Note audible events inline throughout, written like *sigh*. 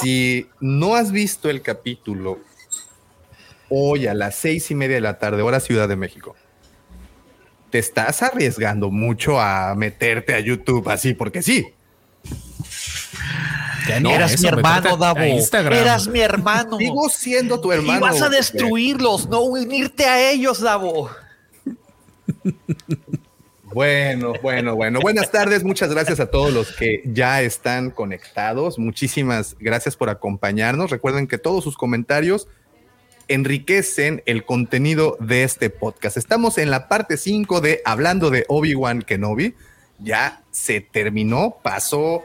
si no has visto el capítulo hoy a las seis y media de la tarde, hora Ciudad de México, te estás arriesgando mucho a meterte a YouTube así, porque sí. Eras mi hermano, Davo. Eras mi hermano. Sigo siendo tu hermano. Y vas a destruirlos, no unirte a ellos, Davo. Bueno, bueno, bueno. Buenas tardes. Muchas gracias a todos los que ya están conectados. Muchísimas gracias por acompañarnos. Recuerden que todos sus comentarios enriquecen el contenido de este podcast. Estamos en la parte 5 de Hablando de Obi-Wan Kenobi. Ya se terminó, pasó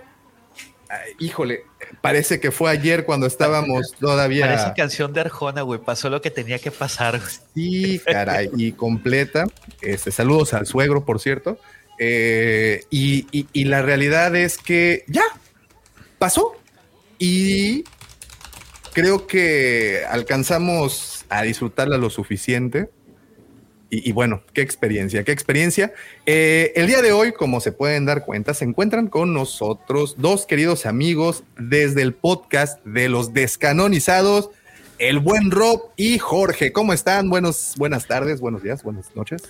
híjole, parece que fue ayer cuando estábamos *laughs* todavía. Parece canción de Arjona, güey. Pasó lo que tenía que pasar. Sí, caray, y completa. Este, saludos al suegro, por cierto. Eh, y, la realidad es que ya pasó. Y creo que alcanzamos a disfrutarla lo suficiente y, bueno, qué experiencia, qué experiencia. Eh, el día de hoy, como se pueden dar cuenta, se encuentran con nosotros dos queridos amigos desde el podcast de los descanonizados, el buen Rob y Jorge. ¿Cómo están? Buenos, buenas tardes, buenos días, buenas noches.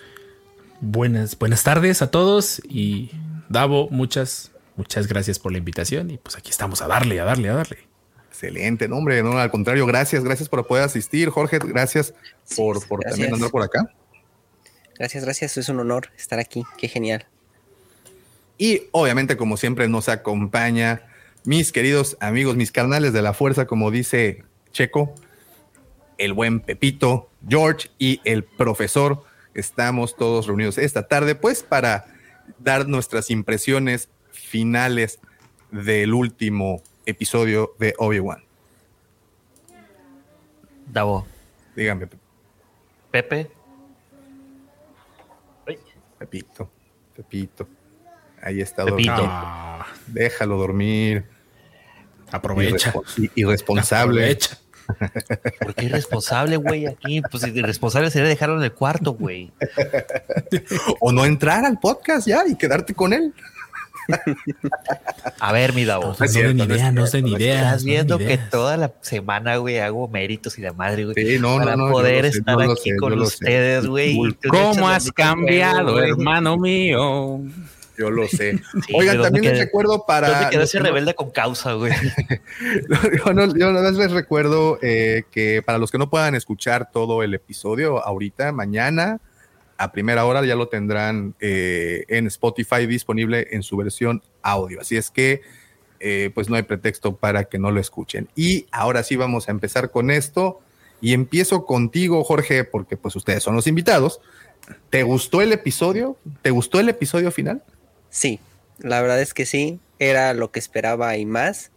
Buenas, buenas tardes a todos y Davo, muchas, muchas gracias por la invitación y pues aquí estamos a darle, a darle, a darle. Excelente, nombre, no, al contrario, gracias, gracias por poder asistir, Jorge, gracias por, por también andar por acá. Gracias, gracias. Es un honor estar aquí. Qué genial. Y obviamente, como siempre, nos acompaña mis queridos amigos, mis carnales de la fuerza, como dice Checo, el buen Pepito, George y el profesor. Estamos todos reunidos esta tarde, pues, para dar nuestras impresiones finales del último episodio de Obi-Wan. Davo. Dígame. Pepe, Pepito, Pepito. Ahí está Pepito. Déjalo dormir. Aprovecha. irresponsable. Aprovecha. *laughs* ¿Por qué irresponsable, güey? Aquí, pues irresponsable sería dejarlo en el cuarto, güey. *laughs* o no entrar al podcast ya y quedarte con él. A ver, mi Davo. No, no, den idea, no den idea. Estás viendo que toda la semana, güey, hago méritos y la madre, güey. Sí, no, para poder estar aquí con ustedes, güey. ¿Cómo has cambiado, hermano mío? Yo lo sé. Oigan, también les recuerdo para. Yo me rebelde con causa, güey. *laughs* yo, no, les recuerdo eh, que para los que no puedan escuchar todo el episodio ahorita, mañana a primera hora ya lo tendrán eh, en Spotify disponible en su versión audio. Así es que, eh, pues no hay pretexto para que no lo escuchen. Y ahora sí vamos a empezar con esto. Y empiezo contigo, Jorge, porque pues ustedes son los invitados. ¿Te gustó el episodio? ¿Te gustó el episodio final? Sí, la verdad es que sí. Era lo que esperaba y más.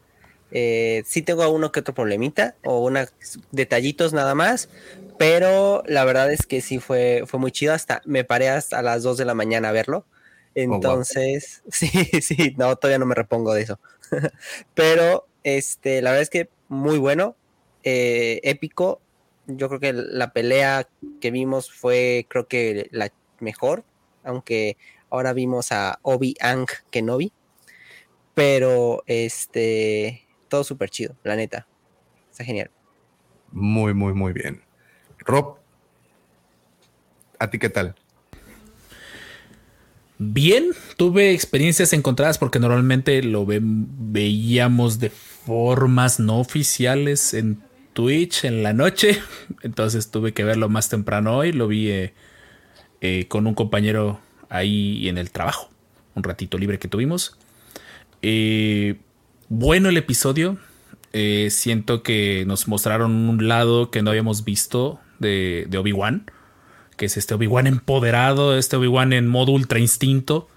Eh, sí tengo uno que otro problemita o unos detallitos nada más, pero la verdad es que sí fue, fue muy chido. Hasta me paré hasta las 2 de la mañana a verlo. Oh, Entonces, *laughs* sí, sí, no, todavía no me repongo de eso. *laughs* pero este, la verdad es que muy bueno, eh, épico. Yo creo que la pelea que vimos fue, creo que la mejor, aunque ahora vimos a Obi Ang Kenobi. Pero este, todo súper chido, la neta. Está genial. Muy, muy, muy bien. Rob, ¿a ti qué tal? Bien, tuve experiencias encontradas porque normalmente lo veíamos de formas no oficiales en Twitch en la noche. *laughs* Entonces tuve que verlo más temprano hoy. Lo vi eh, eh, con un compañero ahí en el trabajo. Un ratito libre que tuvimos. Eh, bueno el episodio. siento que nos mostraron un lado que no habíamos visto de, Obi-Wan, que es este Obi-Wan empoderado, este Obi-Wan en modo ultra instinto,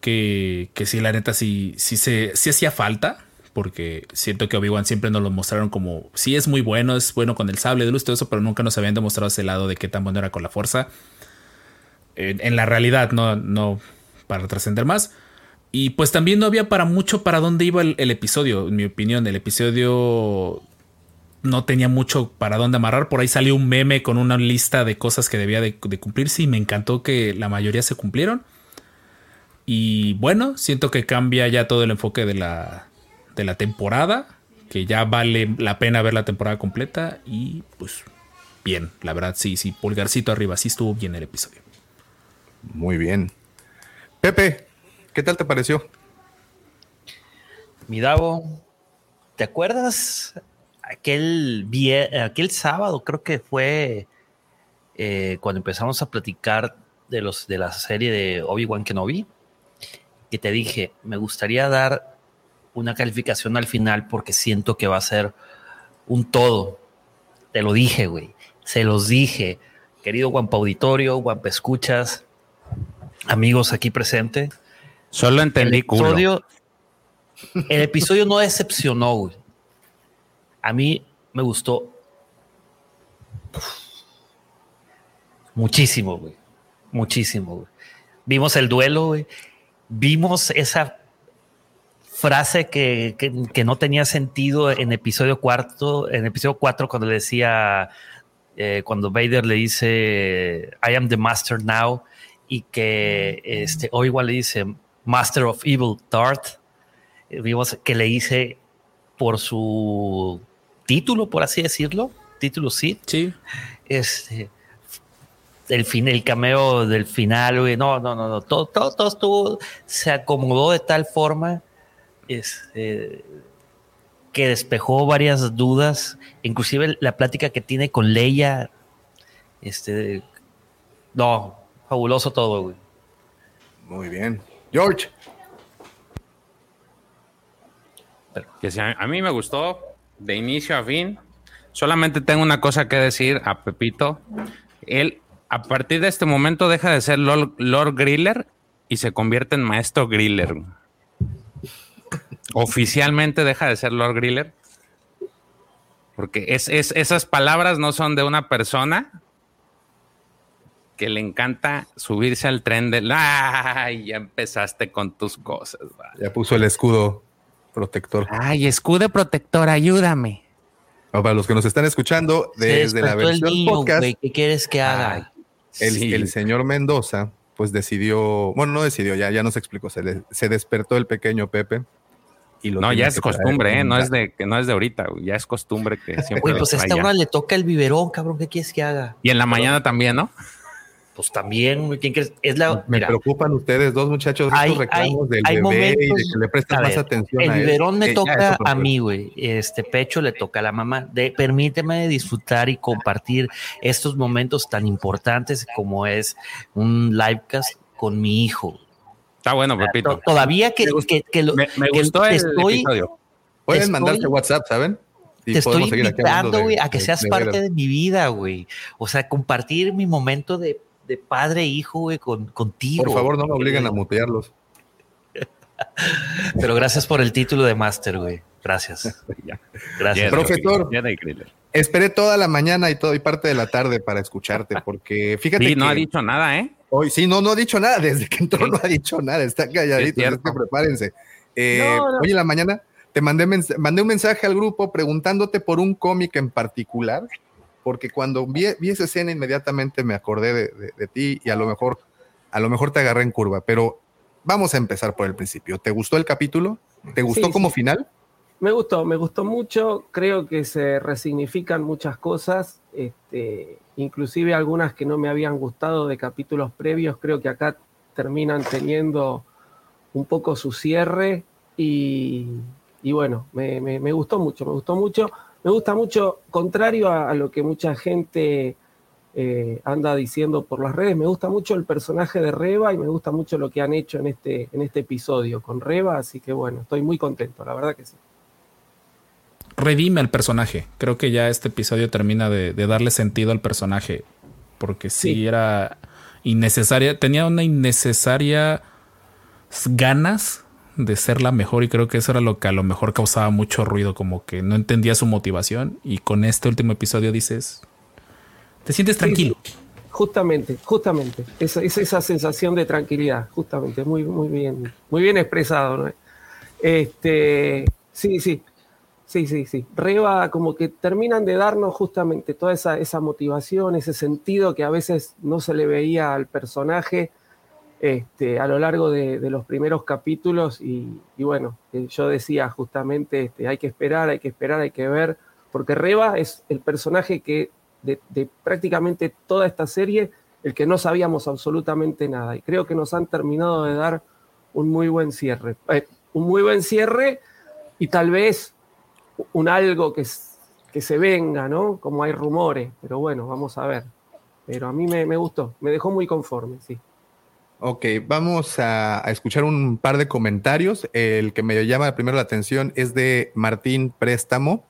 que, que sí, la neta, sí, sí, se, hacía falta, porque siento que Obi-Wan siempre nos lo mostraron como, sí es muy bueno, es bueno con el sable de luz, todo eso, pero nunca nos habían demostrado ese lado de qué tan bueno era con la fuerza. En, la realidad, no, no para trascender más. Y pues también no había para mucho para dónde iba el, episodio, en mi opinión. El episodio no tenía mucho para dónde amarrar. Por ahí salió un meme con una lista de cosas que debía de, cumplirse y me encantó que la mayoría se cumplieron. Y bueno, siento que cambia ya todo el enfoque de la, de la temporada, que ya vale la pena ver la temporada completa y pues bien, la verdad sí, sí, pulgarcito arriba, sí estuvo bien el episodio. Muy bien. Pepe, ¿qué tal te pareció? Mi Davo, ¿te acuerdas aquel, aquel sábado, creo que fue eh, cuando empezamos a platicar de, los, de la serie de Obi-Wan Kenobi? Que te dije, me gustaría dar una calificación al final porque siento que va a ser un todo. Te lo dije, güey. Se los dije. Querido Guampa Auditorio, Guampa Escuchas, amigos aquí presentes. Solo entendí el episodio, El episodio no decepcionó, güey. A mí me gustó muchísimo, güey. Muchísimo. Vimos el duelo, güey. Vimos esa frase que, que, no tenía sentido en episodio cuarto, en episodio cuatro, cuando le decía, eh, cuando Vader le dice, I am the master now, y que este, o igual le dice, Master of Evil Darth, vimos que le dice por su título, por así decirlo, título sí. Sí. Este, el fin, el cameo del final, güey, no, no, no, no, todo, todo, todo estuvo, se acomodó de tal forma este, que despejó varias dudas, inclusive la plática que tiene con Leia, este, no, fabuloso todo, güey. Muy bien. George. Que a mí me gustó de inicio a fin. Solamente tengo una cosa que decir a Pepito. Él, a partir de este momento, deja de ser Lord, Griller y se convierte en Maestro Griller. Oficialmente deja de ser Lord Griller. Porque es, esas palabras no son de una persona que le encanta subirse al tren de ¡Ay! Ya empezaste con tus cosas. Ya puso el escudo protector. Ay, escudo protector, ayúdame. Para los que nos están escuchando desde la versión podcast, ¿qué quieres que haga? el, señor Mendoza, pues decidió, bueno, no decidió, ya, ya nos explicó, se, se despertó el pequeño Pepe no, ya es costumbre, ¿eh? no es de no es de ahorita, ya es costumbre que *laughs* siempre. Uy, pues a esta hora le toca el biberón, cabrón, ¿qué quieres que haga? Y en la mañana también, ¿no? Pues también, ¿quién crees? Es la, Me preocupan ustedes dos muchachos hay, estos reclamos del bebé y de que le prestan más atención el biberón me toca a mí, güey. Este pecho le toca a la mamá. De, permíteme disfrutar y compartir estos momentos tan importantes como es un livecast con mi hijo. Está bueno, Pepito. Todavía que, me, gustó el estoy, episodio. Pueden mandarte WhatsApp, ¿saben? te estoy invitando, güey, a que seas parte de mi vida, güey. O sea, compartir mi momento de, de padre e hijo, güey, con, contigo. Por favor, no me obliguen a mutearlos. *laughs* Pero gracias por el título de máster, güey. Gracias. *laughs* Gracias. Profesor, esperé toda la mañana y todo y parte de la tarde para escucharte, porque *laughs* fíjate sí, no ha dicho nada, ¿eh? Hoy sí, no, no ha dicho nada. Desde que entró no ha dicho nada. Está calladito. Es que prepárense. Eh, hoy en la mañana te mandé, mandé un mensaje al grupo preguntándote por un cómic en particular, porque cuando vi, esa escena inmediatamente me acordé de, ti y a lo mejor a lo mejor te agarré en curva, pero vamos a empezar por el principio. ¿Te gustó el capítulo? ¿Te gustó como final? Me gustó, me gustó mucho. Creo que se resignifican muchas cosas. Este, inclusive algunas que no me habían gustado de capítulos previos, creo que acá terminan teniendo un poco su cierre y, bueno, me, gustó mucho, me gustó mucho, me gusta mucho, contrario a, lo que mucha gente eh, anda diciendo por las redes, me gusta mucho el personaje de Reba y me gusta mucho lo que han hecho en este, en este episodio con Reba, así que bueno, estoy muy contento, la verdad que sí redime al personaje. Creo que ya este episodio termina de, darle sentido al personaje. Porque sí, era innecesaria. Tenía una innecesaria ganas de ser la mejor y creo que eso era lo que a lo mejor causaba mucho ruido, como que no entendía su motivación y con este último episodio dices, te sientes tranquilo. justamente, justamente, esa, esa sensación de tranquilidad, justamente, muy, muy bien, muy bien expresado. Este, sí, sí, Sí, sí, sí. Reba como que terminan de darnos justamente toda esa, esa motivación, ese sentido que a veces no se le veía al personaje. Este, a lo largo de, los primeros capítulos y, bueno, yo decía justamente, este, hay que esperar, hay que esperar, hay que ver, porque Reba es el personaje que de, prácticamente toda esta serie, el que no sabíamos absolutamente nada y creo que nos han terminado de dar un muy buen cierre, eh, un muy buen cierre y tal vez un algo que, que se venga, ¿no? Como hay rumores, pero bueno, vamos a ver. Pero a mí me, me gustó, me dejó muy conforme, sí. Ok, vamos a, escuchar un par de comentarios. El que me llama primero la atención es de Martín Préstamo.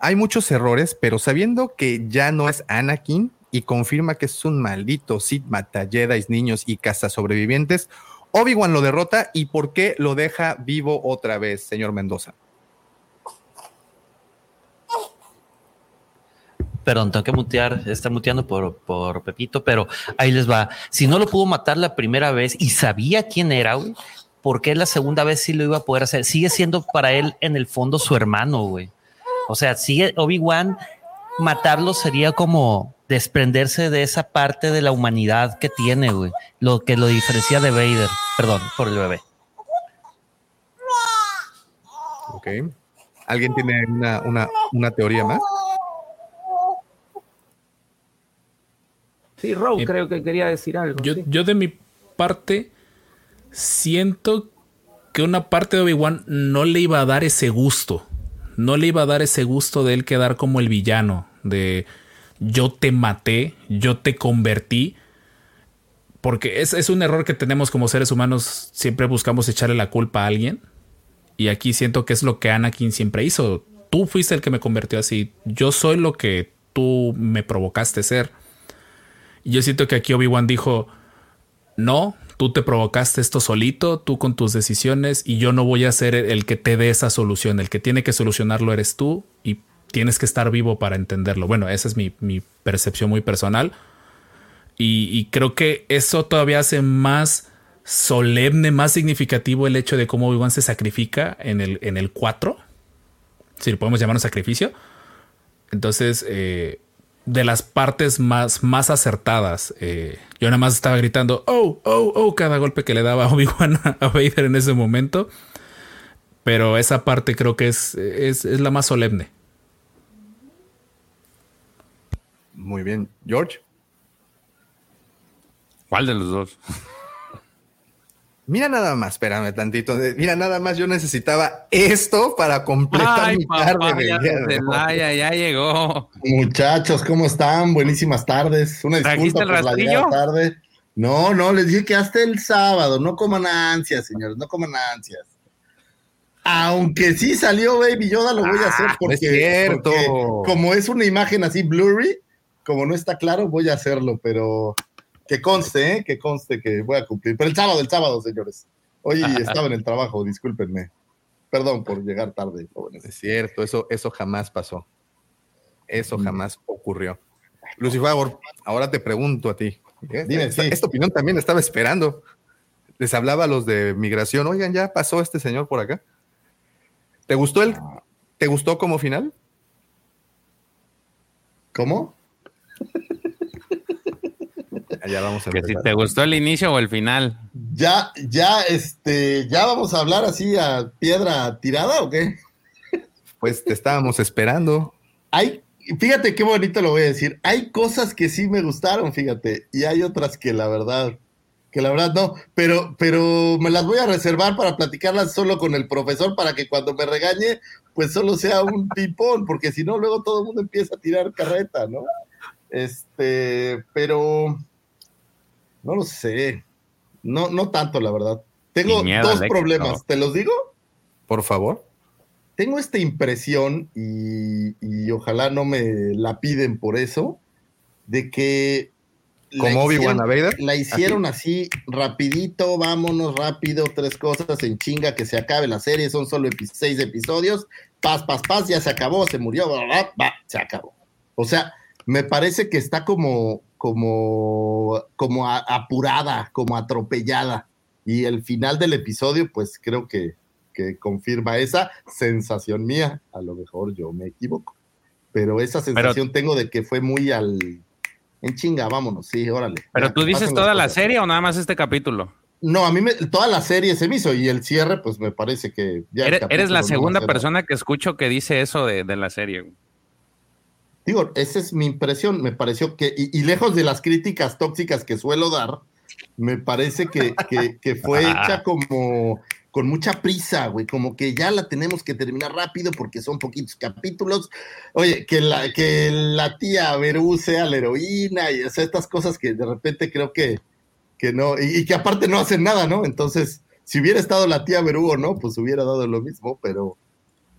Hay muchos errores, pero sabiendo que ya no es Anakin y confirma que es un maldito Sith mata Jedi, niños y casas sobrevivientes, Obi-Wan lo derrota y por qué lo deja vivo otra vez, señor Mendoza. Perdón, tengo que mutear, está muteando por, por Pepito, pero ahí les va. Si no lo pudo matar la primera vez y sabía quién era, güey, ¿por qué la segunda vez sí lo iba a poder hacer? Sigue siendo para él en el fondo su hermano, güey. O sea, sigue Obi-Wan, matarlo sería como desprenderse de esa parte de la humanidad que tiene, güey. Lo que lo diferencia de Vader. Perdón, por el bebé. Ok. ¿Alguien tiene una, una, una teoría más? Sí, Rowe creo que quería decir algo. Yo, de mi parte siento que una parte de Obi-Wan no le iba a dar ese gusto. No le iba a dar ese gusto de él quedar como el villano. De yo te maté, yo te convertí. Porque es, es un error que tenemos como seres humanos. Siempre buscamos echarle la culpa a alguien. Y aquí siento que es lo que Anakin siempre hizo. Tú fuiste el que me convirtió así. Yo soy lo que tú me provocaste ser. Yo siento que aquí Obi-Wan dijo, no, tú te provocaste esto solito, tú con tus decisiones, y yo no voy a ser el que te dé esa solución. El que tiene que solucionarlo eres tú y tienes que estar vivo para entenderlo. Bueno, esa es mi, percepción muy personal. Y, creo que eso todavía hace más solemne, más significativo el hecho de cómo Obi-Wan se sacrifica en el, en el 4. Si lo podemos llamar un sacrificio. Entonces, eh, de las partes más, más acertadas. Eh, yo nada más estaba gritando, oh, oh, oh, cada golpe que le daba a Obi-Wan *laughs* a Vader en ese momento. Pero esa parte creo que es, es, es la más solemne. Muy bien. George. ¿Cuál de los dos? *laughs* Mira nada más, espérame tantito. Mira nada más, yo necesitaba esto para completar mi tarde. Ya, ya, llegó. Muchachos, ¿cómo están? Buenísimas tardes. Una disculpa por la tarde. No, no, les dije que hasta el sábado. No coman ansias, señores, no coman ansias. Aunque sí salió Baby Yoda, lo voy a hacer ah, porque, es cierto. como es una imagen así blurry, como no está claro, voy a hacerlo, pero que conste, ¿eh? que conste que voy a cumplir. Pero el sábado, el sábado, señores. Hoy *laughs* estaba en el trabajo, discúlpenme. Perdón por llegar tarde, jóvenes. Es cierto, eso, eso jamás pasó. Eso mm. jamás ocurrió. Lucifer, ahora te pregunto a ti. ¿eh? Dime, esta, opinión también estaba esperando. Les hablaba a los de migración. Oigan, ya pasó este señor por acá. ¿Te gustó el, te gustó como final? ¿Cómo? Ya vamos a que si te gustó el inicio o el final. Ya, ya, este, ya vamos a hablar así a piedra tirada o qué? Pues te estábamos esperando. Hay, fíjate qué bonito lo voy a decir. Hay cosas que sí me gustaron, fíjate, y hay otras que la verdad, que la verdad no, pero, pero me las voy a reservar para platicarlas solo con el profesor para que cuando me regañe, pues solo sea un *laughs* pipón, porque si no, luego todo el mundo empieza a tirar carreta, ¿no? Este, pero no lo sé. No, no tanto, la verdad. Tengo dos problemas. ¿Te los digo? Por favor. Tengo esta impresión, y, ojalá no me la piden por eso, de que como Obi-Wan. La hicieron así. rapidito, vámonos rápido, tres cosas en chinga que se acabe la serie, son solo seis episodios, paz, paz, paz, ya se acabó, se murió, se acabó. O sea, me parece que está como, como, como apurada, como atropellada. Y el final del episodio, pues creo que, confirma esa sensación mía. A lo mejor yo me equivoco. Pero esa sensación tengo de que fue muy al, en chinga, vámonos, sí, órale. Pero tú dices toda la serie o nada más este capítulo? No, a mí me, toda la serie se me hizo y el cierre, pues me parece que ya. Eres, la segunda persona que escucho que dice eso de, la serie. Digo, esa es mi impresión. Me pareció que, y, lejos de las críticas tóxicas que suelo dar, me parece que, que fue hecha *laughs* como con mucha prisa, güey, como que ya la tenemos que terminar rápido porque son poquitos capítulos. Oye, que la, que la tía Verú sea la heroína y estas cosas que de repente creo que, que no, y, que aparte no hacen nada, ¿no? Entonces, si hubiera estado la tía Verú o no, pues hubiera dado lo mismo, pero,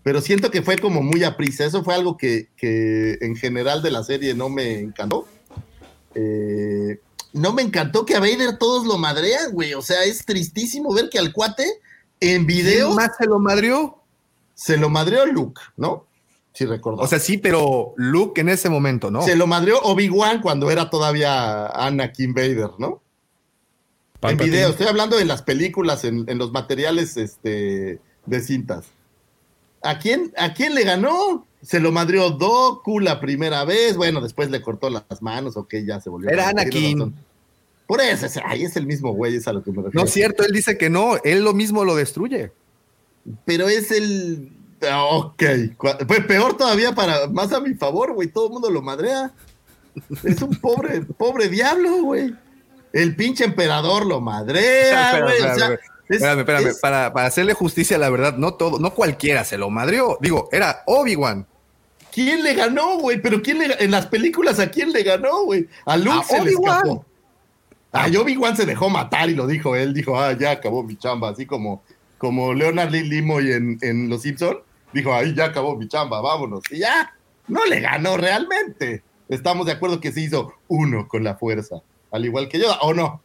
pero siento que fue como muy a prisa. Eso fue algo que, que en general de la serie no me encantó. Eh, no me encantó que a Vader todos lo madrean, güey. O sea, es tristísimo ver que al cuate en video. más se lo madrió? Se lo madrió Luke, ¿no? Sí, recuerdo. O sea, sí, pero Luke en ese momento, ¿no? Se lo madrió Obi-Wan cuando era todavía Anakin Vader, ¿no? En video, estoy hablando de las películas, en, los materiales este, de cintas. ¿A quién, ¿A quién le ganó? Se lo madrió Doku la primera vez, bueno, después le cortó las manos, ok, ya se volvió. Era Anakin. Por eso, ahí es el mismo güey, es a lo que me refiero. No es cierto, él dice que no, él lo mismo lo destruye. Pero es el. Ok. Pues peor todavía para más a mi favor, güey. Todo el mundo lo madrea. Es un pobre, *laughs* pobre diablo, güey. El pinche emperador lo madrea, *laughs* güey. Espérame, espérame. Para, hacerle justicia, la verdad, no todo, no cualquiera se lo madreó. Digo, era Obi-Wan. ¿Quién le ganó, güey? Pero quién le, en las películas, ¿a quién le ganó, güey? A Luke se le escapó. Ah, Obi-Wan se dejó matar y lo dijo él, dijo, ah, ya acabó mi chamba, así como, como Leonard Lee Limoy en, en Los Simpson, dijo, ahí ya acabó mi chamba, vámonos. Y ya, no le ganó realmente. Estamos de acuerdo que se hizo uno con la fuerza, al igual que yo, ¿o no?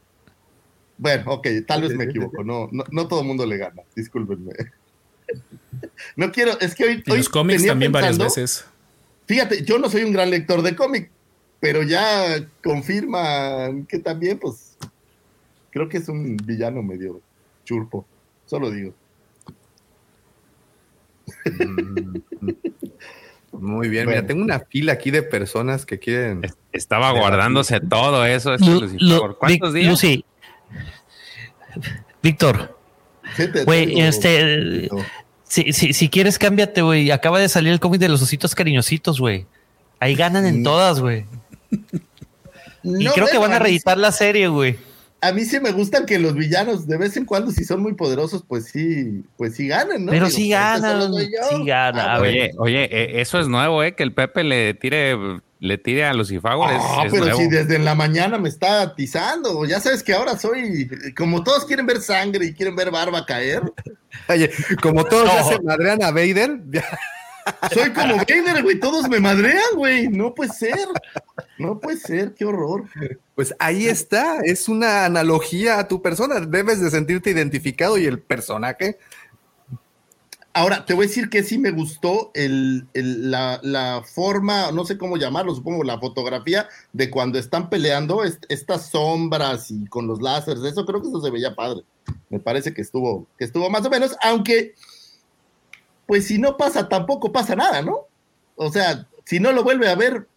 Bueno, ok, tal vez me *laughs* equivoco, no, no, todo el mundo le gana, discúlpenme. *laughs* No quiero, es que hoy... hoy los cómics también varias veces. Fíjate, yo no soy un gran lector de cómics, pero ya confirman que también, pues, creo que es un villano medio churpo, solo digo. Mm. Muy bien, mira, tengo una fila aquí de personas que quieren. Estaba guardándose todo eso. ¿Por cuántos días? Lucy. Víctor. Güey, este. Si, si, si, quieres, cámbiate, güey. Acaba de salir el cómic de los ositos cariñositos, güey. Ahí ganan en mm. todas, güey y creo que van a reeditar la serie, güey. A mí sí me gustan que los villanos, de vez en cuando, si son muy poderosos, pues sí, pues sí ganan, ¿no? Pero sí ganan, sí ganan. Ah, oye, oye, e, eso es nuevo, ¿eh? Que el Pepe le tire, le tire a Lucifago. Ah, pero si desde la mañana me está atizando, ya sabes que ahora soy, como todos quieren ver sangre y quieren ver barba caer. *laughs* Oye, como todos no. se madrean a Vader, ya soy como Vader, güey. Todos me madrean, güey. No puede ser. No puede ser. Qué horror. Pues ahí está. Es una analogía a tu persona. Debes de sentirte identificado y el personaje. Ahora, te voy a decir que sí me gustó el, la, forma, no sé cómo llamarlo, supongo la fotografía de cuando están peleando estas sombras y con los láseres. Eso creo que eso se veía padre. Me parece que estuvo, que estuvo más o menos, aunque pues si no pasa, tampoco pasa nada, ¿no? O sea, si no lo vuelve a ver,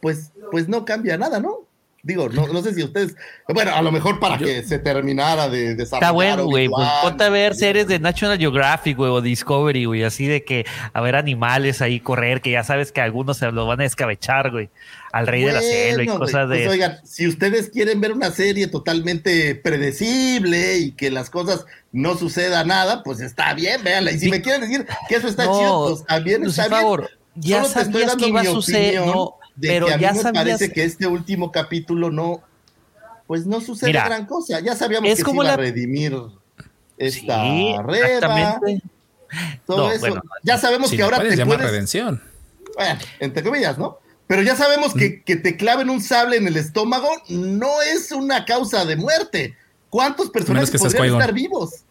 pues, pues no cambia nada, ¿no? Digo, no, no sé si ustedes, bueno, a lo mejor para que se terminara de desarrollar. Está bueno, güey, pues ponte a ver series de National Geographic, güey, o Discovery, güey, así de que a ver animales ahí correr, que ya sabes que algunos se los van a escabechar, güey, al rey de la selva y cosas de... Pues, oigan, si ustedes quieren ver una serie totalmente predecible y que las cosas no suceda nada, pues está bien, véanla. Y si me quieren decir que eso está chido, pues también está bien. Favor, ya sabías que iba a suceder, no pero que a ya mí me parece que este último capítulo no, pues no sucede gran cosa. Ya sabíamos que se iba a redimir esta reba. Todo eso. ya sabemos que ahora te puedes. redención. Bueno, entre comillas, ¿no? Pero ya sabemos que, mm. que te claven un sable en el estómago no es una causa de muerte. ¿Cuántos personajes podrían estar vivos?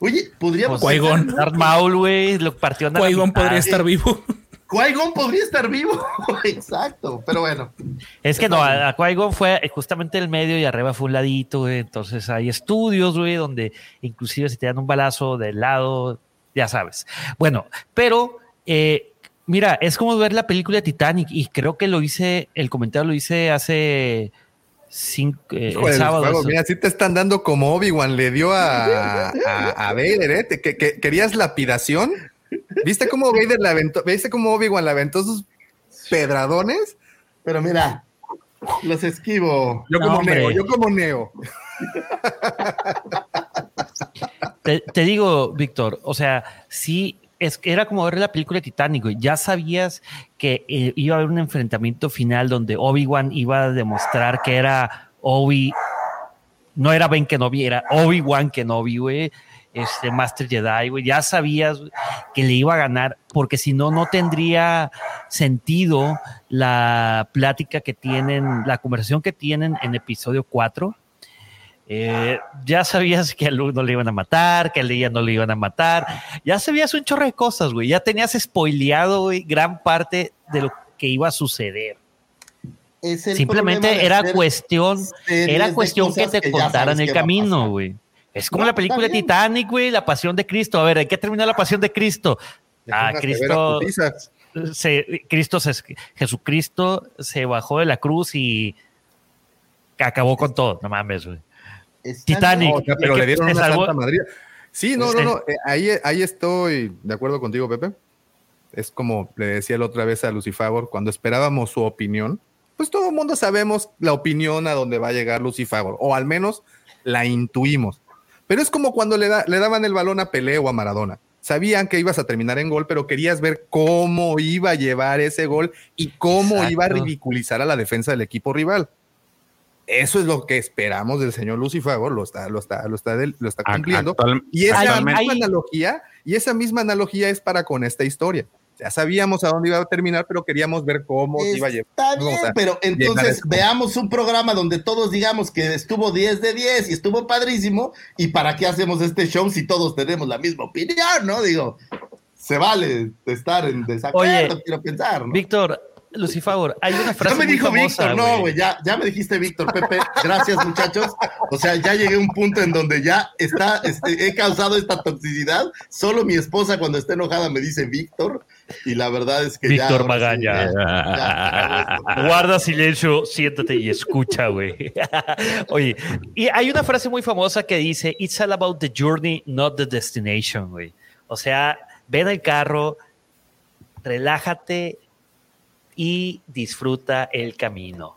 Oye, podríamos. Qui-Gon. Maul, güey, lo partió. Podría estar vivo. Qui-Gon podría estar vivo. *laughs* Exacto, pero bueno. Es que no, a, Qui-Gon fue justamente el medio y arriba fue un ladito, güey. Entonces hay estudios, güey, donde inclusive si te dan un balazo del lado, ya sabes. Bueno, pero eh, Mira, es como ver la película de Titanic y creo que lo hice, el comentario lo hice hace cinco, eh, mira, si te están dando como Obi-Wan le dio a, a, Vader, ¿eh? que, ¿Querías lapidación? ¿Viste cómo Vader la aventó? ¿Viste cómo Obi-Wan la aventó sus pedradones? Pero mira, los esquivo. Yo como Neo, yo como Neo. Te, digo, Víctor, o sea, sí, es, era como ver la película de Titanic, Ya sabías que eh, iba a haber un enfrentamiento final donde Obi-Wan iba a demostrar que era Obi, no era Ben Kenobi, era Obi-Wan Kenobi, güey este Master Jedi, güey, ya sabías que le iba a ganar, porque si no, no tendría sentido la plática que tienen, la conversación que tienen en episodio 4. Eh, ya sabías que a Luke no le iban a matar, que a Leia no le iban a matar, ya sabías un chorro de cosas, güey, ya tenías spoileado, güey, gran parte de lo que iba a suceder. Simplemente era cuestión, era cuestión que te contaran el camino, güey. Es como la película de Titanic, güey, la pasión de Cristo. A ver, ¿hay que terminar la pasión de Cristo? Ah, Cristo. Se, Cristo se, Jesucristo se bajó de la cruz y acabó con todo. No mames, güey. Titanic. pero le dieron una Santa Madrid. Sí, no, no, no. Eh, ahí, ahí estoy de acuerdo contigo, Pepe. Es como le decía la otra vez a Lucifagor, cuando esperábamos su opinión, pues todo el mundo sabemos la opinión a donde va a llegar Lucifagor, o al menos la intuimos. Pero es como cuando le, le daban el balón a Pelé o a Maradona. Sabían que ibas a terminar en gol, pero querías ver cómo iba a llevar ese gol y cómo iba a ridiculizar a la defensa del equipo rival. Eso es lo que esperamos del señor Lucifer, lo está, lo está, lo está, lo está cumpliendo. y esa misma analogía, y esa misma analogía es para con esta historia. Ya sabíamos a dónde iba a terminar, pero queríamos ver cómo iba a llevar. Está bien, pero entonces veamos un programa donde todos digamos que estuvo 10 de 10 y estuvo padrísimo. ¿Y para qué hacemos este show si todos tenemos la misma opinión, no? Digo, se vale estar en desacuerdo, quiero pensar. ¿no? Víctor, Lucifagor, hay una frase. Ya me dijo Víctor, no, güey, ya, ya me dijiste Víctor, Pepe. Gracias, muchachos. O sea, ya llegué a un punto en donde ya está, este, he causado esta toxicidad. Solo mi esposa, cuando está enojada, me dice Víctor. Y la verdad es que Víctor Magaña. Guarda silencio, siéntate y escucha, güey. *laughs* Oye, y hay una frase muy famosa que dice: It's all about the journey, not the destination, güey. O sea, ven el carro, relájate y disfruta el camino.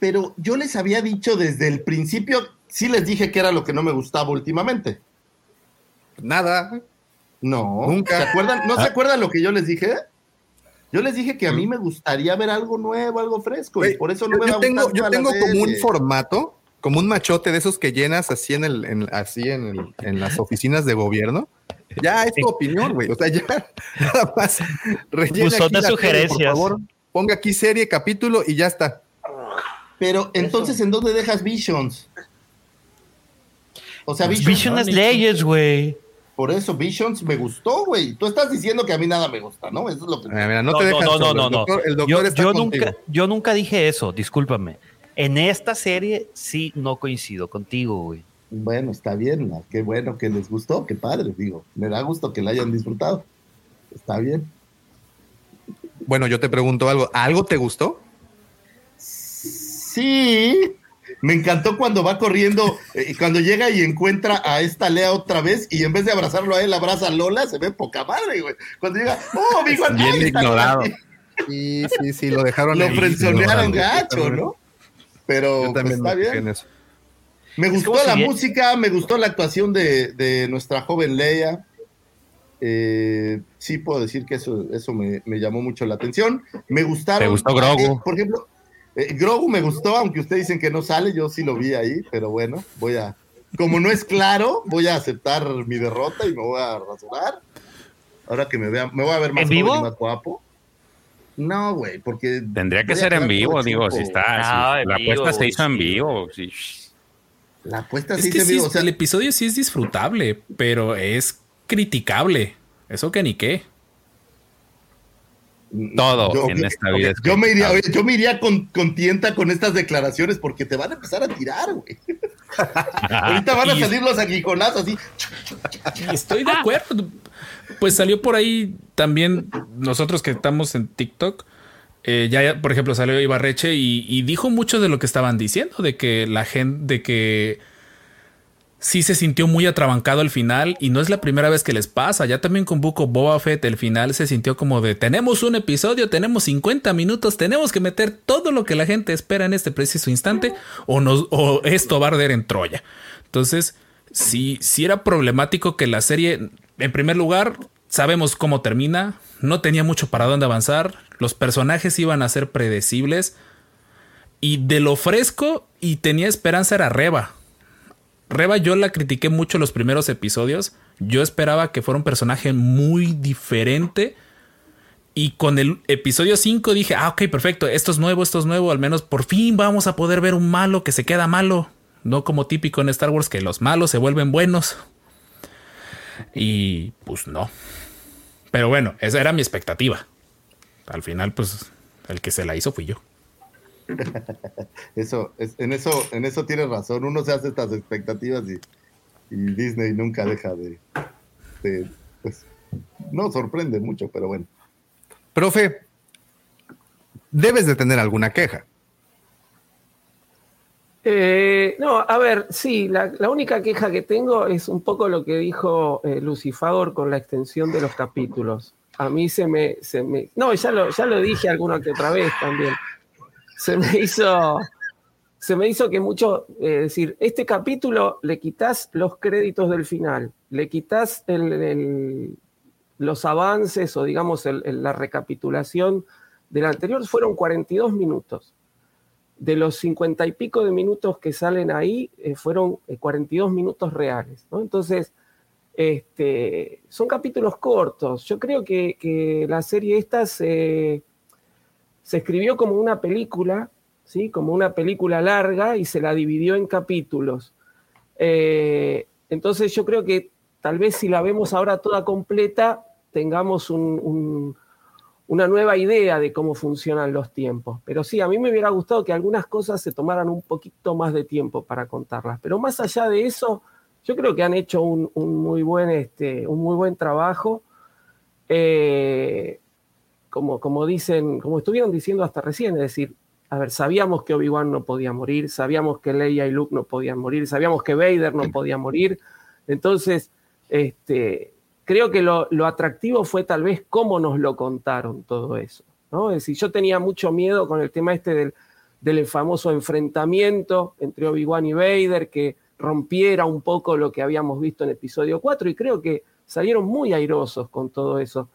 Pero yo les había dicho desde el principio, sí les dije que era lo que no me gustaba últimamente. Nada. No. Nunca. ¿Se acuerdan? ¿No se ah. acuerdan lo que yo les dije? Yo les dije que a mí me gustaría ver algo nuevo, algo fresco, y por eso no me yo tengo, Yo tengo como un formato, como un machote de esos que llenas así en el, así en, en las oficinas de gobierno ya es tu opinión, güey. O sea, ya *laughs* nada más rellena aquí sugerencias. por favor, ponga aquí serie, capítulo y ya está. Pero entonces, ¿en dónde dejas Visions? O sea, Visions. Visions es Leyes, güey. Por eso, Visions me gustó, güey. Tú estás diciendo que a mí nada me gusta, ¿no? Eso es lo que. Mira, no, te dejas no, no, no, no, El doctor, está yo nunca, yo nunca dije eso, discúlpame. En esta serie sí no coincido contigo, güey. Bueno, está bien, qué bueno que les gustó, qué padre, digo, me da gusto que la hayan disfrutado. Está bien. Bueno, yo te pregunto algo, ¿algo te gustó? Sí, me encantó cuando va corriendo y eh, cuando llega y encuentra a esta Lea otra vez y en vez de abrazarlo a él, abraza a Lola, se ve poca madre, güey. Cuando llega, oh, mi Juan, Bien ignorado. Sí, sí, sí, lo dejaron. Lo frenzonearon gacho, ¿no? Pero pues, está bien. Eso. Me gustó la música, me gustó la actuación de, nuestra joven Leia. Eh, sí puedo decir que eso, eso me, llamó mucho la atención. Me gustaron. ¿Te gustó Grogu? Eh, por ejemplo, eh, Grogu me gustó, aunque ustedes dicen que no sale, yo sí lo vi ahí, pero bueno, voy a. Como no es claro, voy a aceptar mi derrota y me voy a rasurar. Ahora que me vean, me voy a ver más, vivo? más guapo. No, güey, porque. Tendría que ser en vivo, digo, si está. la apuesta se hizo en vivo. La apuesta es que o sea, el episodio sí es disfrutable, pero es criticable. Eso que ni qué. Todo en esta vida. yo, me iría, yo me iría con, tienta con estas declaraciones porque te van a empezar a tirar, güey. *laughs* Ahorita van a salir los aguijonazos así. Estoy de acuerdo. Pues salió por ahí también nosotros que estamos en TikTok. Eh, ya, por ejemplo, salió Ibarreche y, y, dijo mucho de lo que estaban diciendo, de que la gente, de que sí se sintió muy atrabancado el final y no es la primera vez que les pasa. Ya también con Buco Boba Fett el final se sintió como de tenemos un episodio, tenemos 50 minutos, tenemos que meter todo lo que la gente espera en este preciso instante o, nos, o esto va a arder en Troya. Entonces, sí, sí era problemático que la serie, en primer lugar, sabemos cómo termina, no tenía mucho para dónde avanzar, los personajes iban a ser predecibles y de lo fresco y tenía esperanza era Reba Reba yo la critiqué mucho los primeros episodios. Yo esperaba que fuera un personaje muy diferente. Y con el episodio 5 dije, ah, ok, perfecto, esto es nuevo, esto es nuevo, al menos por fin vamos a poder ver un malo que se queda malo. No como típico en Star Wars que los malos se vuelven buenos. Y pues no. Pero bueno, esa era mi expectativa. Al final, pues el que se la hizo fui yo. *laughs* eso, en eso, en eso tienes razón. Uno se hace estas expectativas y, Disney nunca deja de, pues, no sorprende mucho, pero bueno. Profe, debes de tener alguna queja. Eh, no, a ver, sí, la, única queja que tengo es un poco lo que dijo eh, Lucifagor con la extensión de los capítulos. A mí se me, se me no, ya lo, ya lo dije alguna que otra vez también se me hizo, se me hizo que mucho, eh, decir, este capítulo le quitas los créditos del final, le quitas los avances o digamos la recapitulación del anterior, fueron 42 minutos. De los 50 y pico de minutos que salen ahí, eh, fueron 42 eh, minutos reales. Entonces, este, son capítulos cortos. Yo creo que, la serie esta se se escribió como una película, ¿sí? como una película larga y se la dividió en capítulos. Eh, entonces yo creo que tal vez si la vemos ahora toda completa, tengamos una nueva idea de cómo funcionan los tiempos. Pero sí, a mí me hubiera gustado que algunas cosas se tomaran un poquito más de tiempo para contarlas. Pero más allá de eso, yo creo que han hecho un, muy, buen, este, un muy buen trabajo. Eh, como, como dicen, como estuvieron diciendo hasta recién, es decir, a ver, sabíamos que Obi-Wan no podía morir, sabíamos que Leia y Luke no podían morir, sabíamos que Vader no podía morir. Entonces, este, creo que lo, atractivo fue tal vez cómo nos lo contaron todo eso. ¿no? Es decir, yo tenía mucho miedo con el tema este del, del famoso enfrentamiento entre Obi-Wan y Vader, que rompiera un poco lo que habíamos visto en episodio 4, y creo que salieron muy airosos con todo eso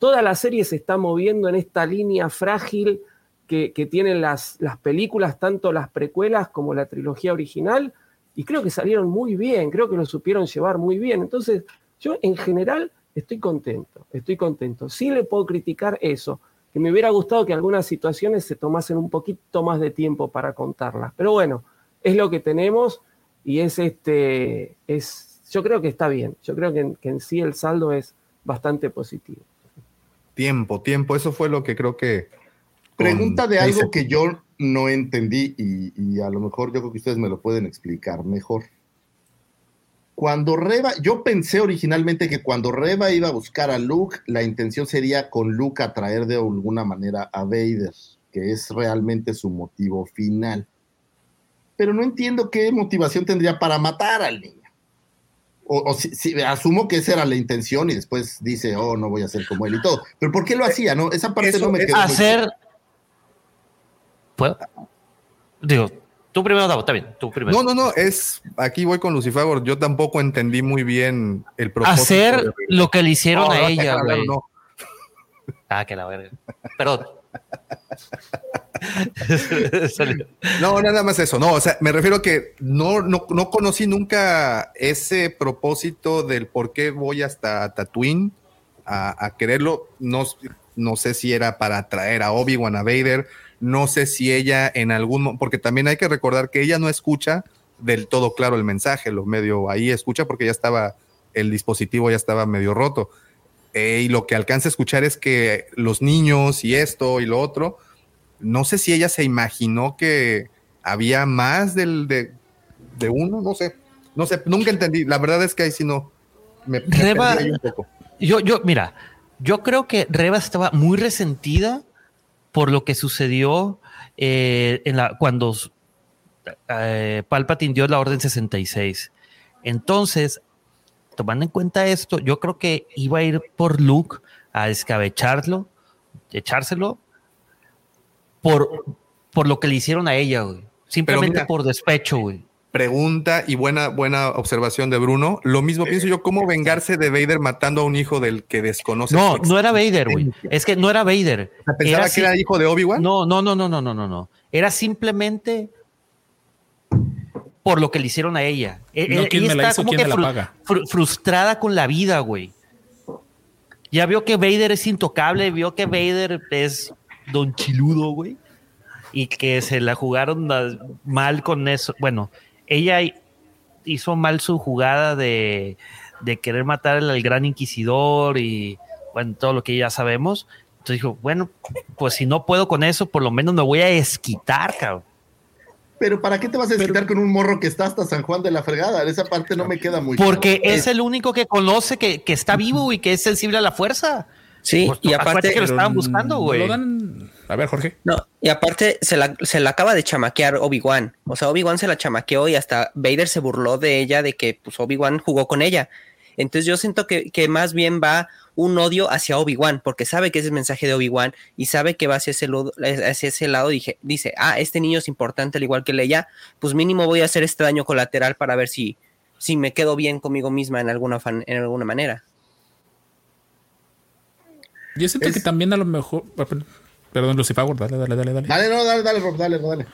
toda la serie se está moviendo en esta línea frágil que, tienen las, las, películas, tanto las precuelas como la trilogía original, y creo que salieron muy bien, creo que lo supieron llevar muy bien. Entonces, yo en general estoy contento, estoy contento. Sí le puedo criticar eso, que me hubiera gustado que algunas situaciones se tomasen un poquito más de tiempo para contarlas. Pero bueno, es lo que tenemos y es este, es, yo creo que está bien. Yo creo que en sí el saldo es bastante positivo. Tiempo, tiempo, eso fue lo que creo que... Pregunta de algo que yo no entendí y, a lo mejor yo creo que ustedes me lo pueden explicar mejor. Cuando Reba, yo pensé originalmente que cuando Reba iba a buscar a Luke, la intención sería con Luke atraer de alguna manera a Vader, que es realmente su motivo final. Pero no entiendo qué motivación tendría para matar al niño o, si, asumo que esa era la intención y después dice, oh, no voy a ser como él y todo. Pero ¿por qué lo hacía? No, esa parte no me quedó. Hacer. ¿Puedo? Digo, tú primero, Davo, está bien, tú primero. No, no, no, es. Aquí voy con Lucifer. Yo tampoco entendí muy bien el propósito. Hacer lo que le hicieron a ella, güey. Ah, que la verga. Perdón. *laughs* no, nada más eso. No, o sea, me refiero a que no, no, conocí nunca ese propósito del por qué voy hasta Tatooine a, quererlo. No, no sé si era para traer a Obi-Wan a Vader. No sé si ella en algún porque también hay que recordar que ella no escucha del todo claro el mensaje, lo medio ahí escucha porque ya estaba, el dispositivo ya estaba medio roto. Eh, y lo que alcanza a escuchar es que los niños y esto y lo otro, no sé si ella se imaginó que había más del, de, uno, no sé, no sé, nunca entendí. La verdad es que ahí sí no me, Reba, yo, yo, mira, yo creo que Reba estaba muy resentida por lo que sucedió eh, en la, cuando eh, Palpatine dio la Orden 66. Entonces, tomando en cuenta esto, yo creo que iba a ir por Luke a escabecharlo, echárselo, por, por lo que le hicieron a ella, güey. Simplemente por despecho, güey pregunta y buena, buena observación de Bruno. Lo mismo pienso yo, ¿cómo vengarse de Vader matando a un hijo del que desconoce? No, no era Vader, güey. Es que no era Vader. ¿Pensaba que era hijo de Obi-Wan? No, no, no, no, no, no, no. Era simplemente por lo que le hicieron a ella. E, no, e, ¿quién me la hizo? ¿Quién me la paga? frustrada con la vida, güey. Ya vio que Vader es intocable, vio que Vader es don chiludo, güey. Y que se la jugaron mal con eso. Bueno, ella hizo mal su jugada de, querer matar al gran inquisidor y bueno, todo lo que ya sabemos. Entonces dijo, bueno, pues si no puedo con eso, por lo menos me voy a esquitar, cabrón. Pero ¿para qué te vas a esquitar con un morro que está hasta San Juan de la fregada? Esa parte no me queda muy Porque es el único que conoce que, está vivo y que es sensible a la fuerza. Sí, pues, y aparte que lo estaban buscando, güey. A ver, Jorge. No, y aparte se la, se la acaba de chamaquear Obi-Wan. O sea, Obi-Wan se la chamaqueó y hasta Vader se burló de ella de que pues, Obi-Wan jugó con ella. Entonces yo siento que, más bien va un odio hacia Obi-Wan, porque sabe que es el mensaje de Obi-Wan y sabe que va hacia ese, hacia ese lado. Dije, dice, ah, este niño es importante al igual que Leia, pues mínimo voy a hacer este daño colateral para ver si, si me quedo bien conmigo misma en alguna, en alguna manera. Yo siento que también a lo mejor, Perdón, Lucifer, dale, dale, dale, dale. Dale, no, dale, dale, Rob, dale, dale.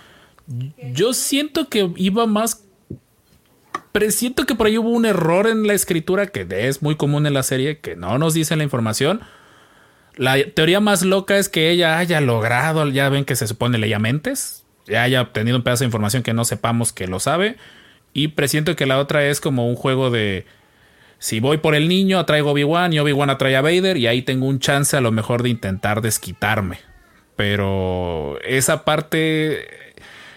Yo siento que iba más. Pero siento que por ahí hubo un error en la escritura que es muy común en la serie, que no nos dice la información. La teoría más loca es que ella haya logrado, ya ven que se supone leía mentes, ya haya obtenido un pedazo de información que no sepamos que lo sabe. Y presiento que la otra es como un juego de si voy por el niño, atraigo a Obi-Wan y Obi-Wan atrae a Vader y ahí tengo un chance a lo mejor de intentar desquitarme. Pero esa parte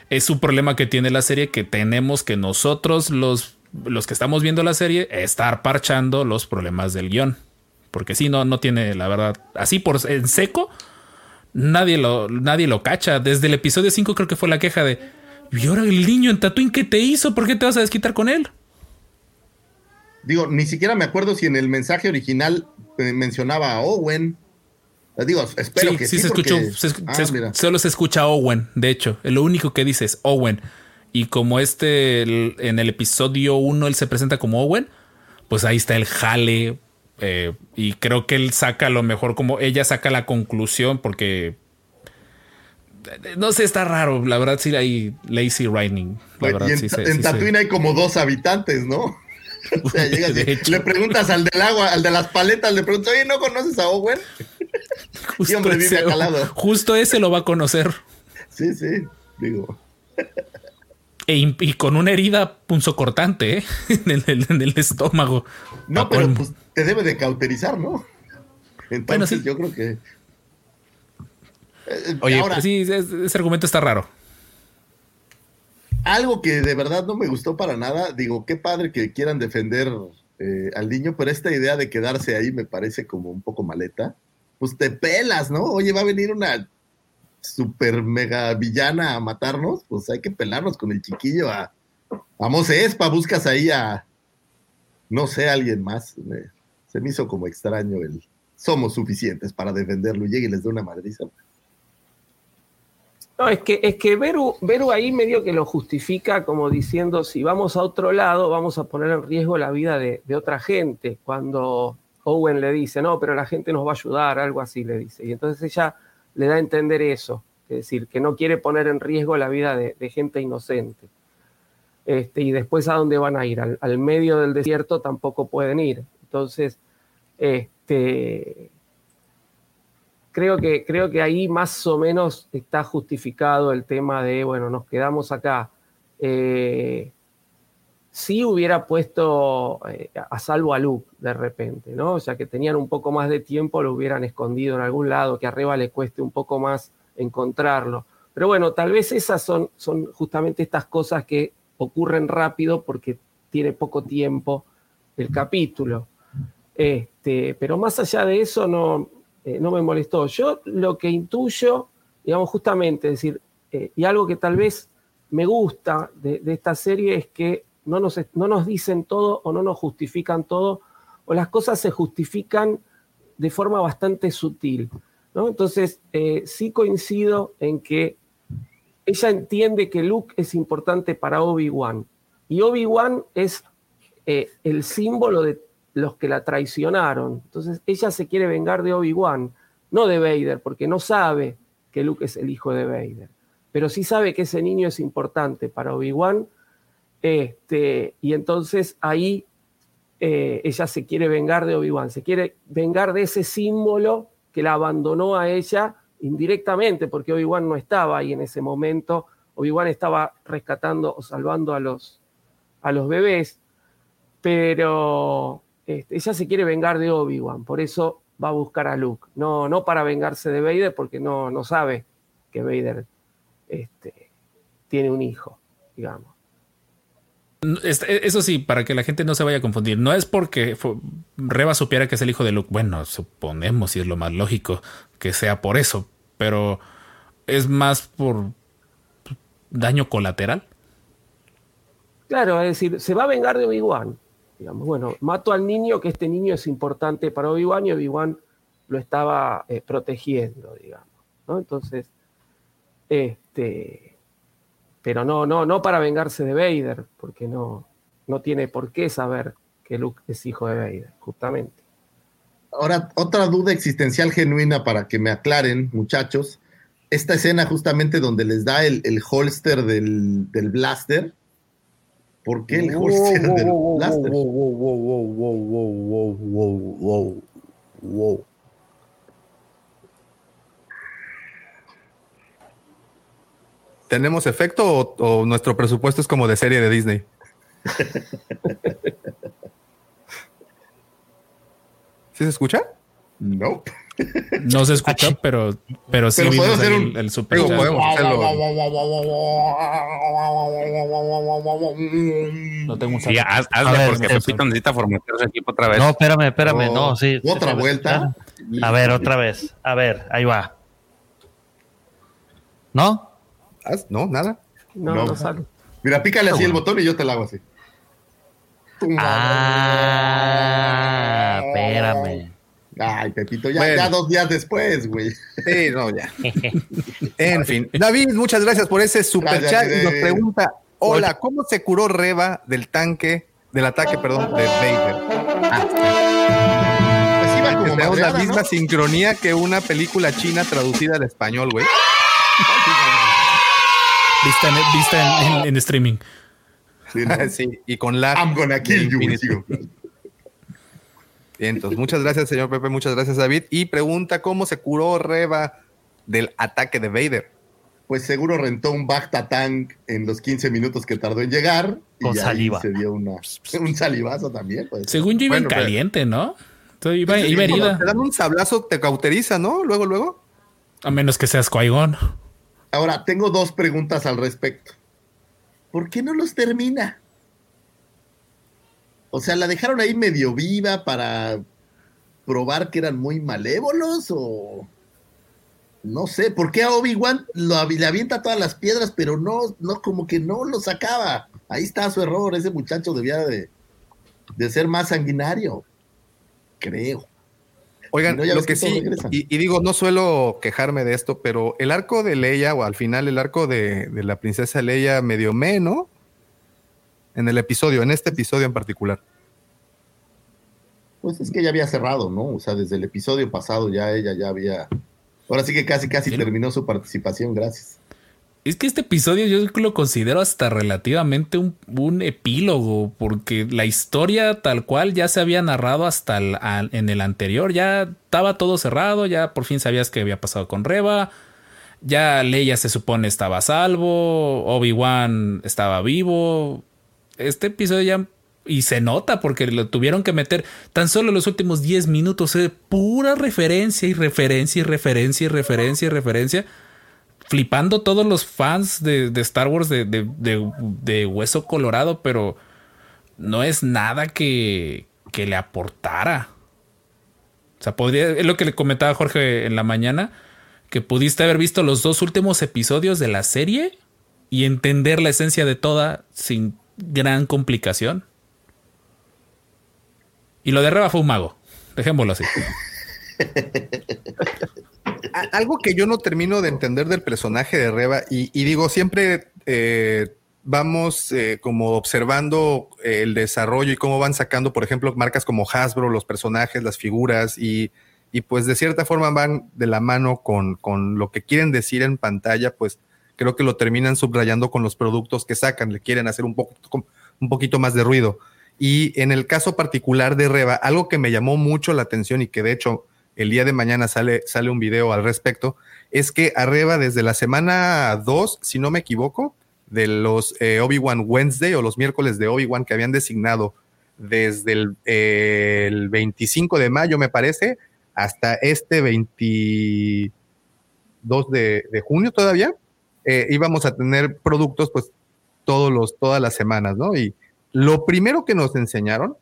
es un problema que tiene la serie que tenemos que nosotros los, los que estamos viendo la serie estar parchando los problemas del guion. Porque si no, no tiene la verdad. Así por en seco, nadie lo, nadie lo cacha. Desde el episodio 5 creo que fue la queja de. ¿Y ahora el niño en Tatooine qué te hizo? ¿Por qué te vas a desquitar con él? Digo, ni siquiera me acuerdo si en el mensaje original eh, mencionaba a Owen. Digo, espero que sí. sí se escuchó. Ah, solo se escucha Owen, de hecho. Lo único que dice es Owen. Y como este, en el episodio 1 él se presenta como Owen, pues ahí está el jale. Eh, y creo que él saca lo mejor, como ella saca la conclusión, porque no sé, está raro. La verdad, sí hay lazy writing. La verdad, en, en Tatooine hay como dos habitantes, ¿no? *laughs* *laughs* le preguntas al del agua, al de las paletas, le preguntas, oye, ¿no conoces a Owen? *laughs* Justo hombre ese, Justo ese lo va a conocer. Sí, sí, digo. E y con una herida punzocortante ¿eh? *laughs* en, el, estómago. No, pero pues, te debe de cauterizar, ¿no? Entonces yo creo que. Eh, oye, ahora, sí, ese argumento está raro algo que de verdad no me gustó para nada, digo, qué padre que quieran defender eh, al niño, pero esta idea de quedarse ahí me parece como un poco maleta. Pues te pelas, ¿no? Oye, va a venir una super mega villana a matarnos, pues hay que pelarnos con el chiquillo a, a buscas ahí a, no sé, alguien más. se me hizo como extraño el, somos suficientes para defenderlo, y les dé una madriza. No, es que, es que Beru, ahí medio que lo justifica como diciendo, si vamos a otro lado, vamos a poner en riesgo la vida de, otra gente. Cuando Owen le dice, no, pero la gente nos va a ayudar, algo así le dice. Y entonces ella le da a entender eso, es decir, que no quiere poner en riesgo la vida de, gente inocente. Este, y después a dónde van a ir, al, medio del desierto tampoco pueden ir. Entonces, este, creo que, creo que ahí más o menos está justificado el tema de, bueno, nos quedamos acá. Eh, si hubiera puesto eh, a salvo a Luke de repente, ¿no? O sea, que tenían un poco más de tiempo, lo hubieran escondido en algún lado, que arriba le cueste un poco más encontrarlo. Pero bueno, tal vez esas son, son justamente estas cosas que ocurren rápido porque tiene poco tiempo el capítulo. Este, pero más allá de eso no, eh, no me molestó. Yo lo que intuyo, digamos, justamente, es decir, eh, y algo que tal vez me gusta de, esta serie es que no nos, no nos dicen todo o no nos justifican todo, o las cosas se justifican de forma bastante sutil. Entonces, eh, sí coincido en que ella entiende que Luke es importante para Obi-Wan. Y Obi-Wan es eh, el símbolo de los que la traicionaron. Entonces, ella se quiere vengar de Obi-Wan, no de Vader, porque no sabe que Luke es el hijo de Vader. Pero sí sabe que ese niño es importante para Obi-Wan. Este, y entonces ahí eh, ella se quiere vengar de Obi-Wan, se quiere vengar de ese símbolo que la abandonó a ella indirectamente, porque Obi-Wan no estaba ahí en ese momento. Obi-Wan estaba rescatando o salvando a los, a los bebés, pero este, ella se quiere vengar de Obi-Wan, por eso va a buscar a Luke. No, no para vengarse de Vader, porque no, no sabe que Vader este, tiene un hijo, digamos. E, eso sí, para que la gente no se vaya a confundir, no es porque Reba supiera que es el hijo de Luke. Bueno, suponemos, y es lo más lógico, que sea por eso, pero es más por daño colateral. Claro, es decir, se va a vengar de Obi-Wan. Digamos, bueno, mato al niño, que este niño es importante para Obi-Wan y Obi-Wan lo estaba eh, protegiendo, digamos. ¿no? Entonces, este pero no, no, no para vengarse de Vader, porque no, no tiene por qué saber que Luke es hijo de Vader, justamente. Ahora, otra duda existencial genuina para que me aclaren, muchachos. Esta escena justamente donde les da el, holster del, blaster. ¿Por qué el holster del blaster? Wow, wow, wow, wow, wow, wow, wow. ¿Tenemos efecto o, nuestro presupuesto es como de serie de Disney? *laughs* ¿Sí se escucha? No. No se escucha, pero, pero sí pero hacer un, el, super podemos hacerlo. No tengo un sí, hazle porque Pepito necesita formatear su equipo otra vez. No, espérame, espérame, no, sí. Otra vuelta. A ver, otra vez. A ver, ahí va. ¿No? ¿No? ¿Nada? No, no, sale. Mira, pícale así el botón y yo te lo hago así. Ah, espérame. Ay, Pepito, ya, dos días después, güey. Sí, no, ya. *laughs* en fin. David, muchas gracias por ese super chat. Y nos pregunta: Hola, ¿cómo se curó Reba del tanque, del ataque, perdón, de Vader? Ah, pues iba como la misma sincronía que una película china traducida al español, güey. *laughs* Vista en, streaming. Sí, *laughs* y con la. I'm gonna kill you. Bien, entonces, muchas gracias, señor Pepe. Muchas gracias, David. Y pregunta: ¿cómo se curó Reba del ataque de Vader? Pues seguro rentó un Bacta Tank en los 15 minutos que tardó en llegar. Con y saliva. se dio una, *laughs* un salivazo también. Pues. Según yo iba en caliente, ¿no? iba, herida. Te dan un sablazo, te cauteriza, ¿no? Luego, luego. A menos que seas qui Ahora, tengo dos preguntas al respecto. ¿Por qué no los termina? O sea, ¿la dejaron ahí medio viva para probar que eran muy malévolos o no sé, ¿por qué a Obi-Wan le avienta todas las piedras, pero no, no, como que no lo sacaba? Ahí está su error, ese muchacho debía de, de ser más sanguinario, creo. Oigan, lo que sí, y, digo, no suelo quejarme de esto, pero el arco de Leia, o al final el arco de, la princesa Leia medio menos en el episodio, en este episodio en particular. Pues es que ya había cerrado, ¿no? O sea, desde el episodio pasado ya ella ya había. Ahora sí que casi, casi terminó su participación, gracias. Es que este episodio yo lo considero hasta relativamente un, epílogo, porque la historia tal cual ya se había narrado hasta en el anterior, ya estaba todo cerrado, ya por fin sabías qué había pasado con Reba, ya Leia se supone estaba a salvo, Obi-Wan estaba vivo. Este episodio ya... Y se nota porque lo tuvieron que meter tan solo los últimos 10 minutos, de pura referencia y referencia y referencia y referencia y referencia flipando todos los fans de, Star Wars de, Hueso Colorado, pero no es nada que, que le aportara. O sea, podría, es lo que le comentaba Jorge en la mañana, que pudiste haber visto los dos últimos episodios de la serie y entender la esencia de toda sin gran complicación. Y lo de Reba fue un mago. Dejémoslo así. *laughs* Algo que yo no termino de entender del personaje de Reba, y, digo, siempre eh, vamos eh, como observando el desarrollo y cómo van sacando, por ejemplo, marcas como Hasbro, los personajes, las figuras, y, pues de cierta forma van de la mano con, con, lo que quieren decir en pantalla, pues creo que lo terminan subrayando con los productos que sacan, le quieren hacer un, poco, un poquito más de ruido. Y en el caso particular de Reba, algo que me llamó mucho la atención y que de hecho el día de mañana sale, sale un video al respecto, es que a Reba desde la semana 2, si no me equivoco, de los eh, Obi-Wan Wednesday o los miércoles de Obi-Wan que habían designado desde el, 25 de mayo, me parece, hasta este 22 de, junio todavía, eh, íbamos a tener productos pues todos los, todas las semanas, ¿no? Y lo primero que nos enseñaron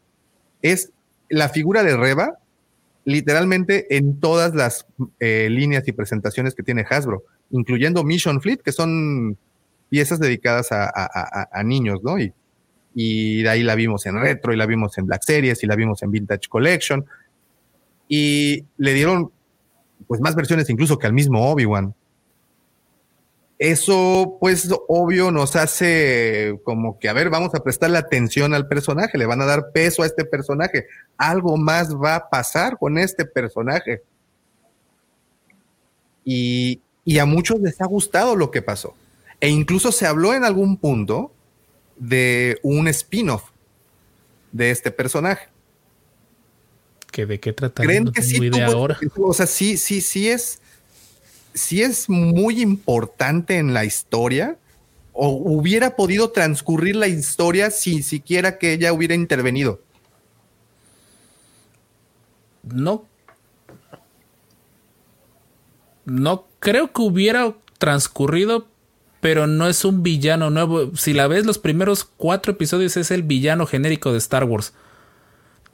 es la figura de Reba, literalmente en todas las eh, líneas y presentaciones que tiene Hasbro, incluyendo Mission Fleet, que son piezas dedicadas a, niños, ¿no? Y, y, de ahí la vimos en retro, y la vimos en Black Series, y la vimos en Vintage Collection. Y le dieron pues más versiones incluso que al mismo Obi-Wan. Eso, pues, obvio, nos hace como que, a ver, vamos a prestarle atención al personaje, le van a dar peso a este personaje. Algo más va a pasar con este personaje. Y, y a muchos les ha gustado lo que pasó. E incluso se habló en algún punto de un spin-off de este personaje. ¿Que ¿De qué? ¿Creen que sí ahora? O sea, sí, sí, sí es, sí es muy importante en la historia. ¿O hubiera podido transcurrir la historia sin siquiera que ella hubiera intervenido? No. No creo que hubiera transcurrido, pero no es un villano nuevo. Si la ves, los primeros cuatro episodios es el villano genérico de Star Wars.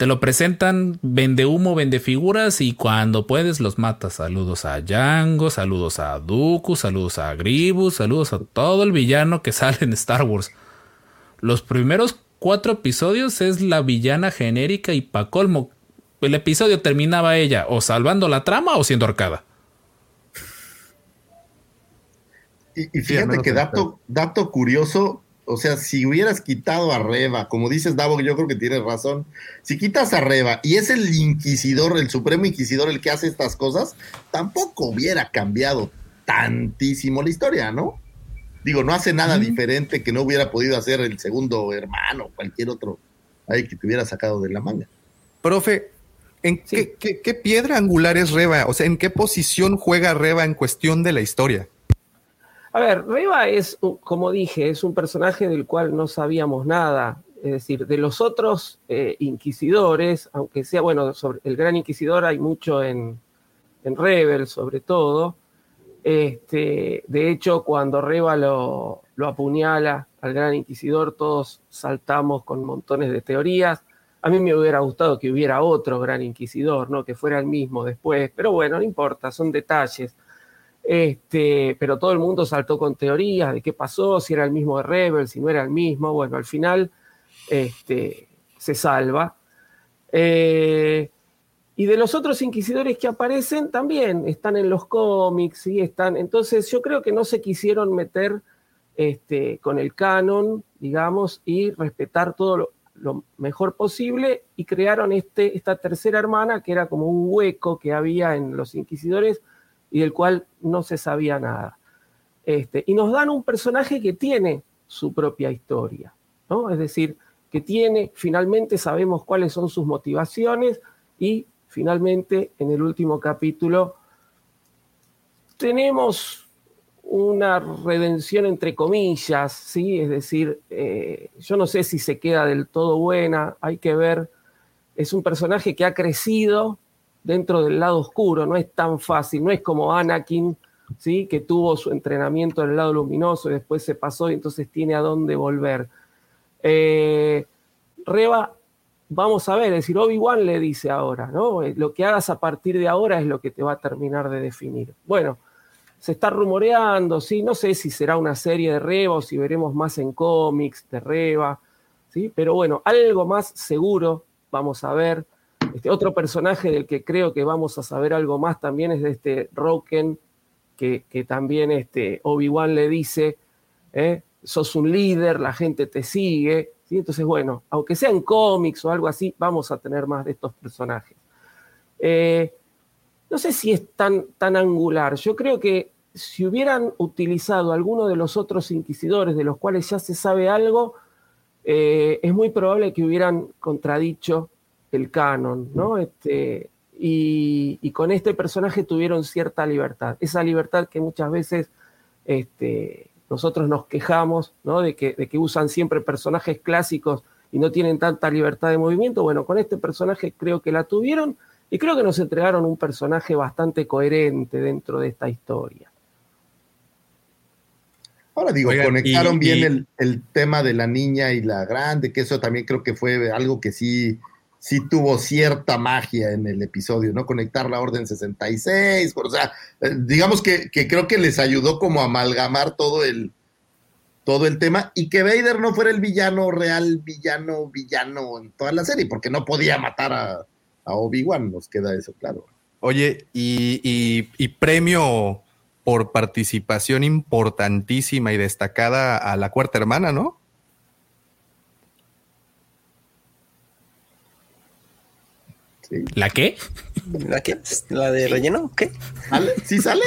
Te lo presentan, vende humo, vende figuras y cuando puedes los matas. Saludos a Django, saludos a Dooku, saludos a Gribus, saludos a todo el villano que *laughs* sale en Star Wars. Los primeros cuatro episodios es la villana genérica y pa' colmo. El episodio terminaba ella o salvando la trama o siendo arcada. Y, fíjate que dato, dato curioso, o sea, si hubieras quitado a Reba, como dices Davo, yo creo que tienes razón, si quitas a Reba y es el inquisidor, el supremo inquisidor el que hace estas cosas, tampoco hubiera cambiado tantísimo la historia, ¿no? Digo, no hace nada diferente que no hubiera podido hacer el segundo hermano, cualquier otro ahí que te hubiera sacado de la manga. Profe, ¿en qué, qué piedra angular es Reba? O sea, ¿en qué posición juega Reba en cuestión de la historia? A ver, Reba es, como dije, es un personaje del cual no sabíamos nada. Es decir, de los otros eh, inquisidores, aunque sea, bueno, sobre el gran inquisidor hay mucho en, en Rebel, sobre todo. Este, de hecho, cuando Reba lo, lo apuñala al gran inquisidor, todos saltamos con montones de teorías. A mí me hubiera gustado que hubiera otro gran inquisidor, ¿no? Que fuera el mismo después, pero bueno, no importa, son detalles. Este, pero todo el mundo saltó con teorías de qué pasó, si era el mismo de Rebel, si no era el mismo. Bueno, al final este, se salva. Eh, y de los otros inquisidores que aparecen también están en los cómics, y están. Entonces, yo creo que no se quisieron meter este, con el canon, digamos, y respetar todo lo, lo, mejor posible y crearon este, esta tercera hermana que era como un hueco que había en los inquisidores y del cual no se sabía nada. Este, y nos dan un personaje que tiene su propia historia, ¿no? Es decir, que tiene, finalmente sabemos cuáles son sus motivaciones y finalmente en el último capítulo tenemos una redención entre comillas, ¿sí? Es decir, eh, yo no sé si se queda del todo buena, hay que ver, es un personaje que ha crecido, dentro del lado oscuro, no es tan fácil, no es como Anakin, ¿sí? que tuvo su entrenamiento en el lado luminoso y después se pasó y entonces tiene a dónde volver. Eh, Reba vamos a ver, es decir, Obi-Wan le dice ahora, ¿no? Eh, lo que hagas a partir de ahora es lo que te va a terminar de definir. Bueno, se está rumoreando, sí, no sé si será una serie de Reba o si veremos más en cómics de Reba, ¿sí? Pero bueno, algo más seguro vamos a ver. Este otro personaje del que creo que vamos a saber algo más también es de este Roken, que, también este Obi-Wan le dice, ¿eh? sos un líder, la gente te sigue, entonces, bueno, aunque sea en cómics o algo así, vamos a tener más de estos personajes. Eh, no sé si es tan, tan angular. Yo creo que si hubieran utilizado alguno de los otros inquisidores de los cuales ya se sabe algo, eh, es muy probable que hubieran contradicho el canon, ¿no? Este, y, y, con este personaje tuvieron cierta libertad. Esa libertad que muchas veces este, nosotros nos quejamos ¿no? de, que, de que usan siempre personajes clásicos y no tienen tanta libertad de movimiento. Bueno, con este personaje creo que la tuvieron y creo que nos entregaron un personaje bastante coherente dentro de esta historia. Ahora digo, conectaron bien el, tema de la niña y la grande, que eso también creo que fue algo que sí, sí tuvo cierta magia en el episodio, ¿no? Conectar la Orden 66, o sea, eh, digamos que, creo que les ayudó como a amalgamar todo el, todo el tema y que Vader no fuera el villano real, villano, villano en toda la serie, porque no podía matar a, a Obi-Wan, nos queda eso claro. Oye, y, y premio por participación importantísima y destacada a la cuarta hermana, ¿no? ¿La qué? ¿La qué? ¿La de relleno? ¿Qué? ¿Sale? ¿Sí sale?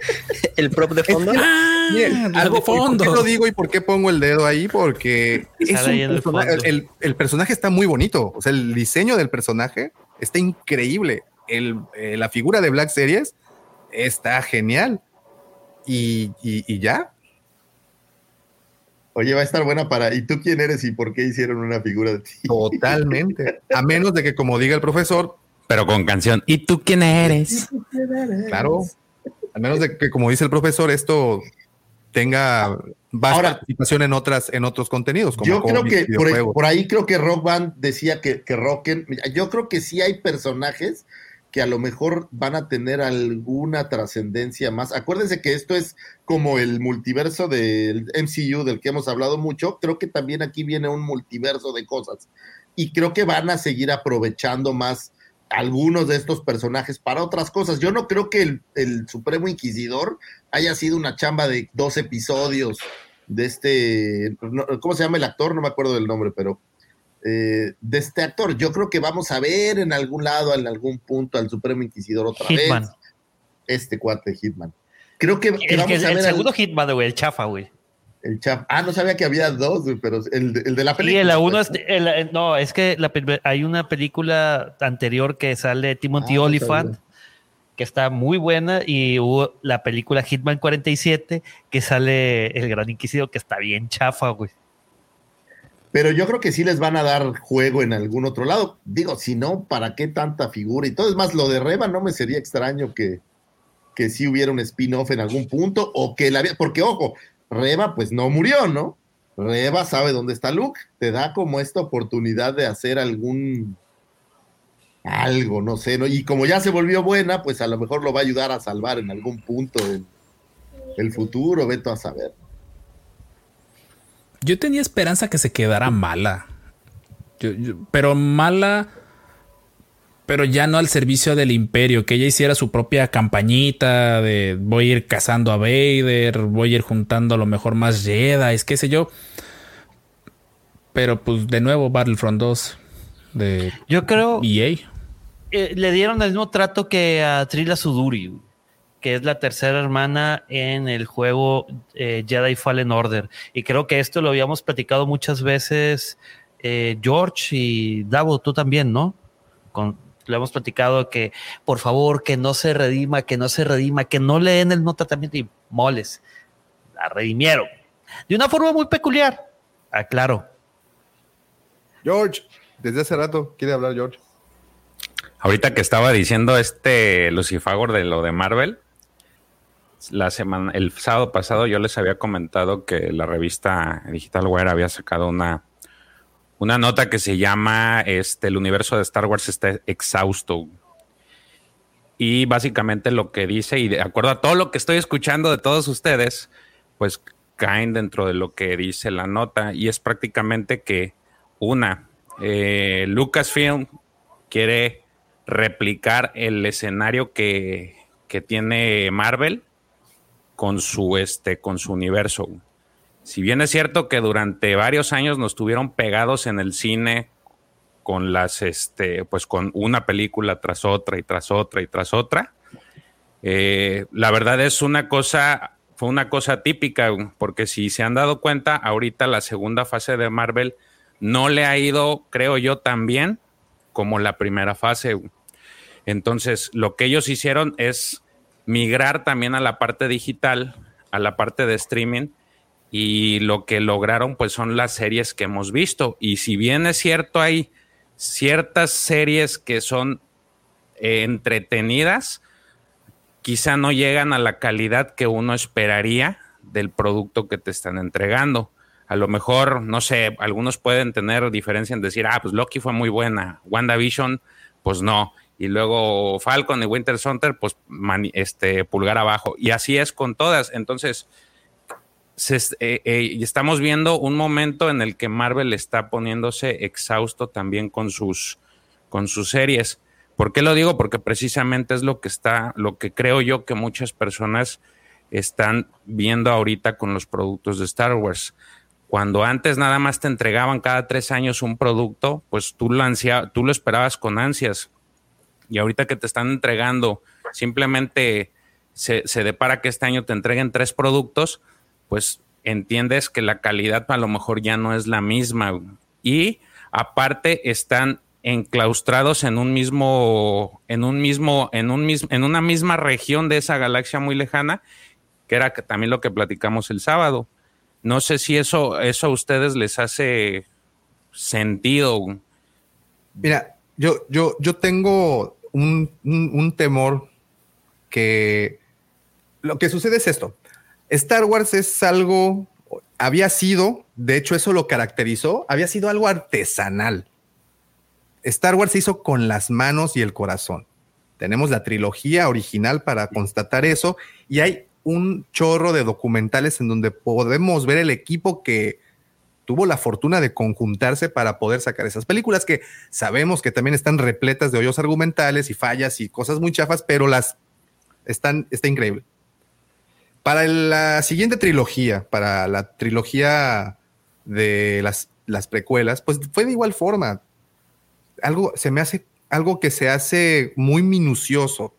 *laughs* ¿El prop de fondo? Ah, algo de fondo. ¿Por qué lo digo y por qué pongo el dedo ahí? Porque el, personaje está muy bonito. O sea, el diseño del personaje está increíble. El, eh, la figura de Black Series está genial. Y, y ya, Oye, va a estar buena para. ¿Y tú quién eres y por qué hicieron una figura de ti? Totalmente. A menos de que, como diga el profesor. Pero con canción. ¿Y tú quién eres? Claro. A menos de que, como dice el profesor, esto tenga más participación en otras, en otros contenidos. Como yo creo que por, ahí creo que Rock Band decía que, que Rocken. Yo creo que sí hay personajes que a lo mejor van a tener alguna trascendencia más. Acuérdense que esto es como el multiverso del MCU del que hemos hablado mucho. Creo que también aquí viene un multiverso de cosas. Y creo que van a seguir aprovechando más algunos de estos personajes para otras cosas. Yo no creo que el, Supremo Inquisidor haya sido una chamba de dos episodios de este, ¿cómo se llama el actor? No me acuerdo del nombre, pero eh, de este actor. Yo creo que vamos a ver en algún lado, en algún punto, al Supremo Inquisidor otra Hitman. vez. Este cuate Hitman. Creo que, el, vamos a ver el segundo Hitman, güey, el chafa, güey. El chafa. Ah, no sabía que había dos, pero el, de la película. Sí, la uno es, no, es que hay una película anterior que sale Timothy ah, Oliphant. que está muy buena y hubo la película Hitman 47 que sale el Gran Inquisidor que está bien chafa, güey pero yo creo que sí les van a dar juego en algún otro lado. Digo, si no, ¿para qué tanta figura? Y todo es más, lo de Reba no me sería extraño que, que sí hubiera un spin-off en algún punto, o que la porque ojo, Reba pues no murió, ¿no? Reba sabe dónde está Luke, te da como esta oportunidad de hacer algún algo, no sé, ¿no? Y como ya se volvió buena, pues a lo mejor lo va a ayudar a salvar en algún punto el futuro, veto a saber. Yo tenía esperanza que se quedara mala. pero mala. Pero ya no al servicio del imperio, que ella hiciera su propia campañita de voy a ir cazando a Vader, voy a ir juntando a lo mejor más Jedi, es qué sé yo. Pero pues de nuevo Battlefront 2 de Yo creo EA. Eh, le dieron el mismo trato que a Trila Suduri que es la tercera hermana en el juego eh, Jedi Fallen Order. Y creo que esto lo habíamos platicado muchas veces eh, George y Davo, tú también, ¿no? Con, lo hemos platicado que por favor que no se redima, que no se redima, que no leen el no tratamiento y moles. La redimieron. De una forma muy peculiar. Aclaro. George, desde hace rato quiere hablar George. Ahorita que estaba diciendo este Lucifagor de lo de Marvel, la semana, el sábado pasado yo les había comentado que la revista Digital Wire había sacado una, una nota que se llama este, El universo de Star Wars está exhausto. Y básicamente lo que dice, y de acuerdo a todo lo que estoy escuchando de todos ustedes, pues caen dentro de lo que dice la nota. Y es prácticamente que, una, eh, Lucasfilm quiere replicar el escenario que, que tiene Marvel con su, este, con su universo. Si bien es cierto que durante varios años nos tuvieron pegados en el cine con las, este, pues con una película tras otra y tras otra y tras otra, eh, la verdad es una cosa, fue una cosa típica, porque si se han dado cuenta, ahorita la segunda fase de Marvel no le ha ido, creo yo, tan bien como la primera fase. Entonces, lo que ellos hicieron es migrar también a la parte digital, a la parte de streaming, y lo que lograron pues son las series que hemos visto. Y si bien es cierto, hay ciertas series que son eh, entretenidas, quizá no llegan a la calidad que uno esperaría del producto que te están entregando. A lo mejor, no sé, algunos pueden tener diferencia en decir, ah, pues Loki fue muy buena, WandaVision, pues no. Y luego Falcon y Winter Soldier, pues este, pulgar abajo. Y así es con todas. Entonces, eh, eh, estamos viendo un momento en el que Marvel está poniéndose exhausto también con sus, con sus series. ¿Por qué lo digo? Porque precisamente es lo que está, lo que creo yo que muchas personas están viendo ahorita con los productos de Star Wars. Cuando antes nada más te entregaban cada tres años un producto, pues tú lo, tú lo esperabas con ansias. Y ahorita que te están entregando, simplemente se, se depara que este año te entreguen tres productos, pues entiendes que la calidad a lo mejor ya no es la misma. Y aparte están enclaustrados en un mismo, en un mismo, en un mismo, en una misma región de esa galaxia muy lejana, que era también lo que platicamos el sábado. No sé si eso, eso a ustedes les hace sentido. Mira, yo, yo, yo tengo un, un temor que lo que sucede es esto. Star Wars es algo, había sido, de hecho eso lo caracterizó, había sido algo artesanal. Star Wars se hizo con las manos y el corazón. Tenemos la trilogía original para constatar eso y hay un chorro de documentales en donde podemos ver el equipo que tuvo la fortuna de conjuntarse para poder sacar esas películas que sabemos que también están repletas de hoyos argumentales y fallas y cosas muy chafas, pero las están, está increíble. Para la siguiente trilogía, para la trilogía de las, las precuelas, pues fue de igual forma. Algo se me hace algo que se hace muy minucioso.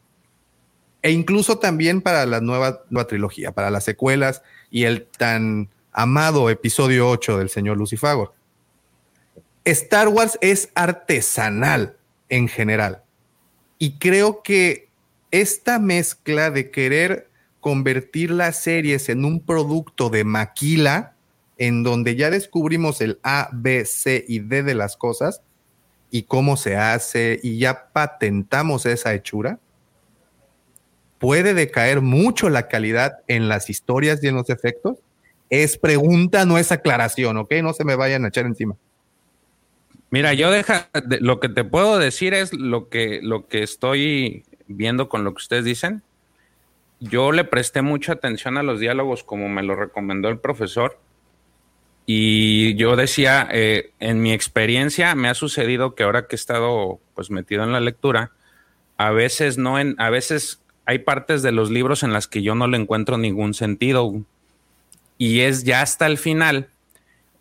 E incluso también para la nueva, nueva trilogía, para las secuelas y el tan amado episodio 8 del señor Lucifagor. Star Wars es artesanal en general. Y creo que esta mezcla de querer convertir las series en un producto de maquila, en donde ya descubrimos el A, B, C y D de las cosas y cómo se hace y ya patentamos esa hechura, puede decaer mucho la calidad en las historias y en los efectos. Es pregunta, no es aclaración, ¿ok? No se me vayan a echar encima. Mira, yo deja, lo que te puedo decir es lo que, lo que estoy viendo con lo que ustedes dicen yo le presté mucha atención a los diálogos como me lo recomendó el profesor. Y yo decía, eh, en mi experiencia me ha sucedido que ahora que he estado pues metido en la lectura, a veces no en, a veces hay partes de los libros en las que yo no le encuentro ningún sentido. Y es ya hasta el final,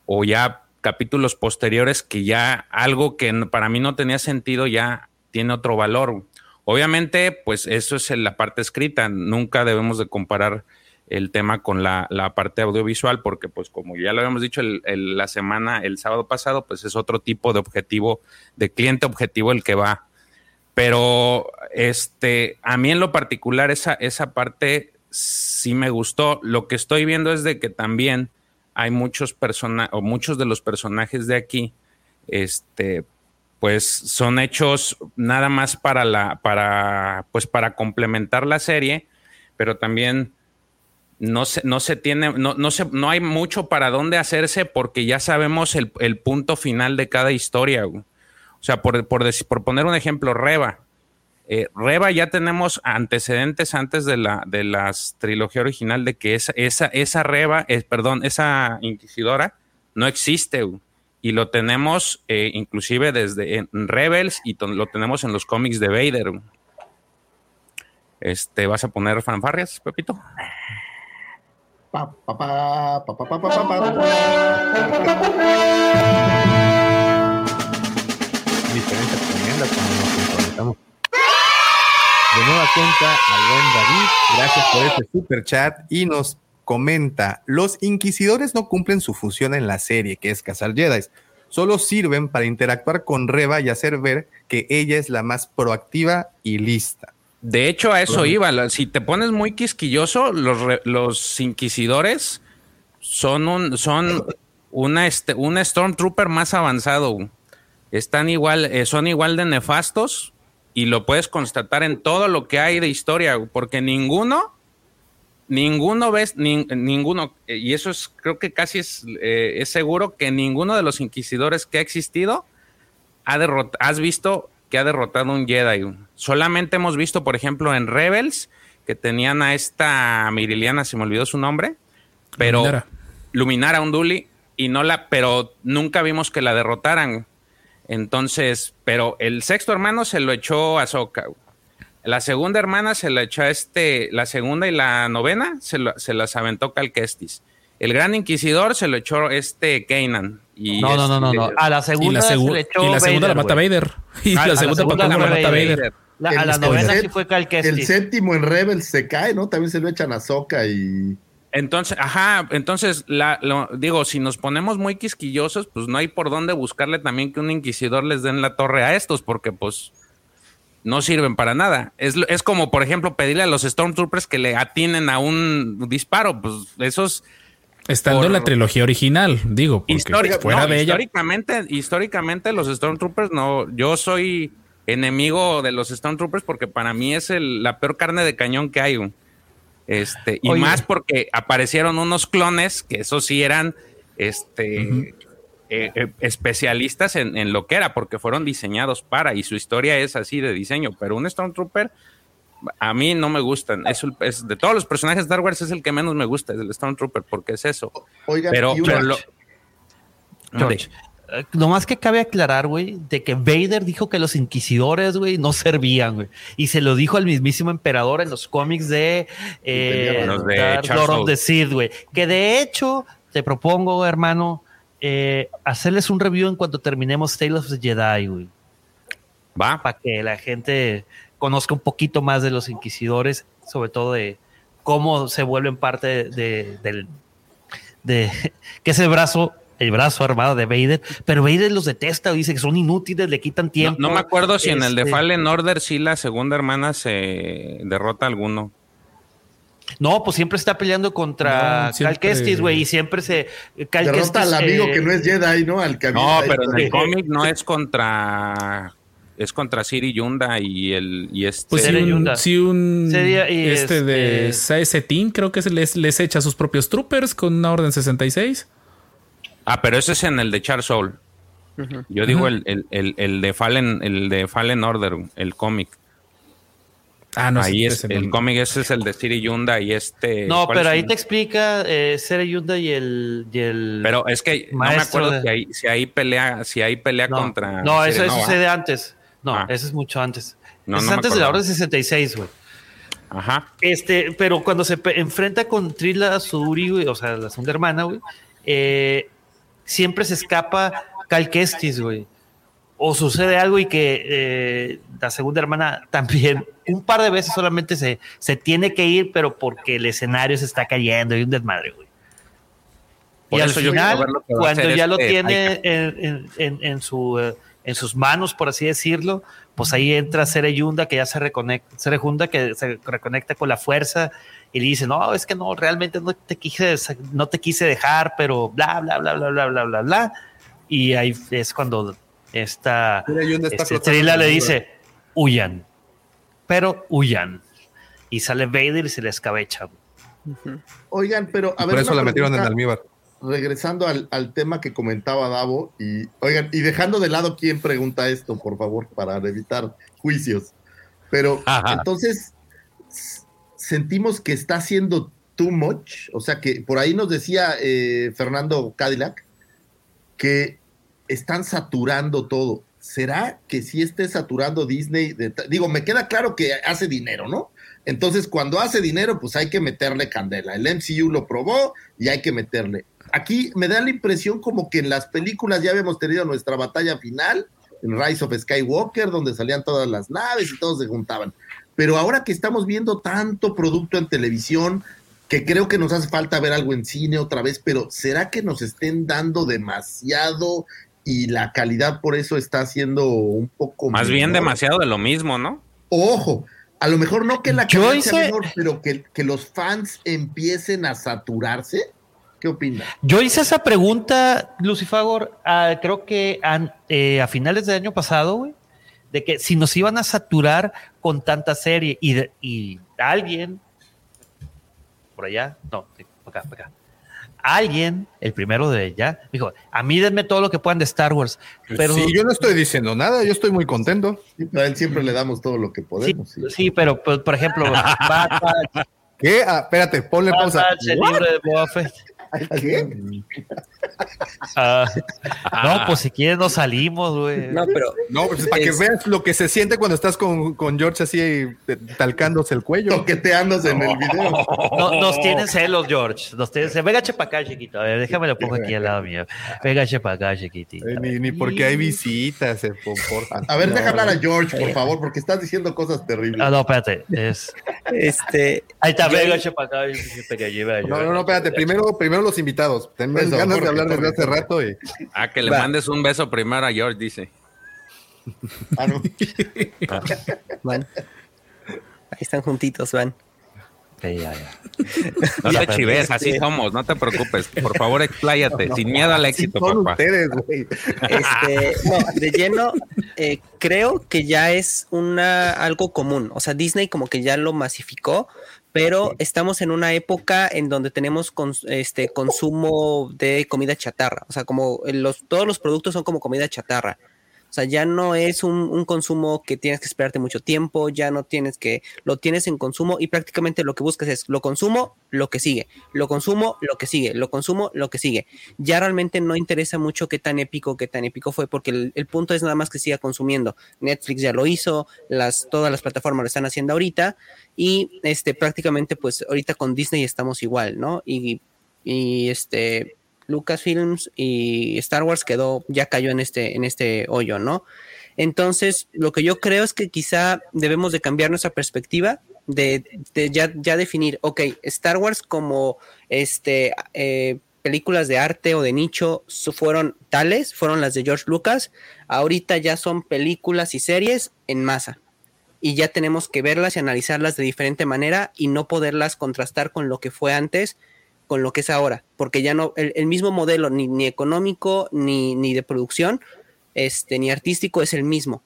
o ya capítulos posteriores, que ya algo que para mí no tenía sentido ya tiene otro valor. Obviamente, pues eso es la parte escrita. Nunca debemos de comparar el tema con la, parte audiovisual, porque pues como ya lo habíamos dicho la semana, el sábado pasado, pues es otro tipo de objetivo, de cliente objetivo el que va. Pero este, a mí en lo particular esa, esa parte sí me gustó. Lo que estoy viendo es de que también hay muchos personajes, o muchos de los personajes de aquí, este, pues son hechos nada más para la, para, pues para complementar la serie, pero también no se, no se tiene, no, no, se, no hay mucho para dónde hacerse porque ya sabemos el, punto final de cada historia. O sea, por, por, por poner un ejemplo, Reba. Eh, Reba ya tenemos antecedentes antes de la de las trilogía original de que esa, esa, esa Reba, eh, perdón, esa inquisidora no existe. Y lo tenemos eh, inclusive desde en Rebels y lo tenemos en los cómics de Vader. Este, ¿Vas a poner fanfarrias, Pepito? Tremenda cuando nos. De nueva cuenta al buen David, gracias por este super chat y nos comenta, los inquisidores no cumplen su función en la serie, que es cazar Jedi. Solo sirven para interactuar con Reva y hacer ver que ella es la más proactiva y lista. De hecho, a eso iba. Si te pones muy quisquilloso, los, los inquisidores son un, son una, este, un Stormtrooper más avanzado. Están igual, eh, son igual de nefastos y lo puedes constatar en todo lo que hay de historia, porque ninguno, ninguno ves, ninguno, y eso es, creo que casi es, eh, es seguro que ninguno de los inquisidores que ha existido ha derrotado, has visto que ha derrotado un Jedi. Solamente hemos visto, por ejemplo, en Rebels, que tenían a esta Miriliana, se me olvidó su nombre, pero Luminara, Luminara Unduli, y no la, pero nunca vimos que la derrotaran. Entonces, pero el sexto hermano se lo echó a Soka. La segunda hermana se la echó a este, la segunda y la novena se, se las aventó Cal Kestis. El gran inquisidor se lo echó este Kanan. Y no, no, no, no, no, A la segunda se le echó Y la segunda la mata Vader. *laughs* Y la, segunda, la, la mata Vader. a la novena sí fue Cal Kestis. El séptimo en Rebels se cae, ¿no? También se lo echan a Soka y... Entonces, ajá, entonces, la, lo, digo, si nos ponemos muy quisquillosos, pues no hay por dónde buscarle también que un inquisidor les den la torre a estos, porque pues no sirven para nada. Es, es como, por ejemplo, pedirle a los Stormtroopers que le atinen a un disparo, pues esos Estando en la trilogía original, digo, porque fuera de históricamente, Históricamente, los Stormtroopers no. Yo soy enemigo de los Stormtroopers porque para mí es la peor carne de cañón que hay. Este, y más porque aparecieron unos clones que esos sí eran este, eh, eh, especialistas en, en, lo que era, porque fueron diseñados para, y su historia es así de diseño. Pero un Stormtrooper a mí no me gustan. Es, es, de todos los personajes de Star Wars es el que menos me gusta, es el Stormtrooper, porque es eso. Oiga, pero, pero eh, nomás que cabe aclarar, güey, de que Vader dijo que los inquisidores, güey, no servían, güey. Y se lo dijo al mismísimo emperador en los cómics de, eh, Lord of the Sith, güey. Que de hecho, te propongo, hermano, eh, hacerles un review en cuanto terminemos Tale of the Jedi, güey. Va. Para que la gente conozca un poquito más de los inquisidores, sobre todo de cómo se vuelven parte de, del de *laughs* que es el brazo el brazo armado de Vader, pero Vader los detesta, dice que son inútiles, le quitan tiempo. No, me acuerdo si en el de este Fallen Order sí la segunda hermana se derrota a alguno. No, pues siempre está peleando contra Cal Kestis, güey, y siempre se. Cal derrota al amigo que no es Jedi, ¿no? Al no, pero en el cómic no es contra es contra Siri Yunda y el y este pues si un, este, de este creo que se les, les echa a sus propios troopers con una orden 66 ah pero ese es en el de Charles Soul yo digo el, de Fallen el de Fallen Order el cómic Ah, no, ahí es, el cómic ese es el de Siri Yunda y este. No, pero ahí te explica eh, Siri Yunda y el, Pero es que no me acuerdo si, ahí, si ahí pelea, si ahí pelea contra. No, eso, eso sucede antes. No, ah. eso es mucho antes. No, es antes de la orden 66, güey. Ajá. Este, pero cuando se enfrenta con Trila Suduri, güey, o sea, la segunda hermana, güey, eh, siempre se escapa Cal Kestis, güey. O sucede algo y que eh, la segunda hermana también, un par de veces solamente se, se tiene que ir, pero porque el escenario se está cayendo y un desmadre, güey. y al final, cuando ya lo este tiene en, en, en, su eh, en sus manos, por así decirlo, pues ahí entra Sere Yunda, que ya se reconecta, Sere Yunda que se reconecta con la fuerza y le dice, no, es que no, realmente no te quise, no te quise dejar, pero bla, bla, bla, bla, bla, bla, bla, bla. Y ahí es cuando esta este, le dice, huyan, pero huyan. Y sale Vader y se le escabecha. Oigan, pero a ver. Por eso la metieron en almíbar. Regresando al, tema que comentaba Davo, y oigan, y dejando de lado quién pregunta esto, por favor, para evitar juicios. Pero entonces sentimos que está haciendo too much. O sea que por ahí nos decía eh, Fernando Cadillac que están saturando todo. ¿Será que si esté saturando Disney? digo, me queda claro que hace dinero, ¿no? Entonces, cuando hace dinero, pues hay que meterle candela. El MCU lo probó y hay que meterle. Aquí me da la impresión como que en las películas ya habíamos tenido nuestra batalla final, en Rise of Skywalker, donde salían todas las naves y todos se juntaban. Pero ahora que estamos viendo tanto producto en televisión, que creo que nos hace falta ver algo en cine otra vez, pero ¿será que nos estén dando demasiado y la calidad por eso está siendo un poco... Más bien demasiado de lo mismo, ¿no? Ojo, a lo mejor no que la calidad sea menor, pero que, que los fans empiecen a saturarse. ¿Qué opinas? Yo hice esa pregunta, Lucifagor, creo que eh, a, finales del año pasado, güey, de que si nos iban a saturar con tanta serie y, y alguien, por allá, no, por acá, por acá, alguien, el primero de ella, dijo, a mí denme todo lo que puedan de Star Wars. Pues pero sí, yo no estoy diciendo nada, yo estoy muy contento. a él siempre le damos todo lo que podemos. Sí, pero pues, por ejemplo, *laughs* ¿Qué? Ah, espérate, ponle pausa. El libro de *laughs* Ah, no, pues si quieres nos salimos, güey. No, pero. No, pues para que veas lo que se siente cuando estás con, con George así eh, talcándose el cuello. Toqueteándose en el video. nos tienen celos, George. Nos tienen celos. Venga, para acá, chiquito. A ver, déjame lo pongo aquí al lado mío. Venga, para acá, chiquitito. Eh, ni, ni, porque hay visitas, eh, A ver, deja hablar a George, por favor, porque estás diciendo cosas terribles. Ah, no, espérate. Es... Este. Ahí está, venga, para acá. No, no, no, espérate. Primero, primero los invitados. Tengo ganas de hablar desde hace rato. Y... Ah, que le mandes un beso primero a George, dice. *laughs* Ah, no. Van. Ahí están juntitos, van. No te chives, así somos, no te preocupes. Por favor, expláyate, sin miedo al éxito, papá. Ustedes, este, no, de lleno, eh, creo que ya es una algo común. O sea, Disney como que ya lo masificó, pero estamos en una época en donde tenemos este consumo de comida chatarra, o sea, como los, todos los productos son como comida chatarra. O sea, ya no es un, consumo que tienes que esperarte mucho tiempo, ya no tienes que, lo tienes en consumo y prácticamente lo que buscas es lo consumo, lo que sigue, lo consumo, lo que sigue, lo consumo, lo que sigue. Ya realmente no interesa mucho qué tan épico, qué tan épico fue, porque el, punto es nada más que siga consumiendo. Netflix ya lo hizo, las, todas las plataformas lo están haciendo ahorita y este, prácticamente pues ahorita con Disney estamos igual, ¿no? Y, y este Lucasfilms y Star Wars quedó, ya cayó en este, en este hoyo, ¿no? Entonces, lo que yo creo es que quizá debemos de cambiar nuestra perspectiva de, ya, definir, ok, Star Wars como este eh, películas de arte o de nicho fueron tales, fueron las de George Lucas, ahorita ya son películas y series en masa. Y ya tenemos que verlas y analizarlas de diferente manera y no poderlas contrastar con lo que fue antes, con lo que es ahora, porque ya no, el, mismo modelo, ni, económico, ni, ni, de producción, este, ni artístico, es el mismo.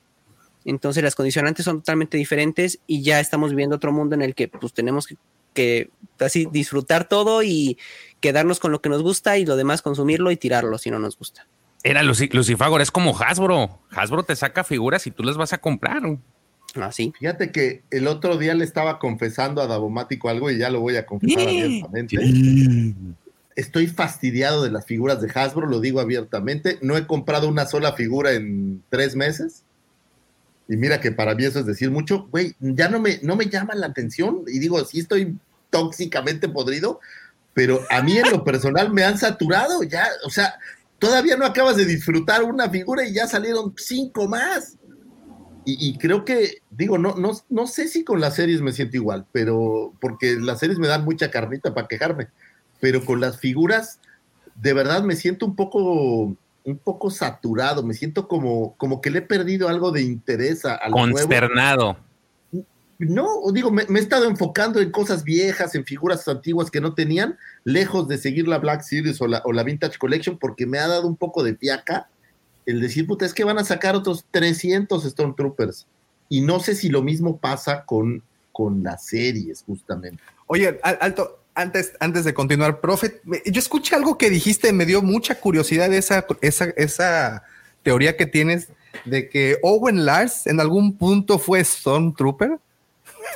Entonces las condicionantes son totalmente diferentes y ya estamos viviendo otro mundo en el que pues tenemos que, así disfrutar todo y quedarnos con lo que nos gusta y lo demás consumirlo y tirarlo si no nos gusta. Era Lucifagor, es como Hasbro. Hasbro te saca figuras y tú las vas a comprar. Así. Ah, Fíjate que el otro día le estaba confesando a Davomático algo y ya lo voy a confesar abiertamente. Estoy fastidiado de las figuras de Hasbro, lo digo abiertamente. No he comprado una sola figura en tres meses. Y mira que para mí eso es decir mucho. Güey, ya no me, no me llama la atención. Y digo, sí estoy tóxicamente podrido, pero a mí en lo personal me han saturado. Ya, o sea, todavía no acabas de disfrutar una figura y ya salieron cinco más. Y, creo que, digo, no, no, no sé si con las series me siento igual, pero porque las series me dan mucha carnita para quejarme, pero con las figuras, de verdad me siento un poco, un poco saturado, me siento como, como que le he perdido algo de interés a, a Consternado. No, digo, me, me, he estado enfocando en cosas viejas, en figuras antiguas que no tenían, lejos de seguir la Black Series o la, o la Vintage Collection, porque me ha dado un poco de fiaca el decir, puta, es que van a sacar otros 300 Stormtroopers. Y no sé si lo mismo pasa con, con las series, justamente. Oye, alto, antes, antes de continuar, profe, yo escuché algo que dijiste, me dio mucha curiosidad esa, esa, esa teoría que tienes de que Owen Lars en algún punto fue Stormtrooper.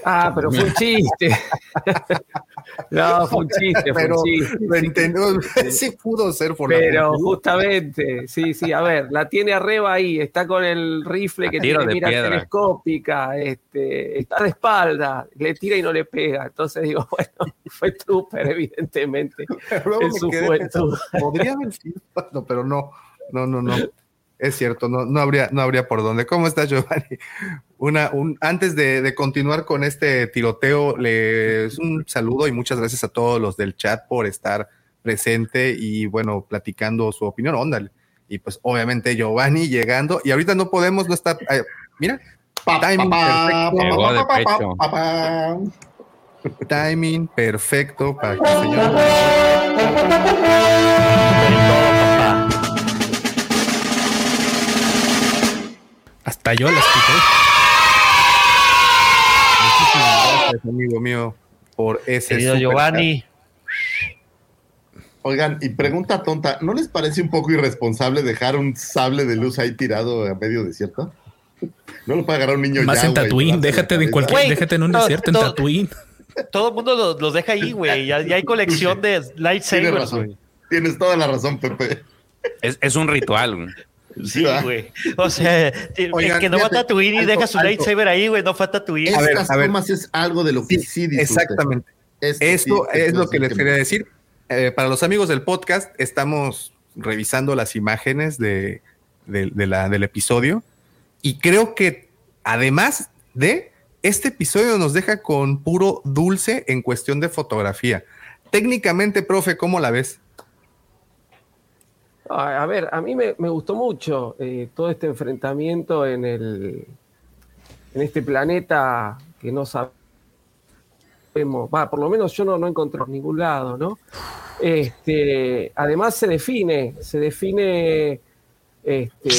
Ah, pero fue un chiste. *laughs* no, fue un chiste, fue un chiste. *laughs* sí pudo ser por Pero justamente, sí, sí, a ver, la tiene arriba ahí, está con el rifle que tiene mira telescópica, este, está de espalda, le tira y no le pega. Entonces digo, *laughs* bueno, fue trooper, evidentemente. en su Podría haber sido, pero no, no, no, no. Es cierto, no, no, habría, no habría por dónde. ¿Cómo estás, Giovanni? Una, un, antes de, continuar con este tiroteo, les un saludo y muchas gracias a todos los del chat por estar presente y bueno, platicando su opinión. Óndale. Y pues obviamente Giovanni llegando y ahorita no podemos, no está. Eh, mira, timing perfecto. Timing perfecto para que el señor. Hasta yo la escuché. Muchísimas gracias, amigo mío, por ese. Querido Giovanni. Oigan, y pregunta tonta, ¿no les parece un poco irresponsable dejar un sable de luz ahí tirado a medio desierto? No lo puede agarrar un niño Más en Tatooine, déjate de cualquier, déjate en un desierto en Tatooine. Todo el mundo los, deja ahí, güey. Ya, hay colección de lightsabers, Tienes, Tienes toda la razón, Pepe. Es, es un ritual, güey. Sí, güey. O sea, el que no va a Tatooine y deja su lightsaber ahí, güey, no falta Tatooine. A ver, a ver. es algo de lo que sí, sí Exactamente. Esto, es lo que les quería decir. Eh, para los amigos del podcast, estamos revisando las imágenes de, la, del episodio y creo que además de este episodio nos deja con puro dulce en cuestión de fotografía. Técnicamente, profe, ¿cómo la ves? A ver, a mí me, gustó mucho eh, todo este enfrentamiento en, el, en este planeta que no sabemos, por lo menos yo no, no encontré en ningún lado, ¿no? Este, además se define, se define, este,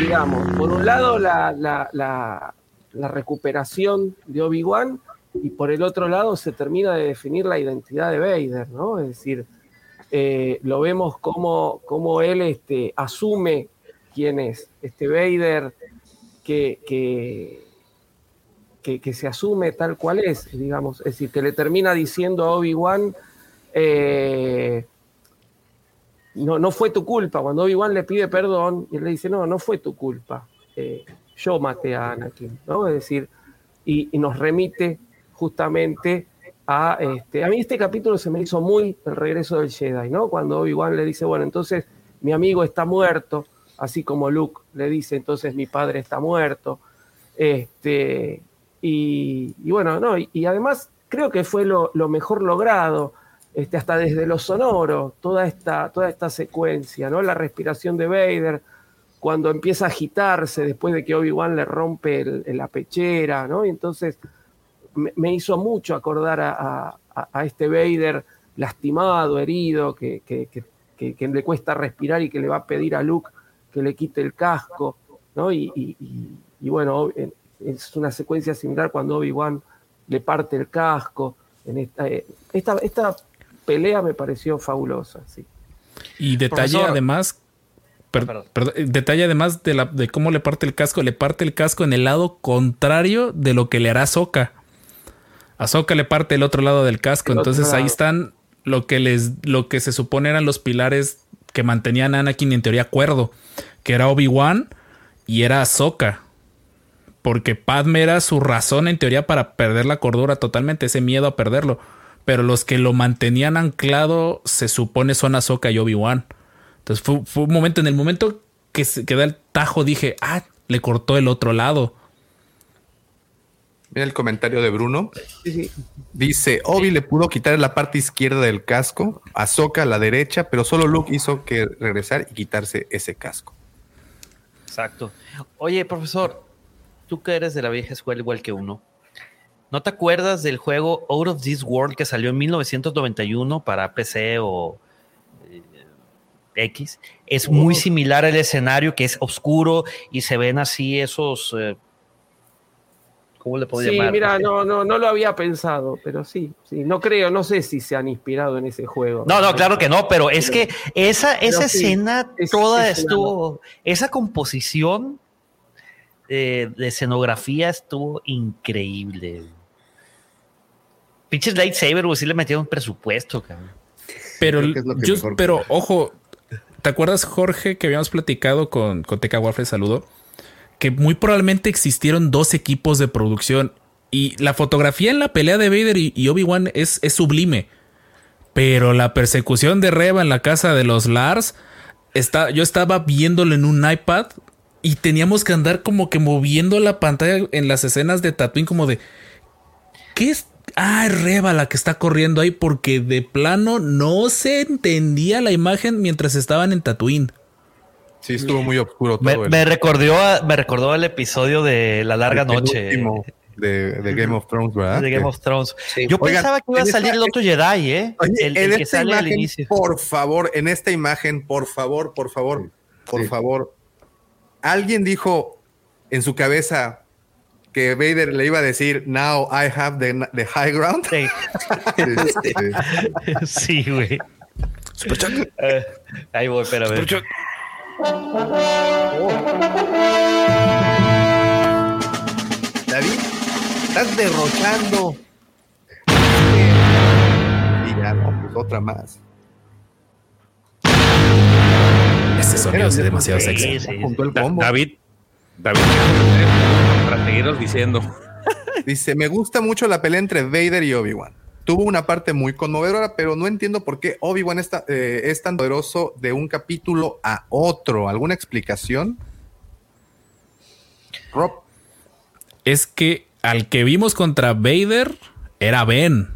digamos, por un lado la, la recuperación de Obi-Wan y por el otro lado se termina de definir la identidad de Vader, ¿no? Es decir, eh, lo vemos como, como él este, asume quién es, este Vader que, que, que, se asume tal cual es, digamos, es decir, que le termina diciendo a Obi-Wan, eh, no, no fue tu culpa, cuando Obi-Wan le pide perdón, y él le dice, no, no fue tu culpa, eh, yo maté a Anakin. Es decir, y, y nos remite justamente a, este, a mí este capítulo se me hizo muy el regreso del Jedi, ¿no? Cuando Obi-Wan le dice, bueno, entonces mi amigo está muerto, así como Luke le dice, entonces mi padre está muerto. Este, y, bueno, no, y, además creo que fue lo, mejor logrado, este, hasta desde lo sonoro, toda esta, toda esta secuencia, ¿no? La respiración de Vader, cuando empieza a agitarse después de que Obi-Wan le rompe la pechera, ¿no? Y entonces me, hizo mucho acordar a, este Vader lastimado, herido, que, le cuesta respirar y que le va a pedir a Luke que le quite el casco, ¿no? Y, bueno, es una secuencia similar cuando Obi-Wan le parte el casco. En esta, eh, esta, pelea me pareció fabulosa, sí. Y detalle además, detalle además de, la, de cómo le parte el casco, le parte el casco en el lado contrario de lo que le hará Soka. Ahsoka le parte el otro lado del casco. entonces ahí están lo que les, lo que se supone eran los pilares que mantenían a Anakin en teoría cuerdo, que era Obi-Wan y era Ahsoka. Porque Padme era su razón en teoría para perder la cordura totalmente, ese miedo a perderlo. Pero los que lo mantenían anclado se supone son Ahsoka y Obi-Wan. Entonces fue, un momento, en el momento que, se, que da el tajo dije, ah, le cortó el otro lado. Mira el comentario de Bruno. Dice, Obi le pudo quitar la parte izquierda del casco, a Soka la derecha, pero solo Luke hizo que regresar y quitarse ese casco. Exacto. Oye, profesor, tú que eres de la vieja escuela igual que uno, ¿no te acuerdas del juego Out of This World que salió en 1991 para PC o eh, X? Es muy similar al escenario que es oscuro y se ven así esos... Eh, ¿Cómo le puedo sí, llamar? mira, no, no, no lo había pensado, pero sí, sí, no creo, no sé si se han inspirado en ese juego. No, no, claro que no, pero es que esa, esa sí, escena es- toda es estuvo, esa composición eh, de escenografía estuvo increíble. Pinches lightsaber, güey, sí le metieron presupuesto, cabrón. Pero, yo- pero ojo, ¿te acuerdas, Jorge, que habíamos platicado con, con Teca Waffle? Saludo. Que muy probablemente existieron dos equipos de producción. Y la fotografía en la pelea de Vader y, Obi-Wan es, sublime. Pero la persecución de Reva en la casa de los Lars, está, yo estaba viéndolo en un iPad y teníamos que andar como que moviendo la pantalla en las escenas de Tatooine, como de. ¿Qué es? Ah, es Reba la que está corriendo ahí porque de plano no se entendía la imagen mientras estaban en Tatooine. Sí, estuvo muy oscuro todo. Me, el- me recordó a- me recordó el episodio de La Larga el Noche de, de Game of Thrones, ¿verdad? de Game of Thrones. Sí. Yo Oigan, pensaba que iba a en esta- salir el otro Jedi, ¿eh? Oye, el, en el que esta sale al imagen, inicio. por favor, en esta imagen, por favor, por favor, por sí. favor, alguien dijo en su cabeza que Vader le iba a decir, now I have the, the high ground. Sí, Sí, *laughs* sí. sí, güey. Eh, ahí voy, espera, ver. David, estás derrochando. Y ya, no, pues otra más. Ese sonido es demasiado sexy. sí, sí. Da-. David, David, para seguiros diciendo. *laughs* Dice, me gusta mucho la pelea entre Vader y Obi-Wan. Tuvo una parte muy conmovedora, pero no entiendo por qué Obi-Wan está, eh, es tan poderoso de un capítulo a otro. ¿Alguna explicación? Rob, Es que al que vimos contra Vader era Ben.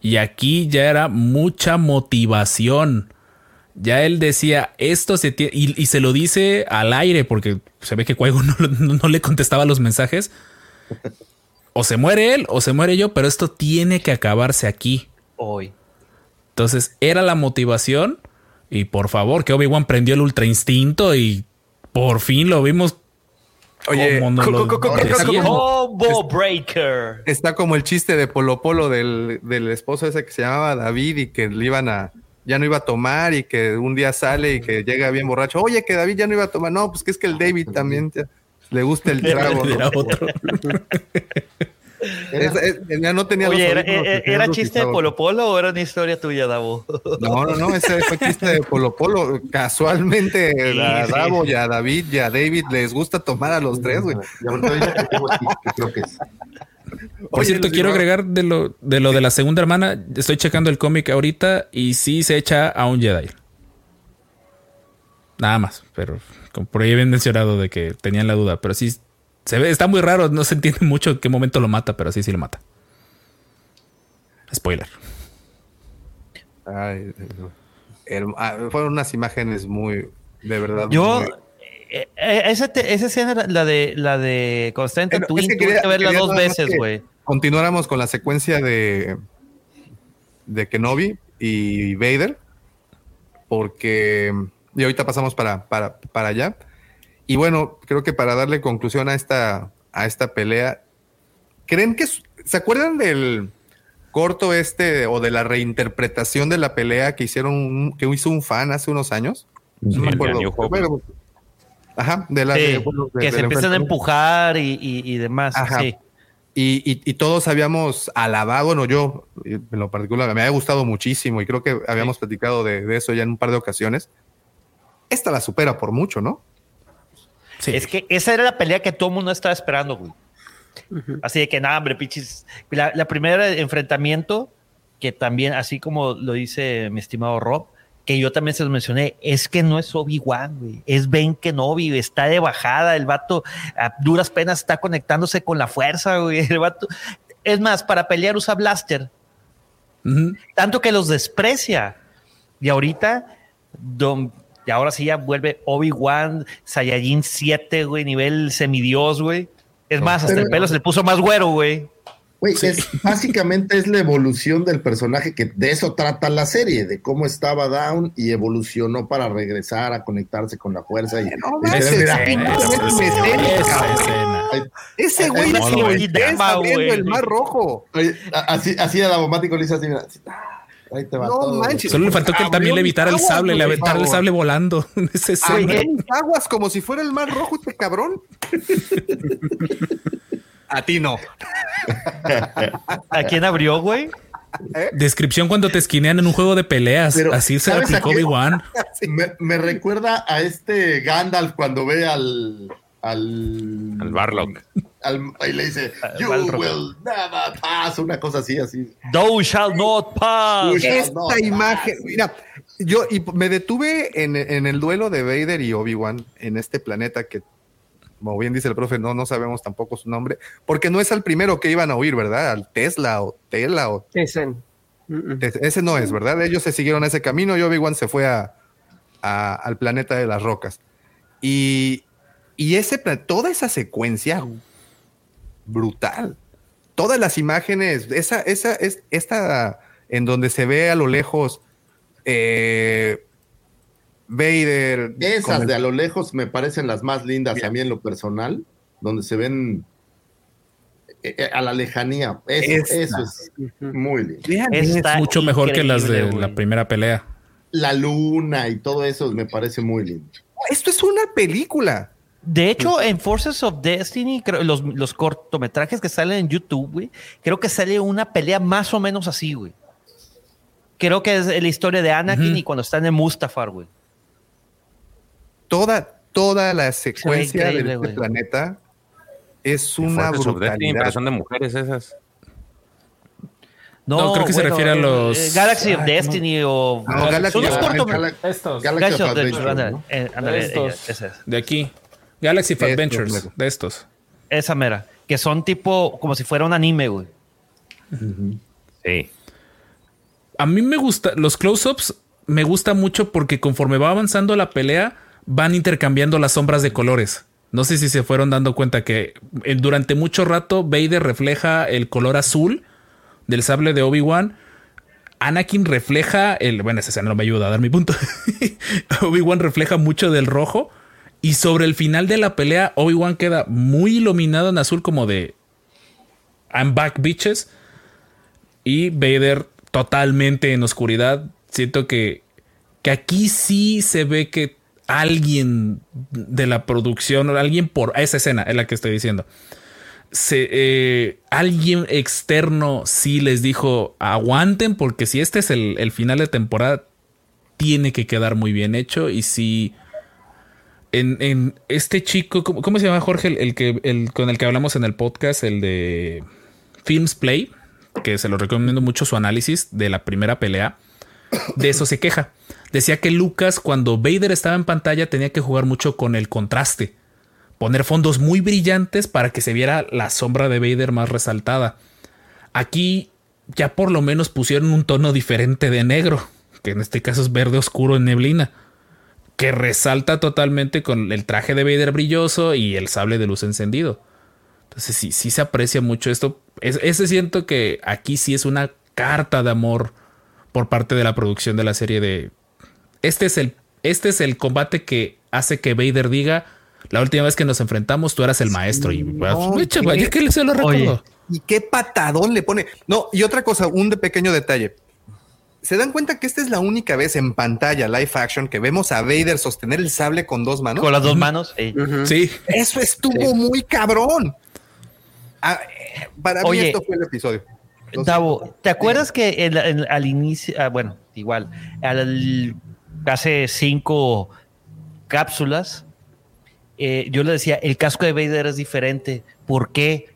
Y aquí ya era mucha motivación. Ya él decía, esto se tiene. Y, y se lo dice al aire, porque se ve que Cuego *laughs* no, no- no le contestaba los mensajes. O se muere él o se muere yo, pero esto tiene que acabarse aquí. Hoy. Entonces era la motivación. Y por favor, que Obi-Wan prendió el ultra instinto y por fin lo vimos. Oye, como nos lo. Combo Breaker. está como el chiste de Polo Polo del, del esposo ese que se llamaba David y que le iban a, ya no iba a tomar y que un día sale y que llega bien borracho. Oye, que David ya no iba a tomar. No, pues que es que el David también ya le gusta el *laughs* trago. ¿no? Era otro. *laughs* Es- es- ya no tenía Oye, los ¿era, audífonos era- era chiste de Polo Polo o era una historia tuya, Davo? *laughs* No, no, no, ese fue chiste de Polo Polo. Casualmente Sí, a sí. Davo y a David y a David les gusta tomar a los tres, güey. Y ahorita hay uno que tengo aquí, que creo que es. Por Oye, cierto, quiero agregar de lo, de lo de la segunda hermana. Estoy checando el cómic ahorita y sí se echa a un Jedi. Nada más, pero como por ahí habían mencionado de que tenían la duda, pero sí se ve, está muy raro, no se entiende mucho en qué momento lo mata, pero sí, sí lo mata. Spoiler. Ay, el- ah, fueron unas imágenes muy, de verdad. Yo, muy- eh, eh, esa, te- esa escena, era la de la de Constante Twin, es que tuve que verla dos veces, güey. continuáramos con la secuencia de, de Kenobi y Vader, porque y ahorita pasamos para, para, para allá. Y bueno, creo que para darle conclusión a esta, a esta pelea, ¿creen que se acuerdan del corto este o de la reinterpretación de la pelea que hicieron un- que hizo un fan hace unos años? No me acuerdo. Bueno, ajá, de la Sí, de- bueno, de- que se empiezan a empujar y, y- y demás. Ajá. Sí. Y, y- y todos habíamos alabado, bueno, yo en lo particular me había gustado muchísimo y creo que habíamos platicado de, de eso ya en un par de ocasiones. Esta la supera por mucho, ¿no? Sí. Es que esa era la pelea que todo el mundo estaba esperando, güey. Así de que nada, hombre, pichis. La, la primera enfrentamiento, que también, así como lo dice mi estimado Rob, que yo también se los mencioné, es que no es Obi-Wan, güey. Es Ben Kenobi, está de bajada. El vato a duras penas está conectándose con la fuerza, güey. El vato. Es más, para pelear usa blaster. Tanto que los desprecia. Y ahorita, don, y ahora sí ya vuelve Obi-Wan, Saiyajin 7, güey, nivel semidios, güey. Es más, hasta Pero- el pelo se le puso más güero, güey. Güey, es, básicamente es la evolución del personaje que de eso trata la serie, de cómo estaba Down y evolucionó para regresar a conectarse con la fuerza. Y, No y es escena. Ese güey abriendo el mar rojo. así, así a la bombático le hizo así, mira. Ahí te va no todo. manches. Solo le faltó que él también le evitara el sable, le aventara el sable volando. *laughs* Ese aguas como si fuera el mar rojo, este cabrón. a ti no. ¿A quién abrió, güey? ¿Eh? Descripción cuando te esquinean en un juego de peleas. Así se aplicó Obi-Wan. *laughs* Me, me, recuerda a este Gandalf cuando ve al. Al, al Barlock. y le dice: You will never pass. Una cosa así, así. Thou shall not pass. Esta imagen, mira, yo y me detuve en, en el duelo de Vader y Obi-Wan en este planeta que como bien dice el profe, no, no sabemos tampoco su nombre, porque no es al primero que iban a oír, ¿verdad? Al Tesla o Tela o... Ese. Ese no es, ¿verdad? Ellos se siguieron ese camino y Obi-Wan se fue a, al planeta de las rocas. Y, y ese, toda esa secuencia brutal, todas las imágenes, esa, esa, es, esta en donde se ve a lo lejos eh, Vader. Esas de a lo lejos me parecen las más lindas a mí en lo personal, donde se ven eh, eh, a la lejanía. Eso, es muy lindo. Es mucho mejor que las de la primera pelea. La luna y todo eso me parece muy lindo. Esto es una película. De hecho, en Forces of Destiny, los, los cortometrajes que salen en YouTube, güey, creo que sale una pelea más o menos así, güey. Creo que es la historia de Anakin y cuando están en Mustafar, güey. Toda, toda la secuencia de este planeta es una brutalidad. Son de mujeres esas. No, creo que se refiere a los eh, Galaxy of Destiny o no, Galaxy, son los estos. Galaxy, of Adventures, eh, de aquí Galaxy of Adventures de estos esa mera que son tipo como si fuera un anime güey sí a mí me gusta los close-ups me gusta mucho porque conforme va avanzando la pelea van intercambiando las sombras de colores. No sé si se fueron dando cuenta que eh, durante mucho rato Vader refleja el color azul del sable de Obi-Wan. Anakin refleja el. Bueno, esa escena no me ayuda a dar mi punto. *laughs* Obi-Wan refleja mucho del rojo. Y sobre el final de la pelea, Obi-Wan queda muy iluminado en azul, como de. I'm back, bitches. Y Vader totalmente en oscuridad. Siento que, que aquí sí se ve que alguien de la producción, alguien por esa escena es la que estoy diciendo. Se, eh, alguien externo sí les dijo aguanten porque si este es el, final de temporada tiene que quedar muy bien hecho y si en, este chico ¿cómo, se llama Jorge el, que el, con el que hablamos en el podcast el de Films Play que se lo recomiendo mucho su análisis de la primera pelea. De eso se queja. Decía que Lucas cuando Vader estaba en pantalla tenía que jugar mucho con el contraste, poner fondos muy brillantes para que se viera la sombra de Vader más resaltada. Aquí ya por lo menos pusieron un tono diferente de negro, que en este caso es verde oscuro en neblina, que resalta totalmente con el traje de Vader brilloso y el sable de luz encendido. Entonces sí, sí se aprecia mucho esto. ese siento que aquí sí es una carta de amor por parte de la producción de la serie de este es el, este es el combate que hace que Vader diga, la última vez que nos enfrentamos tú eras el maestro. y que se lo recuerdo. y qué patadón le pone. No, y otra cosa, un de pequeño detalle. ¿Se dan cuenta que esta es la única vez en pantalla live action que vemos a Vader sostener el sable con dos manos? Con las dos manos. Sí. Eso estuvo muy cabrón. Ah, para mí esto fue el episodio. Davo, ¿te acuerdas que al inicio, ah, bueno, igual, al hace cinco cápsulas, eh, yo le decía, el casco de Vader es diferente. ¿Por qué?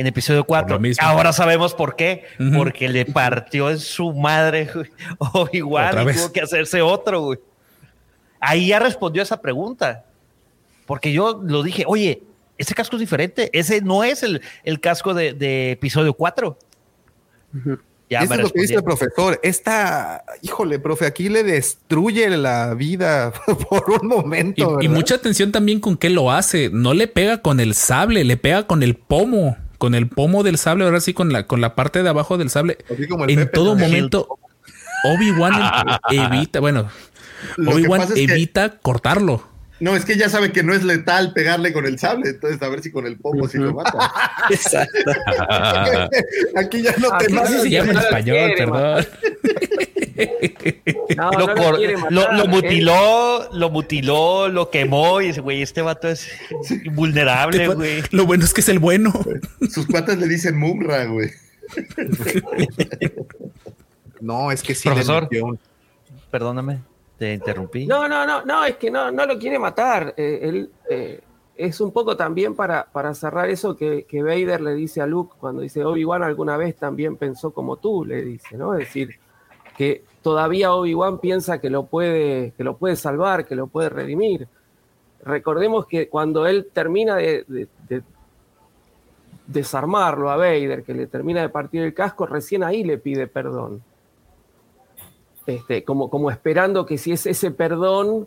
En episodio 4. Ahora sabemos por qué. Porque le partió en su madre *laughs* o igual y tuvo que hacerse otro. Güey. Ahí ya respondió esa pregunta. Porque yo lo dije, oye, ese casco es diferente. Ese no es el, el casco de, de episodio 4. Eso es lo que dice el profesor. Esta, híjole, profe, aquí le destruye la vida *laughs* por un momento. Y, mucha atención también con qué lo hace. No le pega con el sable, le pega con el pomo, con el pomo del sable, ahora sí, con la, con la parte de abajo del sable. en todo momento, Obi-Wan *laughs* evita, bueno, Obi-Wan evita cortarlo. No, es que ya sabe que no es letal pegarle con el sable, entonces a ver si con el pomo sí lo mata. *laughs* Exacto. *laughs* Aquí ya no te Así matas. se llama en español, quiere, perdón. No, lo, no cor- quiere lo- matar, lo él- mutiló, lo mutiló, lo quemó y dice, güey, este vato es vulnerable, güey. Lo bueno es que es el bueno. Sus cuates le dicen Mumra, güey. *laughs* No, es que sí. le Profesor. metió un- Perdóname, te interrumpí. No, no, no, no, es que no, no lo quiere matar. Eh, él eh, es un poco también para, para cerrar eso que, que Vader le dice a Luke cuando dice Obi-Wan alguna vez también pensó como tú, le dice, ¿no? Es decir, que todavía Obi-Wan piensa que lo puede, que lo puede salvar, que lo puede redimir. Recordemos que cuando él termina de, de- de desarmarlo a Vader, que le termina de partir el casco, recién ahí le pide perdón. Este, como, como esperando que si es ese perdón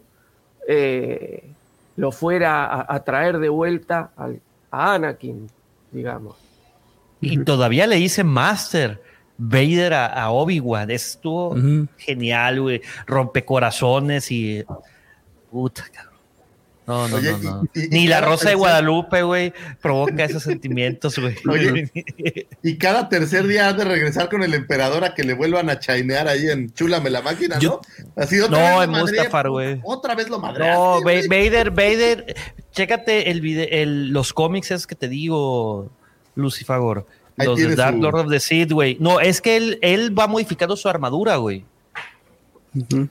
eh, lo fuera a, a traer de vuelta al- a Anakin, digamos. Y todavía le dice Master Vader a, a Obi-Wan. Estuvo Ujú. genial, güey. Rompecorazones y. Puta, cabrón. No, no, Oye, no, no. y- y- Ni y la Rosa de Guadalupe, güey, provoca esos sentimientos, güey. Oye, *laughs* Y cada tercer día has de regresar con el emperador a que le vuelvan a chainear ahí en Chúlame la máquina, ¿no? Yo- Así otra No, vez en Mustafar, güey. Otra vez lo madre. No, Va- Vader, Vader, chécate el vide- el- los cómics es que te digo, Lucifagor. Los de Dark su- Lord of the Sith, güey. No, es que él, él va modificando su armadura, güey.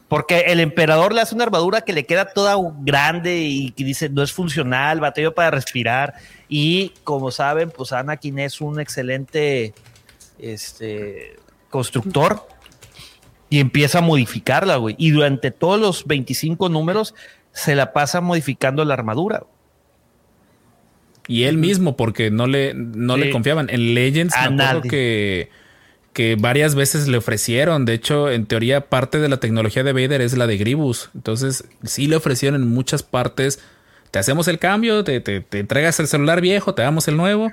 Porque el emperador le hace una armadura que le queda toda grande y que dice no es funcional, batalló para respirar. Y como saben, pues Anakin es un excelente este, constructor y empieza a modificarla, güey. Y durante todos los 25 números se la pasa modificando la armadura. Y él mismo, porque no le, no le confiaban. En Legends A me acuerdo nadie. que, que varias veces le ofrecieron. De hecho, en teoría, parte de la tecnología de Vader es la de Gribus. Entonces, sí le ofrecieron en muchas partes. Te hacemos el cambio, te, te, te entregas el celular viejo, te damos el nuevo.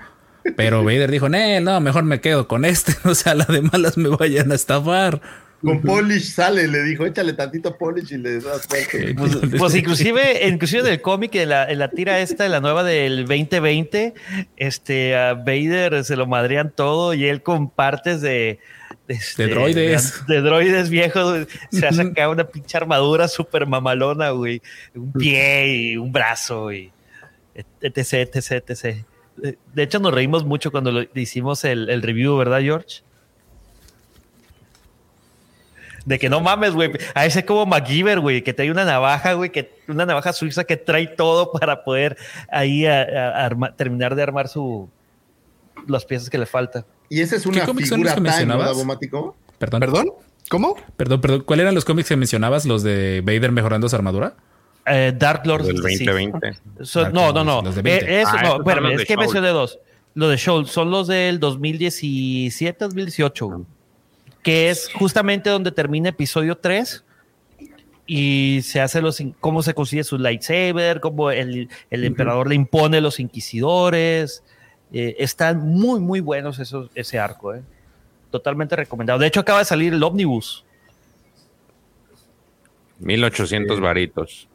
Pero *laughs* Vader dijo, "Nee, no, mejor me quedo con este. *laughs* O sea, la de malas me vayan a estafar. Con Polish sale, le dijo, échale tantito Polish y le das *laughs* fuerte. Pues, pues inclusive, inclusive del cómic, en la, en la tira esta, en la nueva del 2020, este, a Vader se lo madrean todo y él con partes de... este, De droides. De, de droides viejos, se ha sacado una pinche armadura súper mamalona, güey. Un pie y un brazo y etc, etc, etc. De- De hecho, nos reímos mucho cuando lo, hicimos el, el review, ¿verdad, George? De que no mames, güey. A ese como MacGyver, güey, que trae una navaja, güey, que una navaja suiza que trae todo para poder ahí a- a- arma- terminar de armar su las piezas que le faltan. Y esa es una figura que ¿no, mencionabas? Davomático? Perdón. ¿Perdón? ¿Cómo? Perdón, perdón. ¿Cuáles eran los cómics que mencionabas? ¿Los de Vader mejorando su armadura? Eh, Dark Lord Del sí. 2020. Son- Dark no, no, no. los de 20. Eh, eso, Ah, no, espérame, es que mencioné dos. Los de Shoal son los del 2017, 2018, güey, que es justamente donde termina episodio 3 y se hace los cómo se consigue su lightsaber, cómo el, el emperador le impone los inquisidores. Eh, están muy, muy buenos esos, ese arco, eh. Totalmente recomendado. De hecho, acaba de salir el Omnibus. 1800 varitos.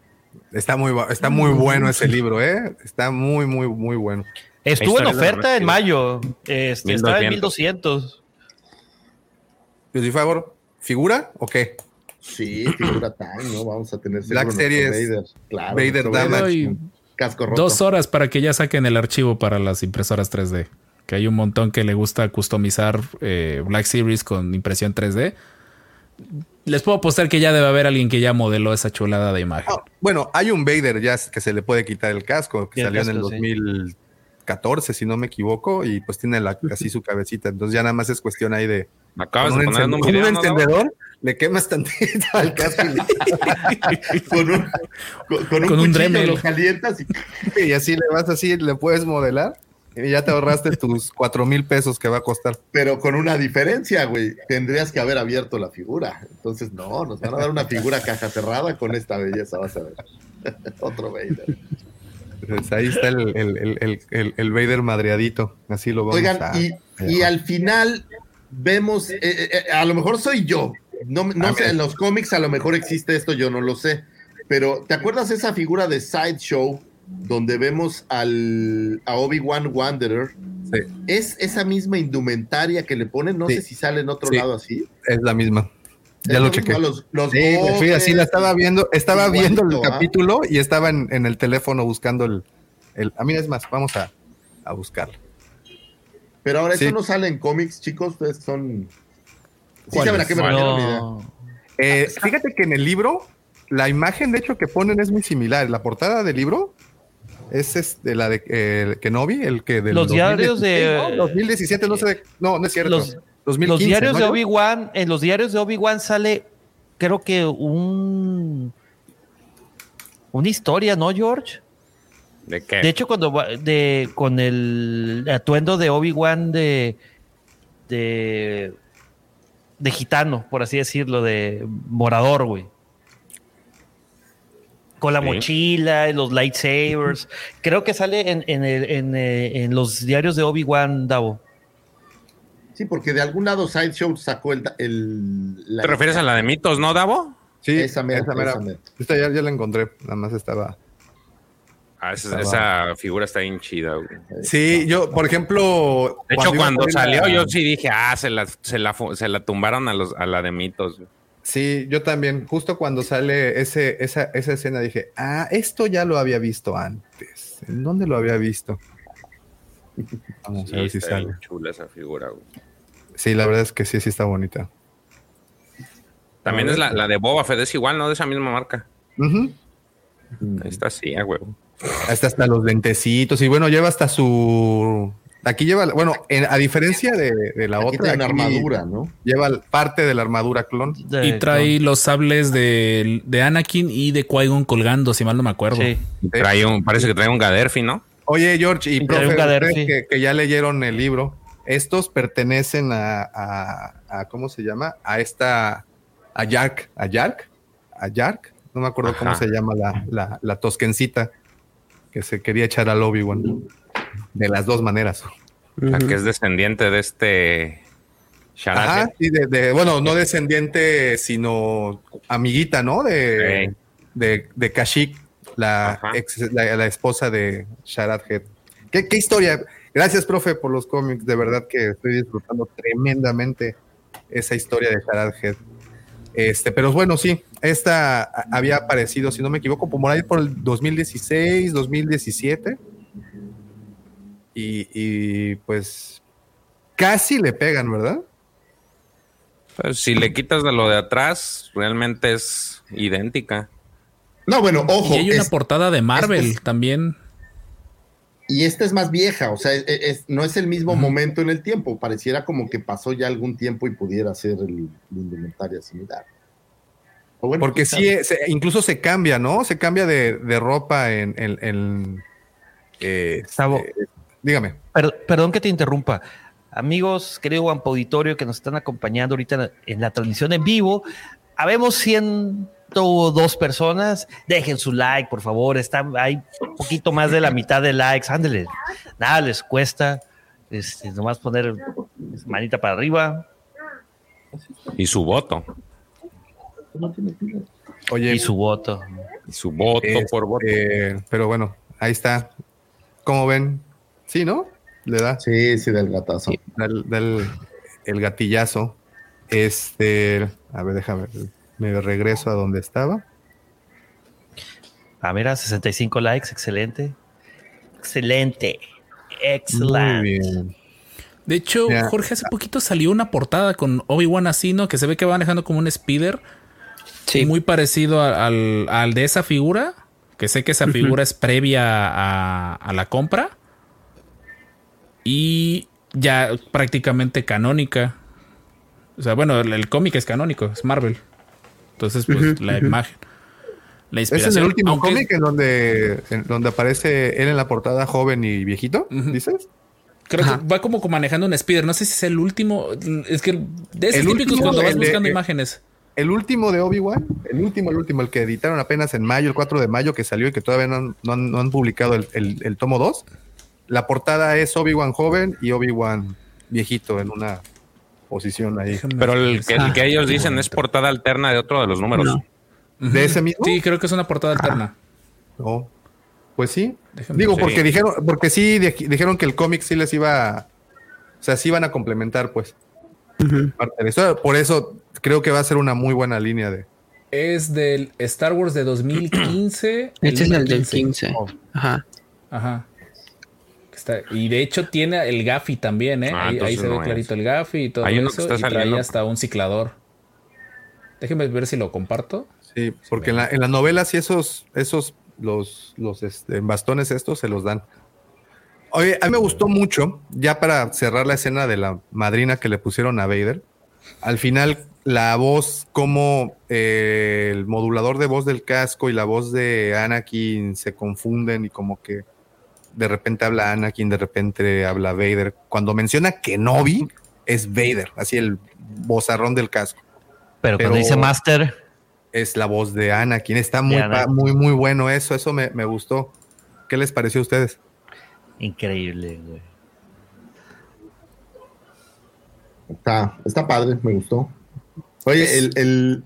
Está muy, está muy bueno ese libro, ¿eh? Está muy, muy, muy bueno. Estuvo en oferta en mayo. Este, estaba en 1200. 1200. Yo favor, ¿figura o qué? Sí, figura time, ¿no? Vamos a tener Black Series, Vader. Claro, Vader Damage. Casco roto. dos horas para que ya saquen el archivo para las impresoras 3D. Que hay un montón que le gusta customizar eh, Black Series con impresión 3D. Les puedo apostar que ya debe haber alguien que ya modeló esa chulada de imagen. Ah, bueno, hay un Vader ya que se le puede quitar el casco, que el salió en el casco, sí. 2014, si no me equivoco, y pues tiene la, *laughs* así su cabecita. Entonces ya nada más es cuestión ahí de Acabas con de un, poner un con video, un encendedor, le quemas tantito al casco y, *laughs* con un, con, con un, Con un cuchillo Dremel. lo calientas y *laughs* y así le vas así, le puedes modelar y ya te ahorraste tus cuatro mil pesos que va a costar. pero con una diferencia, güey. Tendrías que haber abierto la figura. Entonces, no, nos van a dar una figura caja cerrada con esta belleza, vas a ver. *laughs* Otro Vader. Pues ahí está el, el, el, el, el- el Vader madreadito. Así lo vamos Oigan, a. y, y al final vemos, eh, eh, eh, a lo mejor soy yo. No, no sé, en los cómics a lo mejor existe esto, yo no lo sé. pero ¿te acuerdas esa figura de Sideshow donde vemos al, a Obi-Wan Wanderer? Sí. Es esa misma indumentaria que le ponen, no sé si sale en otro lado así. Es la misma. Ya lo chequé. Los, sí, así la estaba viendo, estaba viendo el ¿ah? capítulo y estaba en, el teléfono buscando el, el, A mí es más, vamos a, a buscarlo. Pero ahora eso no sale en cómics, chicos, ustedes son... Sí saben a qué me refiero. Eh, fíjate que en el libro, la imagen de hecho que ponen es muy similar. La portada del libro es este, la de eh, Kenobi, el que de los diarios de 2017, no sé, no, no es cierto. Los, los diarios de Obi-Wan, en los diarios de Obi-Wan sale, creo que un una historia, ¿no, George? ¿De qué? De hecho, cuando de con el atuendo de Obi-Wan de, de de gitano, por así decirlo, de morador, güey. Con la mochila, los lightsabers. Creo que sale en, eh, en, los diarios de Obi-Wan Davo. Sí, porque de algún lado Sideshow sacó el. ¿Te refieres a la de mitos, no, Davo? Sí, esa mera. Esta ya, ya la encontré, nada más estaba. Ah, esa, figura está bien chida, Sí, yo, por ejemplo. De hecho, cuando salió, yo sí dije, ah, se la, se la, se la tumbaron a, los, a la de mitos. Sí, yo también. Justo cuando sale ese, esa, esa escena dije, ah, esto ya lo había visto antes. ¿En dónde lo había visto? *laughs* Vamos a ver si sale. chula esa figura, güey. Sí, la verdad es que sí, sí está bonita. También es la, la, de Boba Fett, es igual, ¿no? De esa misma marca. Está así, a huevo. Hasta hasta los lentecitos y bueno, lleva hasta su... Aquí lleva, bueno, a diferencia de, la otra, una armadura, ¿no? Lleva parte de la armadura clon. y trae los sables de, Anakin y de Qui-Gon colgando, si mal no me acuerdo. Sí. Trae un, parece que trae un Gaderfi, ¿no? Oye, George, y profe, que, que, ya leyeron el libro, estos pertenecen a, a, ¿cómo se llama? A esta, a Yark, a Yark, a Yark, no me acuerdo cómo se llama la, la, la tosquencita que se quería echar al Obi-Wan. De las dos maneras. que es descendiente de este Ajá, sí, de, bueno, no descendiente, sino amiguita, ¿no? De, de, de Kashyyyk, la, la, esposa de Sharad Head. ¿Qué, ¿Qué, historia? Gracias, profe, por los cómics. De verdad que estoy disfrutando tremendamente esa historia de Sharad Head. Este, pero bueno, sí, esta había aparecido, si no me equivoco, por ahí por el 2016, 2017. Y, pues casi le pegan, ¿verdad? Pues si le quitas de lo de atrás, realmente es idéntica. No, bueno, ojo. Y hay una portada de Marvel también. Y esta es más vieja, o sea, no es el mismo momento en el tiempo. Pareciera como que pasó ya algún tiempo y pudiera ser el, indumentaria similar. Porque sí, incluso se cambia, ¿no? Se cambia de, ropa en. en, eh, eh, dígame. perdón que te interrumpa. Amigos, querido Auditorio que nos están acompañando ahorita en la transmisión en vivo, habemos 102 personas. Dejen su like, por favor. Está, hay un poquito más de la mitad de likes. Ándale, nada les cuesta. Este, nomás poner manita para arriba. Y su voto. Oye, y su voto. Y su voto por voto. Pero bueno, ahí está. ¿Cómo ven? Sí, ¿no? Le da. Sí, sí, del gatazo. del, el gatillazo. Este, a ver, déjame, me regreso a donde estaba. A ver, a 65 likes, excelente. Excelente. Excelente. Muy bien. De hecho, Jorge, hace poquito salió una portada con Obi-Wan Asino que se ve que va manejando como un speeder muy parecido al, de esa figura, que sé que esa figura es previa a, la compra. Y ya prácticamente canónica. O sea, bueno, el, cómic es canónico, es Marvel. Entonces, pues la imagen. La inspiración. ¿Es el último cómic en donde, donde aparece él en la portada joven y viejito? ¿Dices? Creo que va como manejando un speeder. No sé si es el último. Es que de esos típicos cuando vas buscando imágenes el último de Obi-Wan, el último, el último, el que editaron apenas en mayo, el 4 de mayo que salió y que todavía no, han, publicado el, tomo 2, la portada es Obi-Wan joven y Obi-Wan viejito en una posición ahí. Pero el que, ellos dicen es portada alterna de otro de los números. ¿De ese mismo? Sí, creo que es una portada alterna. No. Pues sí. Digo, porque dijeron, porque sí dijeron que el cómic sí les iba, o sea, sí iban a complementar, pues. Por eso creo que va a ser una muy buena línea de. Es del Star Wars de 2015. Este es el del 15. Ajá. Ajá. Y de hecho tiene el Gaffy también, ¿eh? Ah, ahí, se ve clarito el Gaffy y todo eso. Y trae hasta un ciclador. Déjenme ver si lo comparto. Sí, porque en la, en la novela sí esos, esos los, los este, bastones estos se los dan. Oye, a mí me gustó mucho, ya para cerrar la escena de la madrina que le pusieron a Vader, al final la voz, como eh, el modulador de voz del casco y la voz de Anakin se confunden y como que de repente habla Anakin, de repente habla Vader. Cuando menciona Kenobi, es Vader, así el vozarrón del casco. Pero, cuando dice Master. Es la voz de Anakin. Está muy, muy, muy bueno eso. Eso me, me gustó. ¿Qué les pareció a ustedes? Increíble, güey. Está, está padre, me gustó. Oye, el, el,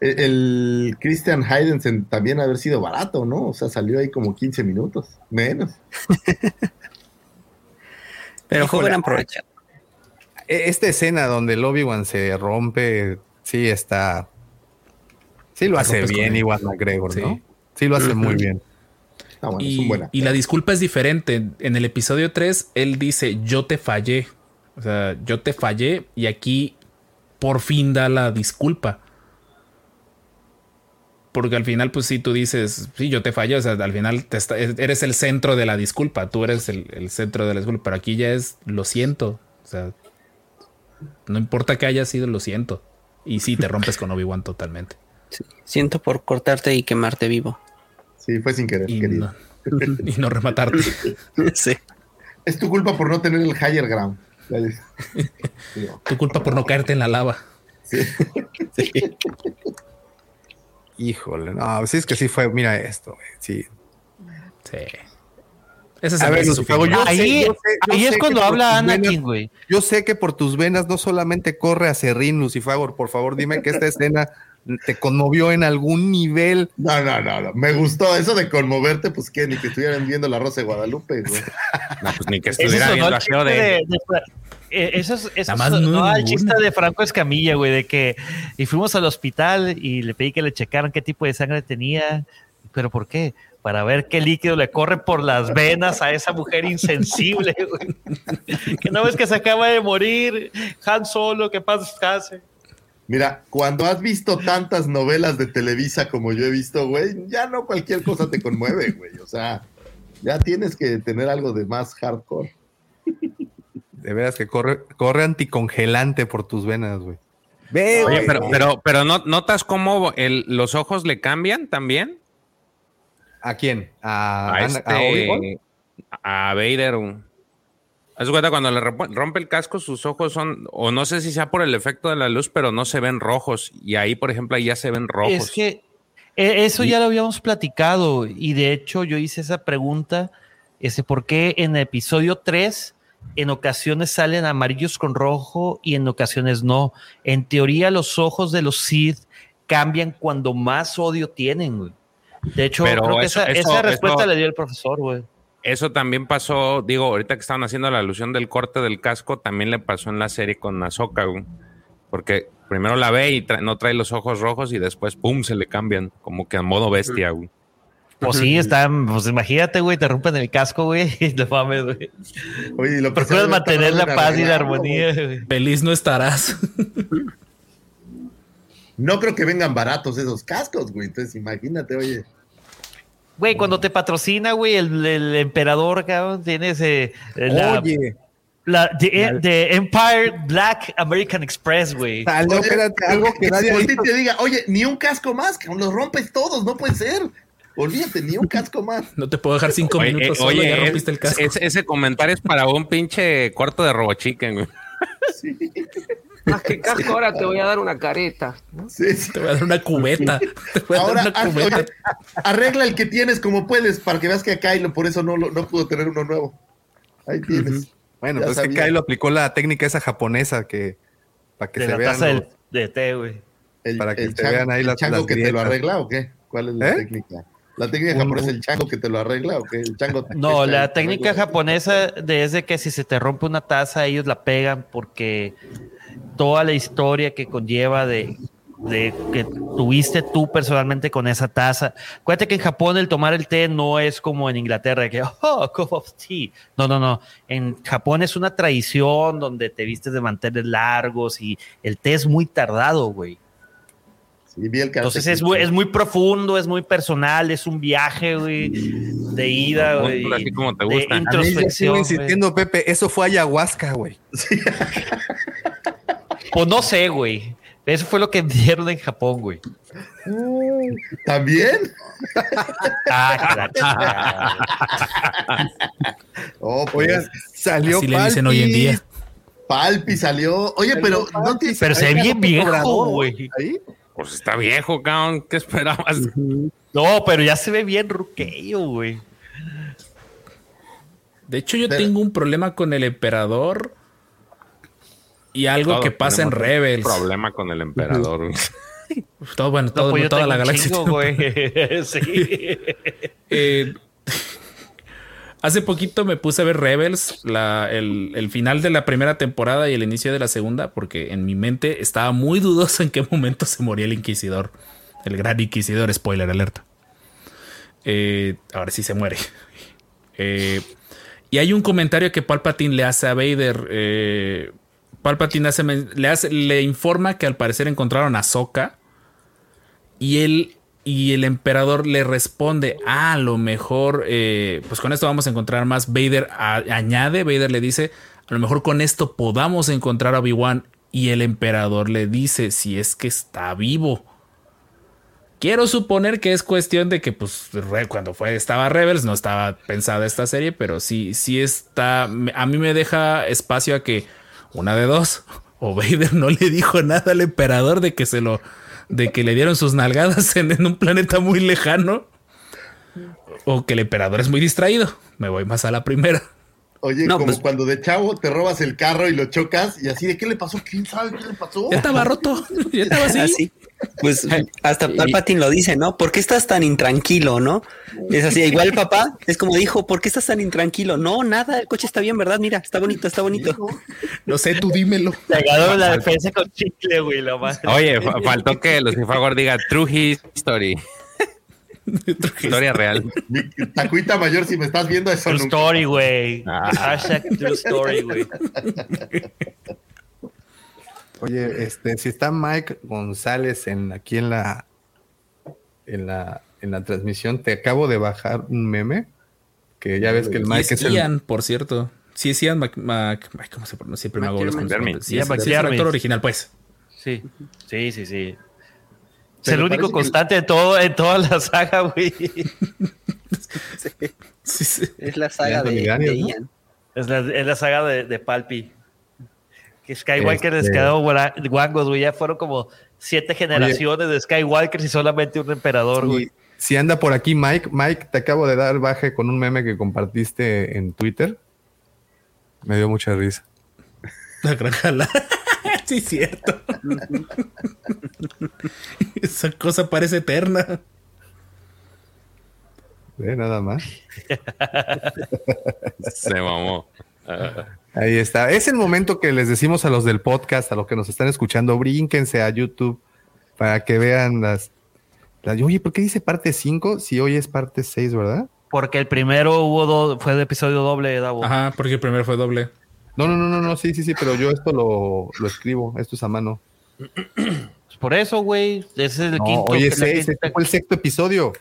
el, Christian Heidensen también haber sido barato, ¿no? O sea, salió ahí como 15 minutos, menos. *laughs* Pero fue buen aprovechado. E, esta escena donde el Obi-Wan se rompe, sí está. Sí lo hace bien, igual McGregor, ¿no? Sí lo hace muy bien y, la disculpa es diferente. En el episodio 3, él dice, yo te fallé. O sea, yo te fallé y aquí por fin da la disculpa. Porque al final, pues si tú dices, sí, yo te fallé, o sea, al final eres el centro de la disculpa, tú eres el, centro de la disculpa, pero aquí ya es, lo siento, o sea, no importa que haya sido, lo siento. Y sí, te rompes con Obi-Wan totalmente. siento por cortarte y quemarte vivo. Sí, fue sin querer, y querido. No, *laughs* y no rematarte. *laughs* sí. Es tu culpa por no tener el higher ground. tu culpa por no caerte en la lava. Sí. Híjole, no, sí es que sí fue, mira esto, sí. Sí. Ese es a ver, su yo ahí, ahí es cuando habla Anakin, güey. Yo sé que por tus venas no solamente corre a Serrín, Lucifagor, por favor, dime que esta escena te conmovió en algún nivel. No, no, no, no. Me gustó eso de conmoverte, pues que ni que estuvieran viendo la Rosa de Guadalupe, güey. *laughs* No, pues ni que estuvieran viendo a de... Eh, eso es, eso es no, el chiste de Franco Escamilla, güey, de que y fuimos al hospital y le pedí que le checaran qué tipo de sangre tenía, pero ¿por qué? Para ver qué líquido le corre por las venas a esa mujer insensible, *laughs* güey. que no ves que se acaba de morir, Han Solo, que pasa descanse. Mira, cuando has visto tantas novelas de Televisa como yo he visto, güey, ya no cualquier cosa te conmueve, güey. O sea, ya tienes que tener algo de más hardcore. De veras que corre, corre anticongelante por tus venas, güey. Oye, pero, pero, pero ¿no, ¿notas cómo el, los ojos le cambian también? ¿A quién? ¿A, a, este, a Vader? Haz cuenta, cuando le rompe el casco, sus ojos son, o no sé si sea por el efecto de la luz, pero no se ven rojos. Y ahí, por ejemplo, ahí ya se ven rojos. Es que eh, eso ya lo habíamos platicado. Y de hecho, yo hice esa pregunta: ese, ¿por qué en el episodio 3 en ocasiones salen amarillos con rojo y en ocasiones no? En teoría, los ojos de los Sith cambian cuando más odio tienen, güey. De hecho, creo que esa, respuesta le dio el profesor, güey. Eso también pasó, digo, ahorita que estaban haciendo la alusión del corte del casco, también le pasó en la serie con Ahsoka, Porque primero la ve y no trae los ojos rojos y después, pum, se le cambian, como que a modo bestia, güey. Pues sí, está, pues imagínate, güey, te rompen el casco, güey, *laughs* y te mames, güey. Oye, lo Procuras mantener la paz y la armonía, güey. Feliz no estarás. no creo que vengan baratos esos cascos, güey. Entonces, imagínate, oye. Güey, cuando te patrocina, güey, el, emperador, cabrón, tienes eh, la, Oye. La, the, Empire Black American Express, güey. Algo, algo que nadie te diga, oye, ni un casco más, que los rompes todos, no puede ser. Olvídate, ni un casco más. No te puedo dejar cinco minutos oye, solo, ya rompiste el casco. ese comentario es para un pinche cuarto de RoboChicken, güey. Sí. Más que casco, ahora te voy a dar una careta. Sí, sí. Te voy a dar una cubeta. ahora, arregla el que tienes como puedes para que veas que a Kylo por eso no, no pudo tener uno nuevo. Ahí tienes. Bueno, pues es que Kylo aplicó la técnica esa japonesa que para que se la vean. de té, güey. para que te vean ahí ¿El chango que te lo arregla o qué? ¿Cuál es la ¿Eh? técnica? ¿La técnica japonesa es el chango que te lo arregla o qué? El chango no, la técnica japonesa es de que si se te rompe una taza, ellos la pegan porque toda la historia que conlleva de de que tuviste tú personalmente con esa taza. Acuérdate que en Japón el tomar el té no es como en Inglaterra, que, *laughs* oh, cup of tea. No, no, no. En Japón es una tradición donde te vistes de manteles largos y el té es muy tardado, güey. Sí, vi el Entonces es muy, es muy profundo, es muy personal, es un viaje, güey, de ida, güey. Así como te gusta. De introspección. insistiendo, Pepe, eso fue ayahuasca, güey. *laughs* Pues no sé, güey. Eso fue lo que dieron en Japón, güey. ¿También? ah, oh, pues, salió Así le dicen hoy en día. Palpi salió. Oye, pero no te Pero se ve bien viejo, güey. Pues está viejo, cabrón. ¿Qué esperabas? No, pero ya se ve bien ruqueyo, güey. De hecho, yo tengo un problema con el emperador y algo que pasa en Rebels. problema con el emperador. todo, bueno, todo, pues toda la galaxia. *laughs* sí. Eh, hace poquito me puse a ver Rebels, el, final de la primera temporada y el inicio de la segunda, porque en mi mente estaba muy dudoso en qué momento se moría el Inquisidor. El gran Inquisidor, spoiler alerta. Eh, ahora sí se muere. *laughs* Eh, y hay un comentario que Palpatine le hace a Vader Palpatine le, hace, le informa que al parecer encontraron a Soka y él y el emperador le responde, ah, a lo mejor, eh, pues con esto vamos a encontrar más. Vader añade, Vader le dice, a lo mejor con esto podamos encontrar a Obi-Wan. Y el emperador le dice, si es que está vivo. Quiero suponer que es cuestión de que, pues, cuando fue, estaba Rebels, no estaba pensada esta serie, pero sí, sí está. A mí me deja espacio a que una de dos. *laughs* O Vader no le dijo nada al emperador de que se lo. De que le dieron sus nalgadas en, un planeta muy lejano. O que el emperador es muy distraído. Me voy más a la primera. Oye, como pues- cuando de chavo te robas el carro y lo chocas y así de qué le pasó, quién sabe qué le pasó. Ya estaba roto, *laughs* ya estaba así. Pues *laughs* hasta Palpatine lo dice, ¿no? ¿Por qué estás tan intranquilo, no? Es así, igual papá es como dijo, ¿por qué estás tan intranquilo? No, nada, el coche está bien, ¿verdad? Mira, está bonito, está bonito. *laughs* No sé, tú dímelo. Llegado la defensa con chicle, güey, lo más. Oye, faltó que Lucifer diga *laughs* True History. Historia real. tacuita mayor, si me estás viendo eso. True story, güey. Ah. Hashtag true story, güey. Oye, este, si está Mike González en aquí en la en la en la transmisión, te acabo de bajar un meme que ya ves que el Mike es, Ian, por cierto. Sí, es Ian Mac, ¿cómo se pronuncia? Siempre me hago los Sí, es, el actor original, pues. Sí, sí, sí, sí. Es el único constante de todo, en toda la saga, güey. *laughs* Es la saga de, Ian. Es, la, es la, saga de, de Palpi. Que Skywalker les este quedó guangos, güey. Ya fueron como siete generaciones de Skywalker y solamente un emperador, güey. Si anda por aquí Mike, Mike, te acabo de dar baje con un meme que compartiste en Twitter. Me dio mucha risa. *laughs* La gran jala. *laughs* sí, cierto. *laughs* Esa cosa parece eterna. Ve, nada más. Se mamó. Ahí está. Es el momento que les decimos a los del podcast, a los que nos están escuchando, brínquense a YouTube para que vean las. oye, ¿por qué dice parte 5 si hoy es parte 6, verdad? Porque el primero hubo fue de episodio doble, Davo. Ajá, porque el primero fue doble. No, no, no, no, no, sí, sí, sí, pero yo esto lo, lo escribo, esto es a mano. Pues por eso, güey, ese es el quinto. Oye, ese, ese fue el sexto episodio.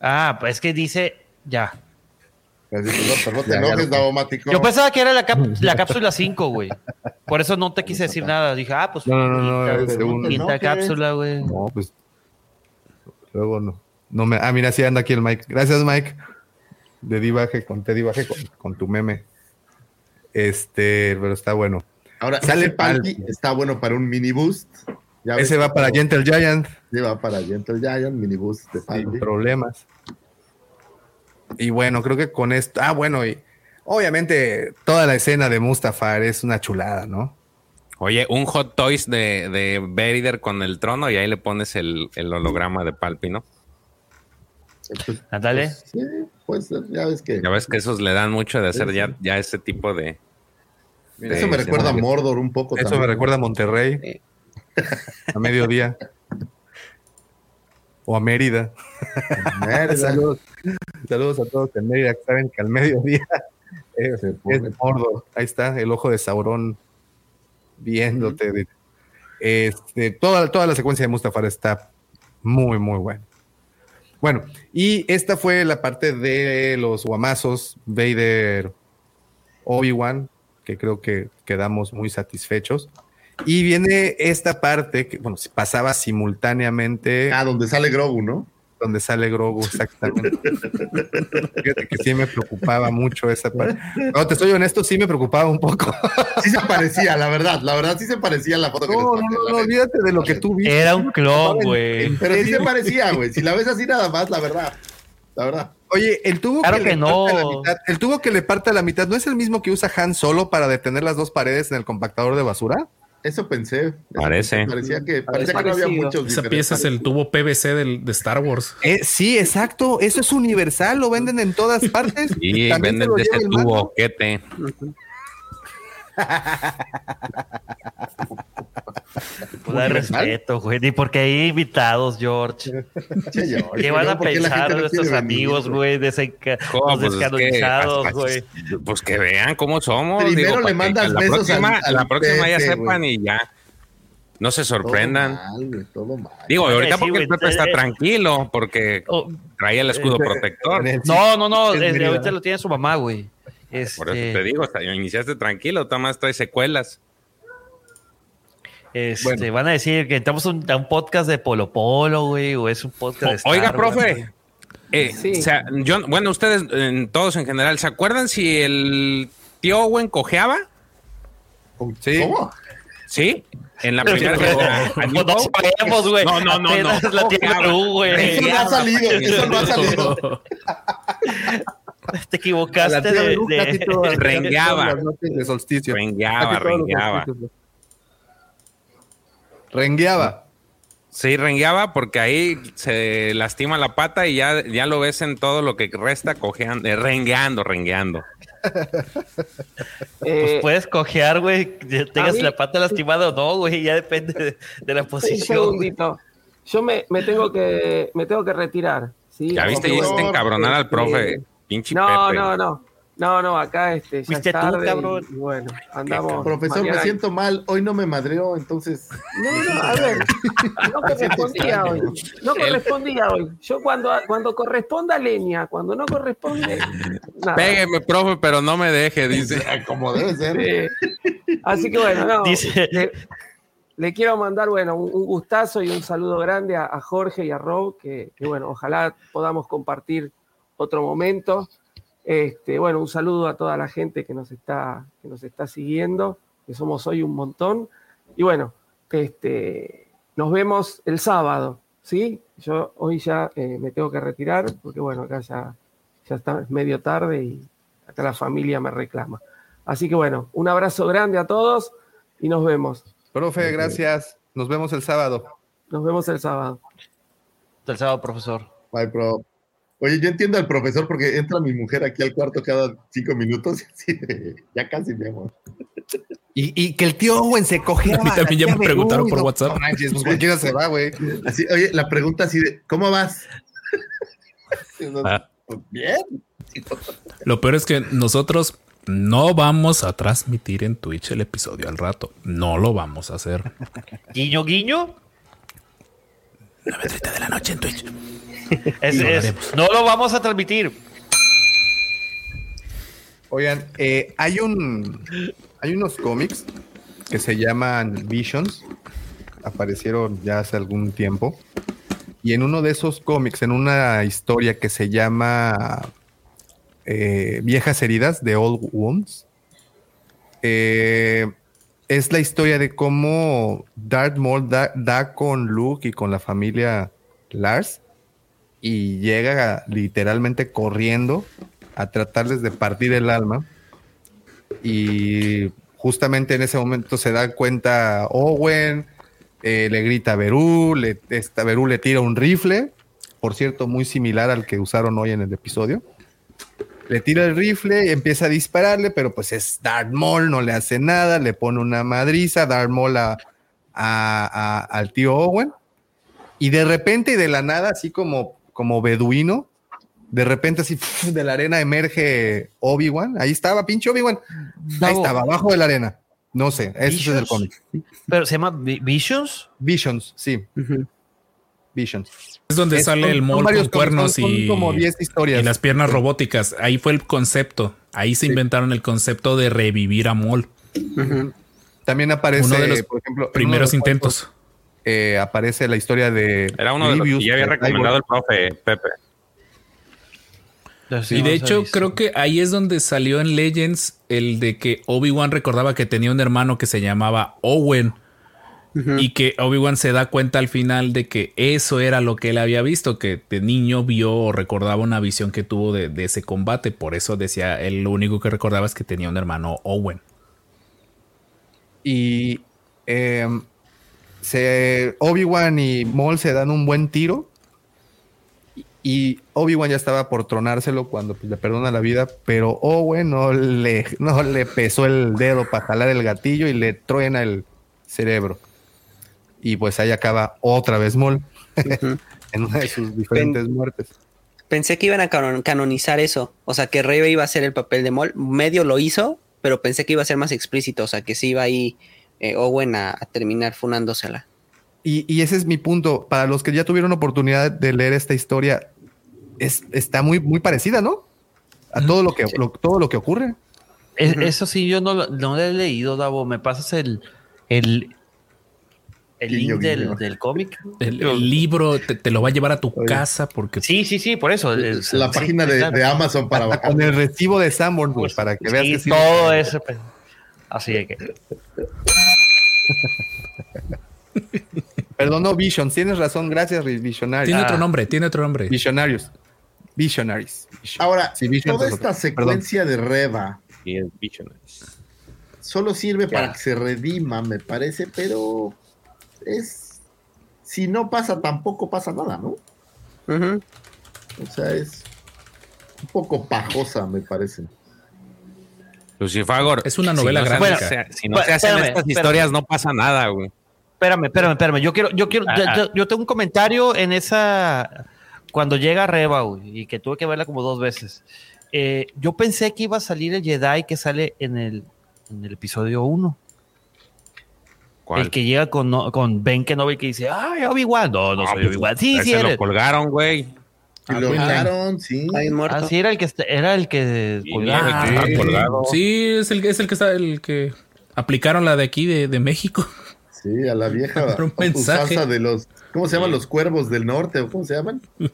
Ah, pues es que dice, ya, yo pensaba que era la, *laughs* la cápsula 5, güey. Por eso no te quise decir nada. Dije, ah, pues. No, no, no. quinta, cápsula, güey. No, pues. Luego no. no me, ah, mira, sí anda aquí el Mike. Gracias, Mike. De divaje con, te divaje con, tu meme. Este, pero está bueno. Ahora, sale Palpi, está bueno para un mini boost. Ese va para Gentle Giant. Sí, va para Gentle Giant, mini boost de. Sin problemas. Y bueno, creo que con esto, ah, bueno, y obviamente toda la escena de Mustafar es una chulada, ¿no? Oye, un Hot Toys de, de Vader con el trono y ahí le pones el, el holograma de Palpi, ¿no? Pues. Pues, sí, pues ya ves que. Ya ves que esos le dan mucho de hacer ya, ya ese tipo de. eso me recuerda a Mordor un poco. Eso me recuerda a Monterrey. A mediodía. O a Mérida. *laughs* saludos, saludos, a todos en Mérida que saben que al mediodía *laughs* es, Mordor. Ahí está, el ojo de Sauron viéndote. Este, toda, toda la secuencia de Mustafar está muy, muy buena. Bueno, y esta fue la parte de los guamazos, Vader, Obi-Wan, que creo que quedamos muy satisfechos. Y viene esta parte que, bueno, pasaba simultáneamente. Ah, donde sale Grogu, ¿no? donde sale Grogu, exactamente. *laughs* Fíjate que sí me preocupaba mucho esa parte. No, te soy honesto, sí me preocupaba un poco. sí se parecía, la verdad, la verdad sí se parecía la foto no, que No, no, no, olvídate de lo que tú viste. Era un clon, güey. Pero sí se parecía, güey. Si la ves así nada más, la verdad. La verdad. Oye, el tubo claro que, no. el tubo que le parte a la mitad, ¿no es el mismo que usa Han solo para detener las dos paredes en el compactador de basura? Eso pensé. Parece. Parecía que, parecía que no había muchos. Esa pieza es el tubo PVC del, de Star Wars. Eh, sí, exacto. Eso es universal. Lo venden en todas *laughs* partes. Sí, venden de ese tubo. te Pues da respeto, güey. ¿Y porque hay invitados, *laughs* George? ¿Qué van a pensar nuestros amigos, güey? Los descanonizados, güey. Pues que vean cómo somos. Primero le mandas la besos próxima, la próxima ya sepan y ya. No se sorprendan. Todo mal, Digo, ahorita porque el Pepe está tranquilo, porque oh, traía el escudo protector. No, no, no. ahorita lo tiene su mamá, güey. Por eso te este digo, iniciaste tranquilo, Tomás trae secuelas. Este, Van a decir que estamos un, un podcast de Polo Polo, güey, o es un podcast de Oiga, profe. Eh, o sea, yo, bueno, ustedes, todos en general, ¿se acuerdan si el tío Owen cojeaba? Sí. ¿Cómo? Sí, en la primera. *laughs* no, no sabemos, güey. No, no, no, no. La güey. Eso no ha salido, eso no ha salido. *laughs* *laughs* Te equivocaste de, de... *laughs* rengueaba. De solsticio. Rengueaba, rengueaba. Rengueaba. Sí, rengueaba porque ahí se lastima la pata y ya, ya lo ves en todo lo que resta cojeando, eh, rengueando, rengueando. pues puedes cojear, güey, tengas la pata lastimada o no, güey, ya depende de, la posición. Un segundito. Yo me, me, tengo que me tengo que retirar. ¿sí? Ya viste, hiciste encabronar al profe. Pinche no, no, no. No, no, acá este, ya es tarde cabrón? Y, bueno, andamos. Profesor, me siento mal. Hoy no me madreó, entonces. No, no, a ver. No *laughs* correspondía hoy. No correspondía hoy. Yo cuando, cuando corresponda leña, cuando no corresponde. Nada. Pégueme, profe, pero no me deje, dice. *laughs* Como debe ser. Así que bueno, no. Dice. Le, quiero mandar, bueno, un, gustazo y un saludo grande a, Jorge y a Rob, que, que bueno, ojalá podamos compartir otro momento. Este, bueno, un saludo a toda la gente que nos está, que nos está siguiendo, que somos hoy un montón. Y bueno, este, nos vemos el sábado, ¿sí? Yo hoy ya eh, me tengo que retirar porque bueno, acá ya, ya está medio tarde y acá la familia me reclama. Así que bueno, un abrazo grande a todos y nos vemos. Profe, gracias. Nos vemos el sábado. Nos vemos el sábado. Hasta el sábado, profesor. Bye, pro. Oye, yo entiendo al profesor porque entra mi mujer aquí al cuarto cada cinco minutos y así ya casi me amo. Y, que el tío Owen se coge. A mí también ya me preguntaron por WhatsApp. Manches, pues se va, güey. Así, oye, la pregunta así de, ¿cómo vas? Ah. Bien. Lo peor es que nosotros no vamos a transmitir en Twitch el episodio al rato. No lo vamos a hacer. Guiño, guiño. 9.30 de la noche en Twitch. *laughs* no lo vamos a transmitir. Oigan, eh, hay un hay unos cómics que se llaman Visions. Aparecieron ya hace algún tiempo. Y en uno de esos cómics, en una historia que se llama eh, Viejas Heridas de Old Wounds, eh, es la historia de cómo Darth Maul da, con Luke y con la familia Lars y llega literalmente corriendo a tratarles de partir el alma y justamente en ese momento se da cuenta Owen, eh, le grita a Beru, le, esta Beru le tira un rifle, por cierto, muy similar al que usaron hoy en el episodio. Le tira el rifle y empieza a dispararle, pero pues es Darth Maul, no le hace nada, le pone una madriza, Darth Maul a, al tío Owen. Y de repente y de la nada, así como, como beduino, de repente así *laughs* de la arena emerge Obi-Wan. Ahí estaba, pinche Obi-Wan. Ahí estaba, abajo de la arena. No sé, eso es el cómic. ¿Pero se llama Visions? Visions, sí. Visions. Es donde sale el mol con cuernos y, como 10 historias. y las piernas robóticas. Ahí fue el concepto. Ahí se inventaron el concepto de revivir a Mol. También aparece, uno de los por ejemplo, primeros intentos. Eh, aparece la historia de. Era uno de los que ya había recomendado el profe Pepe. y de hecho, creo que ahí es donde salió en Legends el de que Obi-Wan recordaba que tenía un hermano que se llamaba Owen. Y que Obi-Wan se da cuenta al final de que eso era lo que él había visto, que de niño vio o recordaba una visión que tuvo de, ese combate. Por eso decía, él lo único que recordaba es que tenía un hermano Owen. Y em, Obi-Wan y Maul se dan un buen tiro. Y Obi-Wan ya estaba por tronárselo cuando pues, le perdona la vida, pero Owen no le, no le pesó el dedo para jalar el gatillo y le truena el cerebro. Y pues ahí acaba otra vez Maul *laughs* en una de sus diferentes muertes. Pensé que iban a canonizar eso, o sea, que Rey iba a hacer el papel de Maul. Medio lo hizo, pero pensé que iba a ser más explícito, o sea, que sí iba ahí eh, Owen a, terminar funándosela. Y, y, ese es mi punto. Para los que ya tuvieron oportunidad de leer esta historia, es, está muy, muy parecida, ¿no? A todo lo que, todo lo que ocurre. Eso sí, yo no, no lo he leído, Davo. Me pasas el, el, el link del, cómic. El, libro te, lo va a llevar a tu casa porque. Sí, sí, sí, por eso. la página de, Amazon para bajar. *laughs* Con el recibo de Sanborn, pues, para que veas que sí. Todo eso. Pues. Así de que. Perdón, no Visions. Tienes razón. Gracias, Visionarios. Tiene otro ah. nombre, tiene otro nombre. Visionarios. Visionaries. Ahora, toda esta secuencia de Reba. Solo sirve para que se redima, me parece, pero es. Si no pasa, tampoco pasa nada, ¿no? O sea, es un poco pajosa, me parece. Lucifagor. Es una novela grande. si no se hacen estas historias, no pasa nada, güey. Espérame, espérame, espérame. Yo quiero, yo quiero, ah, yo, tengo un comentario en esa. Cuando llega Reba, güey, y que tuve que verla como dos veces. Eh, yo pensé que iba a salir el Jedi que sale en el, en el episodio 1. El que llega con, con Ben Kenobi que dice, ay, Obi-Wan. No, no ah, soy pues, Obi-Wan. Sí, sí, se lo colgaron, güey. Ah, lo colgaron, sí. Ah, sí, era el que era el que colgado. Sí, es el, es el que está, el que aplicaron la de aquí de, de México. Sí, a la vieja *laughs* un mensaje. de los, ¿cómo se llaman los cuervos del norte o cómo se llaman? *laughs*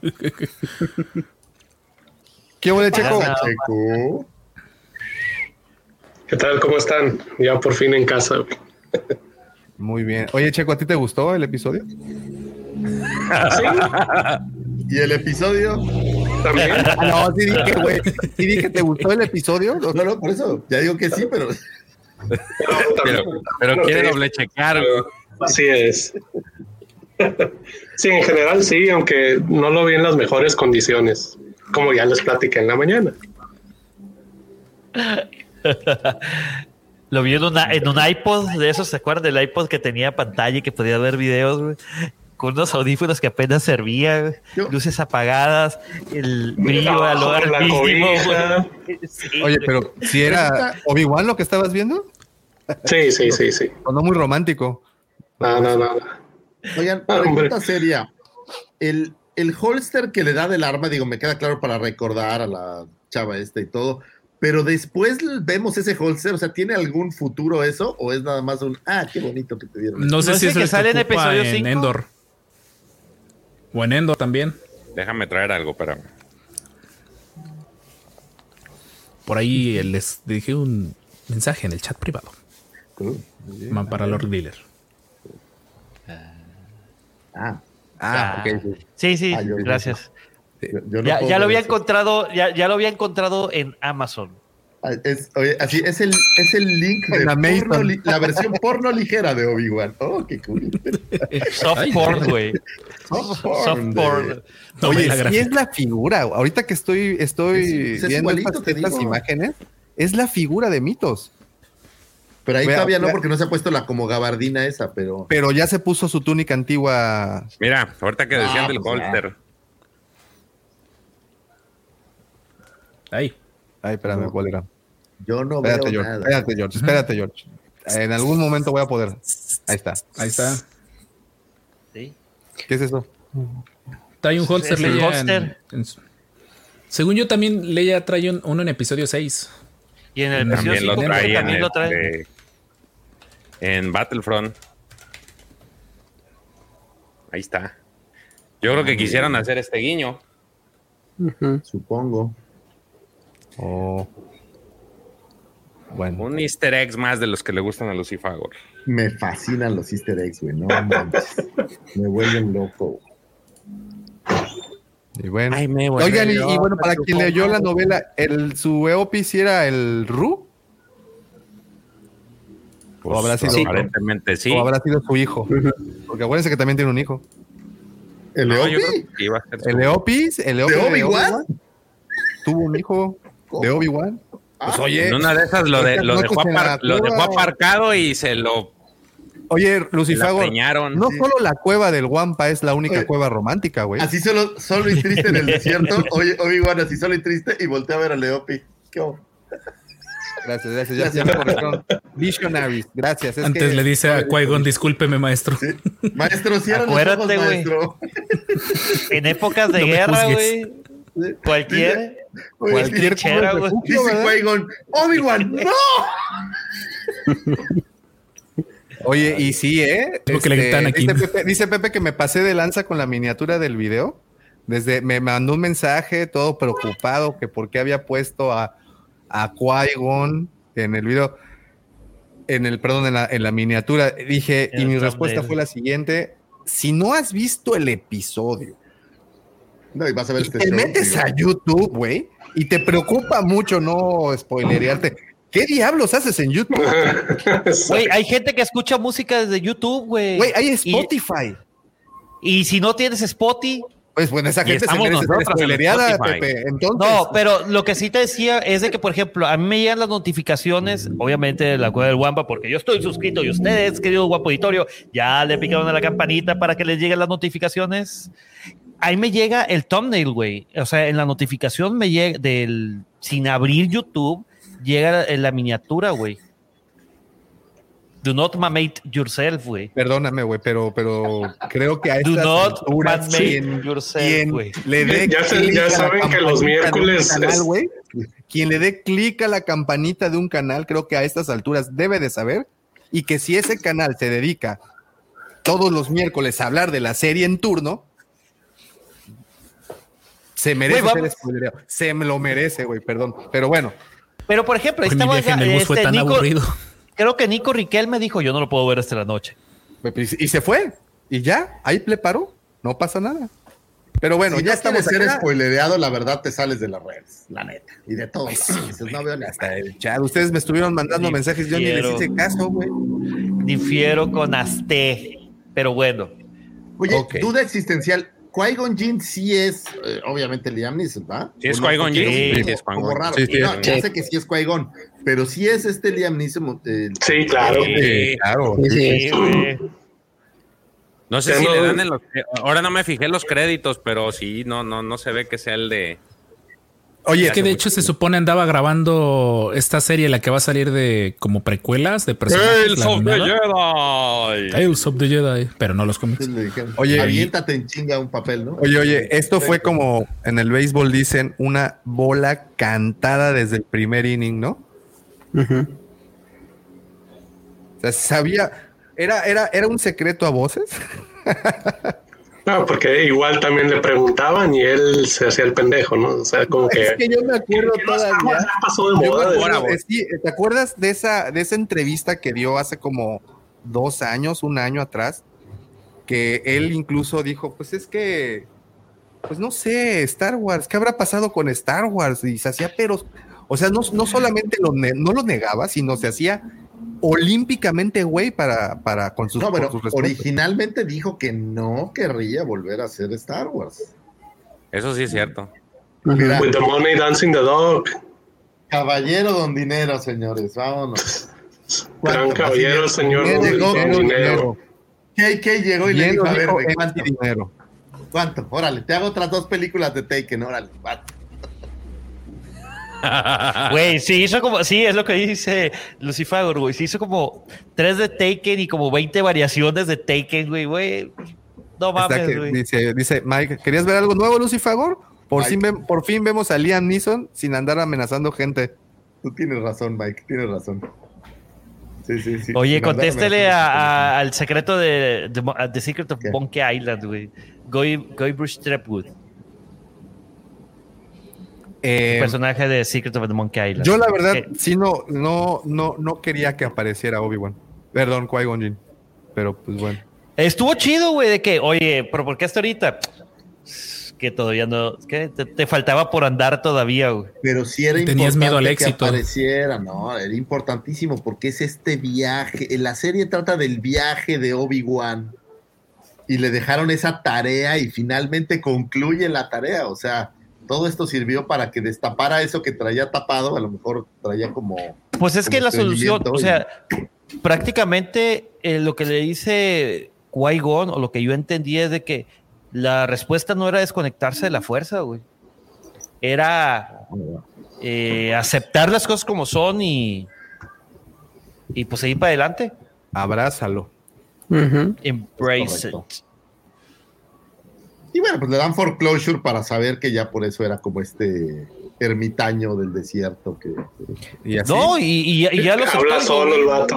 ¿Qué huele, Checo? Checo? ¿Qué tal? ¿Cómo están? Ya por fin en casa. Muy bien. Oye, Checo, ¿a ti te gustó el episodio? ¿Sí? *laughs* ¿Y el episodio? También. *laughs* no, sí dije, güey. Sí dije, ¿te gustó el episodio? No, no, por eso. Ya digo que sí, pero. pero, pero quiere doble checar. Así es. Sí, en general sí, aunque no lo vi en las mejores condiciones, como ya les platiqué en la mañana. *laughs* Lo vi en, un iPod de esos, ¿se acuerdan del iPod que tenía pantalla y que podía ver videos, Con unos audífonos que apenas servían, luces apagadas, el brillo a lo altísimo. *laughs* *laughs* Oye, pero si era Obi-Wan lo que estabas viendo. Sí, sí, sí, sí. no muy romántico. No, no, no. Oigan, ah, pregunta seria. El, el holster que le da del arma, digo, me queda claro para recordar a la chava esta y todo pero después vemos ese holster, o sea, ¿tiene algún futuro eso? ¿O es nada más un, ah, qué bonito que te dieron? No sé si es que sale en episodio en Endor. O en Endor también. Déjame traer algo, para Por ahí les dejé un mensaje en el chat privado. para Lord Dealer. Ah. Ah, ok. Sí, sí, ah, gracias ya, lo había encontrado, ya, ya, lo había encontrado en Amazon. Es, oye, así es el, es el link de La porno Mason. li- la versión porno ligera de Obi-Wan. Oh, qué cool. *laughs* Soft porn, güey. Soft porn. Oye, sí es la figura. Ahorita que estoy, estoy Es- es viendo estas, imágenes, es la figura de mitos. Pero ahí todavía no, porque no se ha puesto la como gabardina esa, pero. Pero ya se puso su túnica antigua. Mira, ahorita que decían Ah, del pues ya. holster. Ahí. Ay, espérame, No. ¿cuál era? Yo no Espérate, veo George. nada. Espérate, George. Espérate, George. En algún momento voy a poder. Ahí está. Ahí está. Sí. ¿Qué es eso? Trae un holster Leia. en- en Según yo, también Leia trae un- uno en episodio 6. Y en el episodio También lo 5 trae en, también lo trae. este, en Battlefront. Ahí está. Yo creo que quisieron hacer este guiño. Ujú. Supongo. Oh. Bueno. Un easter eggs más de los que le gustan a Lucifagor. Me fascinan los easter eggs, güey. No manches. *laughs* Me vuelven loco. Y bueno. Ay, me Oigan, y, y bueno, para quien leyó la novela, el, su Eopi sí era el Ru Pues, ¿O habrá sido- aparentemente sí. o habrá sido su hijo. *laughs* Porque acuérdense que también tiene un hijo. ¿El No, yo Eopi? creo que iba a ser su- El Eopis, el Eopi ¿De Obi-Wan? tuvo un hijo de Obi-Wan. Pues oye, En una de esas lo, de- dejó, apar- lo dejó cueva. aparcado y se lo oye, Lucifago, no solo la cueva del Wampa es la única Oye, cueva romántica, güey. Así solo, solo y triste en el *laughs* desierto. Oye, Obi-Wan así solo y triste y voltea a ver a Leopi. ¿Qué hubo? Gracias, gracias. Ya, ya me. Visionaries, gracias. Es Antes que- le dice a Qui-Gon, discúlpeme, maestro. Sí. Maestro, cierra los ojos, Acuérdate, güey. maestro. En épocas de No guerra, güey. Cualquier. Oye, Cualquier Chera, refugio, Dice Obi-Wan, *laughs* ¡no! Oye, y sí, ¿eh? Lo que le gritan aquí. Dice Pepe, dice Pepe que me pasé de lanza con la miniatura del video. Desde, me mandó un mensaje todo preocupado que por qué había puesto a, a Qui-Gon en el video, en el, perdón, en la, en la miniatura. Dije, En y mi respuesta fue la siguiente. Si no has visto el episodio No, y vas a ver y este te show, metes a YouTube, güey, y te preocupa mucho no spoilerearte, ¿qué diablos haces en YouTube? *laughs* Güey, hay gente que escucha música desde YouTube, güey. Güey, hay Spotify. Y, si no tienes Spotify, Pues bueno, esa gente se estamos merece spoilereada. Pepe. Entonces, No, pero lo que sí te decía es de que, por ejemplo, a mí me llegan las notificaciones, obviamente de la cueva del Guampa, porque yo estoy suscrito y ustedes, querido Guapo Auditorio, ya le picaron a la campanita para que les lleguen las notificaciones. Ahí me llega el thumbnail, güey. O sea, en la notificación me llega del sin abrir YouTube, llega en la miniatura, güey. Do not mamate yourself, güey. perdóname, güey, pero, pero creo que a Do estas not alturas, mamate quien, yourself, güey. le dé Ya se- saben que los miércoles canal, es- güey, quien le dé clic a la campanita de un canal, creo que a estas alturas debe de saber y que si ese canal se dedica todos los miércoles a hablar de la serie en turno, se merece Güey, ser vamos. spoilereado. Se me lo merece, güey, perdón. Pero bueno, Pero, por ejemplo, ahí estaba fue este, tan Nico- aburrido. Creo que Nico Riquel me dijo, yo no lo puedo ver hasta la noche. pues, y se fue. Y ya, ahí le paró. No pasa nada. Pero bueno, si ya estamos ser acá. spoilereado, la verdad te sales de las redes, la neta. Y de todo. Dices, no veo ni Hasta el chat. Ustedes me estuvieron mandando mensajes, yo ni les hice caso, güey. Difiero con Aste, pero bueno. Oye, duda existencial. Qui-Gon Jinn sí es, eh, obviamente, Liam Neeson, ¿va? Sí es. Qui-Gon Jinn, es sí es como Qui-Gon. raro. Sí, sí. No, ya sé que sí es Qui-Gon, pero sí es este Liam Neeson. eh, Sí, claro. Sí. claro. Sí, sí. Sí, güey. No sé si no- le dan en los. Ahora no me fijé los créditos, pero sí, no, no, no se ve que sea el de. Oye, Es que de hecho se supone andaba grabando esta serie, la que va a salir de como precuelas de personajes. la animada. Jedi. Tales of the Jedi, pero no los cómics. Oye, aviéntate en chinga un papel, ¿no? oye, oye, esto fue como en el béisbol dicen una bola cantada desde el primer inning, ¿no? Ujú. O sea, sabía, era, era, era un secreto a voces. *laughs* No, porque igual también le preguntaban y él se hacía el pendejo, ¿no? O sea, como que. Es que yo me acuerdo todavía. pasó de me moda. de- sí, ¿Te acuerdas de esa, de esa entrevista que dio hace como dos años, un año atrás? Que él incluso dijo, pues es que, pues no sé, Star Wars, ¿qué habrá pasado con Star Wars? Y se hacía pero O sea, no, no solamente lo no lo negaba, sino se hacía olímpicamente güey para, para con sus, no, pero originalmente dijo que no querría volver a hacer Star Wars. Eso sí es cierto. With the money dancing the dog. Caballero don dinero, señores, vámonos. *laughs* Gran caballero, señor don dinero. KK llegó y le dijo, a ver, ¿cuánto? Dinero. ¿Cuánto? Órale, te hago otras dos películas de Taken, órale, ¿cuánto? Güey, sí hizo como, sí, es lo que dice Lucifer, güey. Sí hizo como tres de Taken y como 20 variaciones de Taken, güey, güey. No mames, güey. Dice, dice Mike, ¿querías ver algo nuevo, Lucifer? Por fin, por fin vemos a Liam Neeson sin andar amenazando gente. Tú tienes razón, Mike, tienes razón. Sí, sí, sí. Oye, contéstele al secreto de, The Secret of Monkey Island, güey. Goy, Bruce Trepwood. Eh, personaje de Secret of the Monkey Island. Yo la verdad sí no, no, no, no quería que apareciera Obi-Wan. Perdón, Qui-Gon Jinn. Pero pues bueno. Estuvo chido, güey, de que, oye, pero ¿por qué hasta ahorita? Que todavía no, que te, faltaba por andar todavía, güey. Pero sí era Tenías miedo al éxito. Que apareciera, no, era importantísimo porque es este viaje. La serie trata del viaje de Obi-Wan y le dejaron esa tarea y finalmente concluye la tarea. O sea, todo esto sirvió para que destapara eso que traía tapado, a lo mejor traía como... Pues es que la solución, o sea, prácticamente eh, lo que le dice qui o lo que yo entendí es de que la respuesta no era desconectarse de la fuerza, güey. Era eh, aceptar las cosas como son y, y pues seguir para adelante. Abrázalo. Embrace it. Y bueno, pues le dan foreclosure para saber que ya por eso era como este ermitaño del desierto que... No, y, ya lo Habla solo el vato.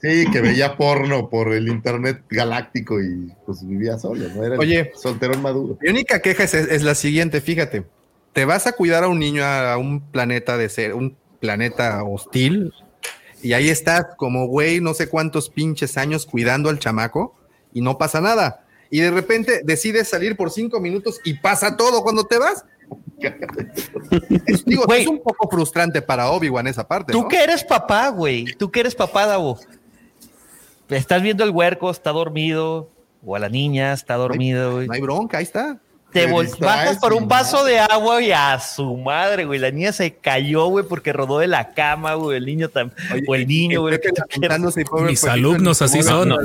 Sí, que veía porno por el internet galáctico y pues vivía solo, ¿no? Era Oye, solterón maduro. Mi única queja es, la siguiente, fíjate. Te vas a cuidar a un niño a un planeta de ser, un planeta hostil, y ahí estás como güey, no sé cuántos pinches años cuidando al chamaco, y no pasa nada y de repente decides salir por cinco minutos y pasa todo cuando te vas. es, digo, es un poco frustrante para Obi-Wan esa parte. Tú que eres papá, güey. Tú que eres papá, Davo. Estás viendo el huerco, está dormido. O a la niña, está dormido, güey. no hay bronca, ahí está te bajas por un vaso de agua y a su madre, güey. La niña se cayó, güey, porque rodó de la cama, güey. El niño también. O el niño, güey. Mis alumnos así son. No,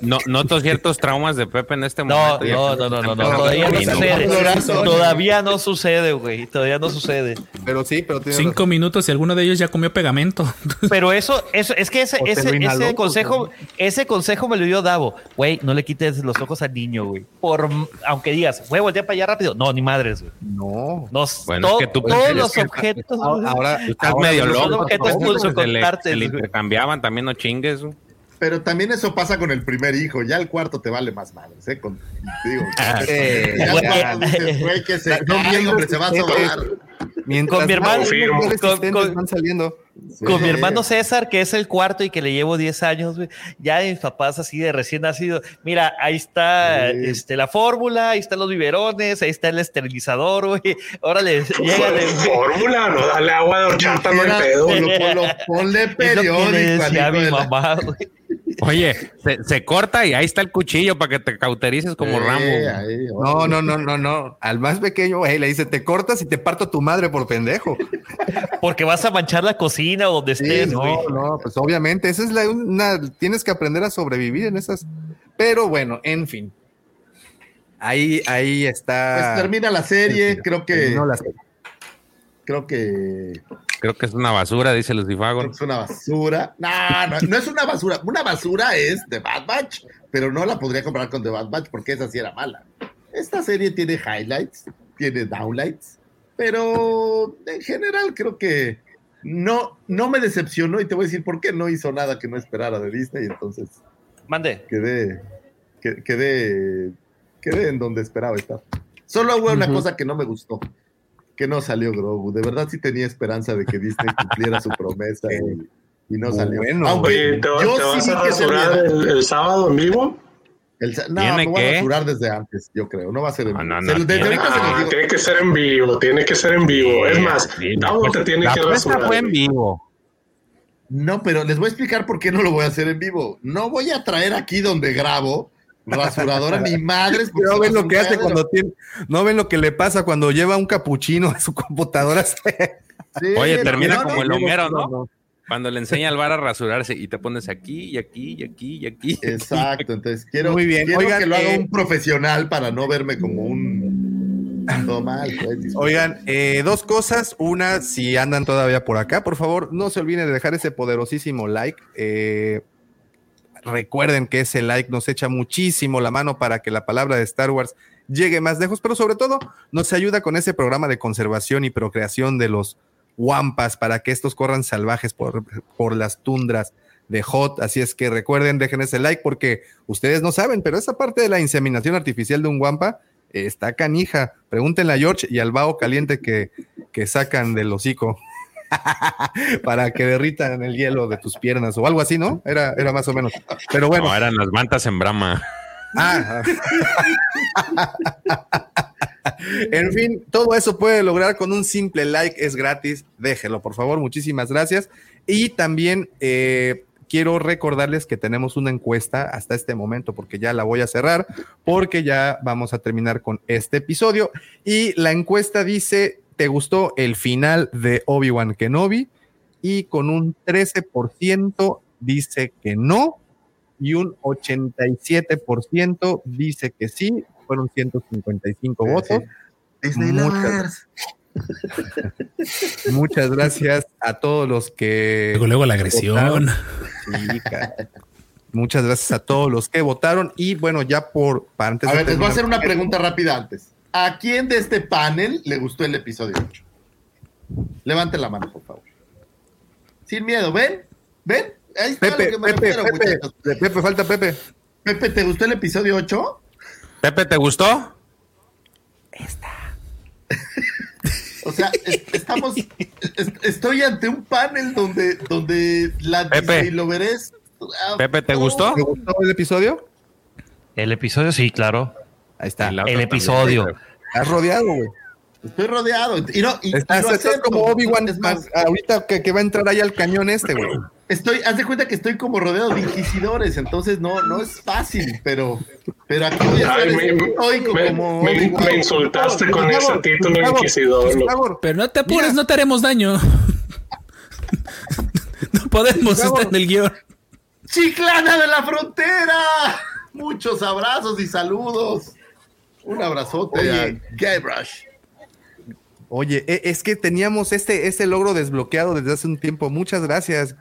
no, noto ciertos traumas de Pepe en este momento. No, no, no, no, no, Todavía no sucede. Todavía no sucede, güey. Todavía no sucede. Pero sí, pero Cinco minutos y alguno de ellos ya comió pegamento. *laughs* Pero eso, eso, es que ese, ese, ese consejo, ese consejo me lo dio Davo. Güey, no le quites los ojos al niño, güey. Por, aunque digas, güey, voltea para allá rápido. No, ni madres, güey. No. bueno, es que tú todos los objetos. Ahora, estás medio loco. Los objetos le intercambiaban, también no chingues, güey. Pero también eso pasa con el primer hijo. Ya el cuarto te vale más madres, ¿eh? Con, digo, *laughs* ah, eh, ya el güey, que se, *laughs* no, hombre, se va a con mi hermano, con, mi hermano César, que es el cuarto y que le llevo 10 años, ya mis papás así de recién nacido, mira, ahí está este, la fórmula, ahí están los biberones, ahí está el esterilizador, güey. Órale, *laughs* de fórmula, no dale agua de horchata, no hay pedo. *laughs* Ponle periódico. mi mamá, güey. Oye, se, corta y ahí está el cuchillo para que te cauterices como Rambo. no, no, no, no, no. Al más pequeño, le dice, te cortas y te parto tu madre por pendejo. Porque vas a manchar la cocina o donde estés. no, no, pues obviamente, esa es la una, tienes que aprender a sobrevivir en esas. Pero bueno, en fin. Ahí, ahí está. Pues termina la serie, creo que. La serie. Creo que Creo que es una basura, dice Lucifago. Es una basura. No, no, no es una basura. Una basura es The Bad Batch, pero no la podría comparar con The Bad Batch porque esa sí era mala. Esta serie tiene highlights, tiene downlights, pero en general creo que no, no me decepcionó y te voy a decir por qué no hizo nada que no esperara de Disney, entonces. Mande. Quedé, quedé, quedé en donde esperaba estar. Solo hubo una cosa que no me gustó que no salió Grogu. De verdad sí tenía esperanza de que Disney *laughs* cumpliera su promesa y, no salió. Aunque ¿te, yo sí vas a rasurar el, el, sábado en vivo? No, me voy a rasurar desde antes, yo creo. No va a ser en vivo. No, no, tiene, tiene, que ser en vivo, tiene que ser en vivo. es más, Davo te tiene que rasurar. fue en vivo. No, pero les voy a explicar por qué no lo voy a hacer en vivo. No voy a traer aquí donde grabo rasuradora ni madres. No ven lo que hace cuando tiene, no ven lo que le pasa cuando lleva un capuchino a su computadora. *laughs* Oye, termina como el Homero, ¿no? Cuando le enseña al bar a rasurarse y te pones aquí y aquí y aquí y aquí. Exacto, entonces quiero, Muy bien. Oigan, que lo haga eh, un profesional para no verme como un mal. Pues, Oigan, eh, dos cosas. Una, si andan todavía por acá, por favor, no se olviden de dejar ese poderosísimo like. Eh, recuerden que ese like nos echa muchísimo la mano para que la palabra de Star Wars llegue más lejos, pero sobre todo nos ayuda con ese programa de conservación y procreación de los Wampas para que estos corran salvajes por, por las tundras de Hot. Así es que recuerden, dejen ese like porque ustedes no saben, pero esa parte de la inseminación artificial de un Wampa está canija. Pregúntenle a George y al vaho caliente que, que sacan del hocico *laughs* para que derritan el hielo de tus piernas o algo así, ¿no? Era, era más o menos. Pero bueno. No, eran las mantas en brama. Ah. *laughs* en fin, todo eso puede lograr con un simple like, es gratis. Déjelo, por favor, muchísimas gracias. Y también eh, quiero recordarles que tenemos una encuesta hasta este momento, porque ya la voy a cerrar, porque ya vamos a terminar con este episodio. Y la encuesta dice: ¿Te gustó el final de Obi-Wan Kenobi? Y con un 13% dice que no y un 87% dice que sí, fueron 155 votos. Muchas, *laughs* muchas, gracias a todos los que. Luego, luego la agresión. muchas gracias a todos los que votaron. Y bueno, ya por. antes a ver, les voy a hacer una pregunta rápida antes. ¿A quién de este panel le gustó el episodio 8? Levante la mano, por favor. Sin miedo, ¿ven? ¿Ven? Pepe, Pepe, Pepe, Pepe, falta Pepe. Pepe, ¿te gustó el episodio 8? Pepe, ¿te gustó? Esta. o sea, estamos, estoy ante un panel donde, donde la Pepe, lo verás. Ah, Pepe, ¿te gustó? ¿Te gustó el episodio? El episodio, sí, claro. Ahí está. El episodio. Estás rodeado, güey. Estoy rodeado. Y no, y, estás, como Obi-Wan ahorita que, que, va a entrar ahí al cañón este, güey. Estoy, haz de cuenta que estoy como rodeado de inquisidores, entonces no, no es fácil, pero, pero aquí voy a Ay, me, como. Me, me insultaste con ese título inquisidor. Pero no te apures, no te haremos daño. *laughs* no podemos estar en el guion. Chiclana de la frontera. Muchos abrazos y saludos. Un abrazote Oye, a Guybrush. Oye, e, es que teníamos este, este logro desbloqueado desde hace un tiempo. Muchas gracias,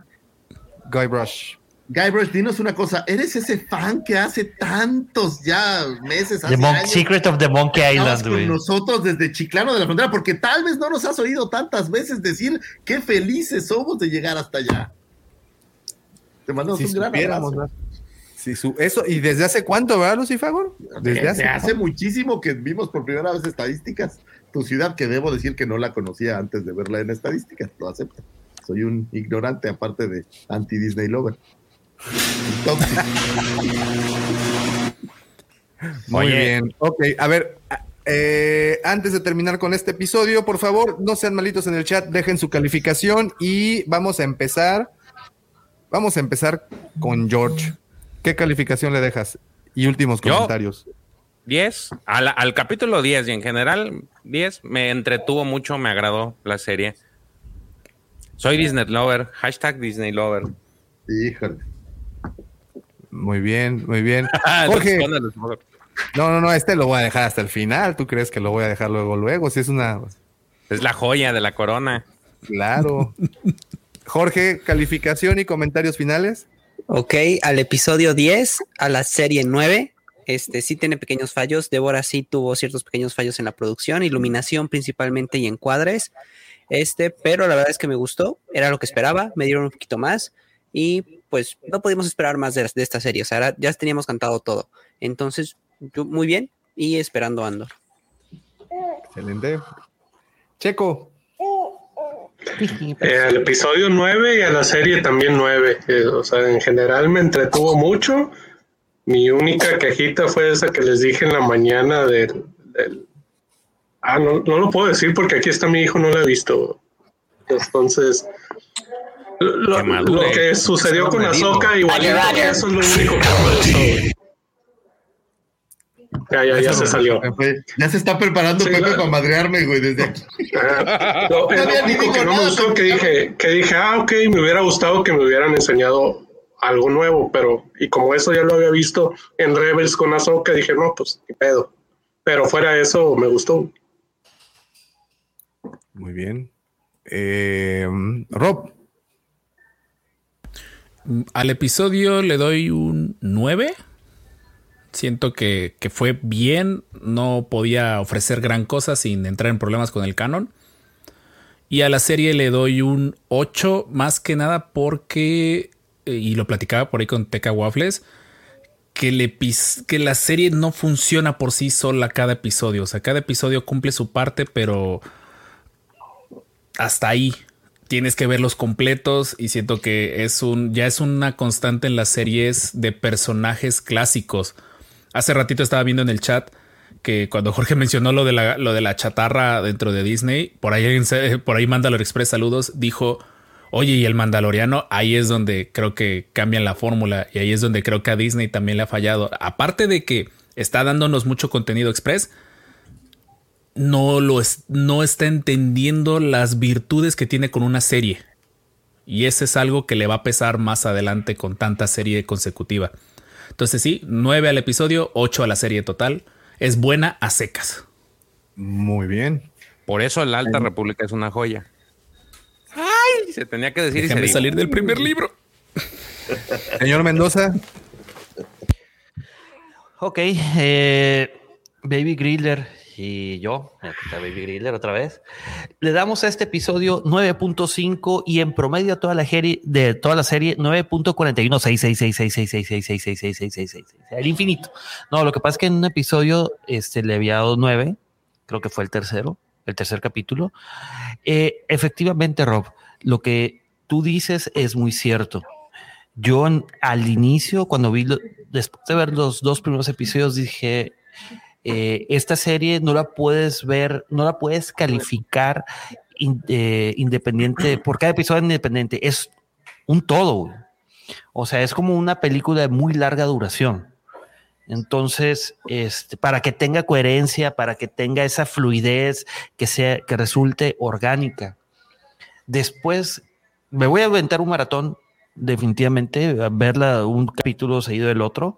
Guybrush. Guybrush, dinos una cosa, ¿eres ese fan que hace tantos ya meses, hace the Secret of the Monkey Island, con nosotros desde Chiclano de la Frontera? Porque tal vez no nos has oído tantas veces decir qué felices somos de llegar hasta allá. Te mandamos un gran abrazo. Sí, su, eso, ¿y desde hace cuánto, verdad, Lucifagor? Desde, hace, hace muchísimo que vimos por primera vez estadísticas. Tu ciudad, que debo decir que no la conocía antes de verla en estadísticas, lo acepto. Soy un ignorante, aparte de anti-Disney Lover. *laughs* Muy bien. Ok, a ver, eh, antes de terminar con este episodio, por favor, no sean malitos en el chat, dejen su calificación y vamos a empezar. Vamos a empezar con George. ¿Qué calificación le dejas? Y últimos comentarios. 10, al, al, capítulo 10 y en general 10, me entretuvo mucho, me agradó la serie. Soy Disney Lover, hashtag Disney Lover. Híjole. Muy bien, muy bien. *laughs* Jorge. no, no, no, este lo voy a dejar hasta el final. ¿Tú crees que lo voy a dejar luego, luego? Si es una. Es la joya de la corona. Claro. *laughs* Jorge, calificación y comentarios finales. Ok, al episodio 10, a la serie 9. Este sí tiene pequeños fallos. Débora sí tuvo ciertos pequeños fallos en la producción, iluminación principalmente y encuadres. Este, pero la verdad es que me gustó, era lo que esperaba, me dieron un poquito más y pues no pudimos esperar más de, esta serie, o sea, ya teníamos cantado todo. Entonces, muy bien y esperando Andor. Excelente. Checo. Eh, al episodio 9 y a la serie también 9. Eh, o sea, en general me entretuvo mucho. Mi única quejita fue esa que les dije en la mañana del... Ah, no, no lo puedo decir porque aquí está mi hijo, no lo he visto. Entonces, lo, que sucedió con Azoka igual eso es lo único que me Ya, ya, ya se salió. Ya se está preparando Pepe para madrearme, güey, desde aquí. lo, *laughs* único que no me gustó que dije, que dije, ah, ok, me hubiera gustado que me hubieran enseñado algo nuevo, pero, y como eso ya lo había visto en Rebels con Azoka, dije, no, pues, qué pedo. Pero fuera eso, me gustó. Muy bien. Eh, Rob. Al episodio le doy un 9. Siento que, que, fue bien. No podía ofrecer gran cosa sin entrar en problemas con el canon. Y a la serie le doy un 8, más que nada porque eh, y lo platicaba por ahí con Teca Waffles, que, le que la serie no funciona por sí sola cada episodio. O sea, cada episodio cumple su parte, pero hasta ahí. Tienes que verlos completos y siento que es un, ya es una constante en las series de personajes clásicos. Hace ratito estaba viendo en el chat que cuando Jorge *laughs* mencionó lo de la, lo de la chatarra dentro de Disney, por ahí, *laughs* por ahí Mandalor Express saludos, dijo Oye, y el Mandaloriano, ahí es donde creo que cambian la fórmula y ahí es donde creo que a Disney también le ha fallado. Aparte de que está dándonos mucho contenido express, no, lo no está entendiendo las virtudes que tiene con una serie. Y ese es algo que le va a pesar más adelante con tanta serie consecutiva. Entonces sí, 9 al episodio, 8 a la serie total. Es buena a secas. Muy bien. Por eso la Alta República es una joya. ¡Ay! Se tenía que decir y salir del primer libro. Señor Mendoza. Ok, eh, Baby Griller y yo, Baby Griller otra vez, le damos a este episodio 9.5 y en promedio toda la serie de toda la serie 9.41 el infinito. No, lo que pasa es que en un episodio este le había dado 9, creo que fue el tercero, el tercer capítulo. Eh, efectivamente, Rob, lo que tú dices es muy cierto. Yo al inicio, cuando vi, después de ver los dos primeros episodios, dije, eh, esta serie no la puedes ver, no la puedes calificar eh, independiente, por cada episodio independiente, es un todo. O sea, es como una película de muy larga duración. Entonces, este, para que tenga coherencia, para que tenga esa fluidez, que sea, que resulte orgánica. Después, me voy a aventar un maratón, definitivamente, verla un capítulo seguido del otro.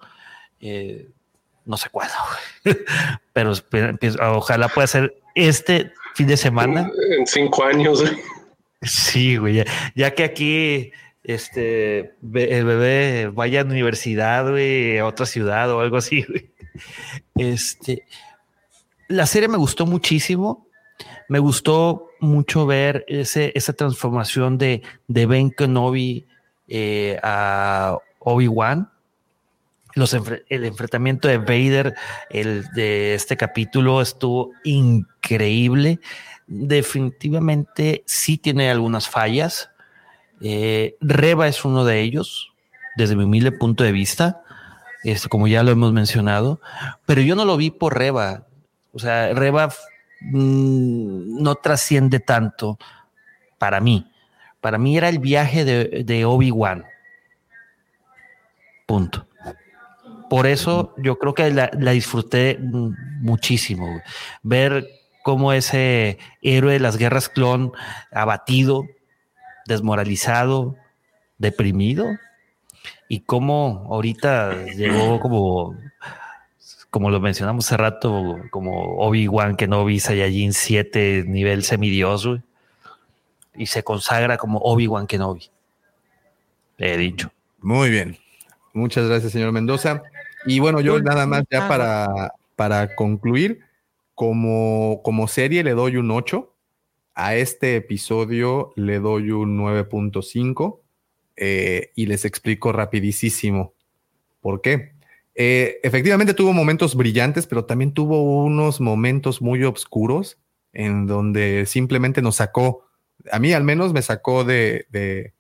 Eh, no sé cuándo, *laughs* pero ojalá pueda ser este fin de semana. En cinco años. Sí, güey, ya que aquí este, el bebé vaya a la universidad, güey, a otra ciudad o algo así, Este, la serie me gustó muchísimo. Me gustó mucho ver ese, esa transformación de, de Ben Kenobi eh, a Obi-Wan. El enfrentamiento de Vader el de este capítulo estuvo increíble. Definitivamente sí tiene algunas fallas, eh, Reba es uno de ellos, desde mi humilde punto de vista, este, como ya lo hemos mencionado, pero yo no lo vi por Reba. O sea, Reba mm, no trasciende tanto para mí. Para mí era el viaje de, Obi-Wan. Punto. Por eso yo creo que la, disfruté muchísimo. Ver cómo ese héroe de las guerras clon abatido, desmoralizado, deprimido, y cómo ahorita llegó como, como lo mencionamos hace rato, como Obi-Wan Kenobi Saiyajin 7 nivel semidios, y se consagra como Obi-Wan Kenobi. He dicho. Muy bien. Muchas gracias, señor Mendoza. Y bueno, yo nada más ya para, para concluir, como, como serie le doy un 8 a este episodio le doy un 9.5 eh, y les explico rapidísimo por qué. Eh, efectivamente tuvo momentos brillantes, pero también tuvo unos momentos muy oscuros en donde simplemente nos sacó, a mí al menos me sacó de,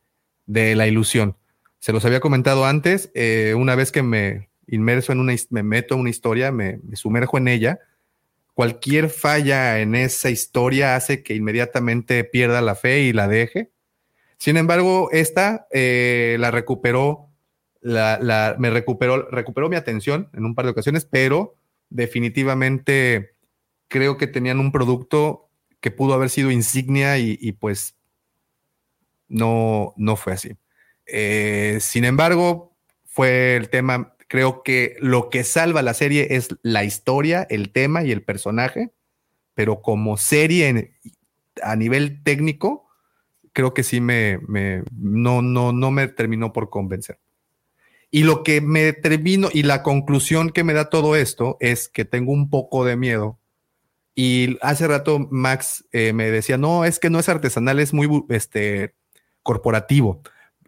la ilusión. Se los había comentado antes, eh, una vez que me, inmerso en una, me meto en una historia, me, sumerjo en ella. Cualquier falla en esa historia hace que inmediatamente pierda la fe y la deje. Sin embargo, esta eh, la recuperó, la, me recuperó, recuperó mi atención en un par de ocasiones, pero definitivamente creo que tenían un producto que pudo haber sido insignia y, pues no, no fue así. Eh, sin embargo, fue el tema, creo que lo que salva la serie es la historia, el tema y el personaje, pero como serie a nivel técnico, creo que sí me, no, no, no me terminó por convencer. Y lo que me termino, y la conclusión que me da todo esto es que tengo un poco de miedo. Y hace rato Max eh, me decía, no, es que no es artesanal, es muy este, corporativo.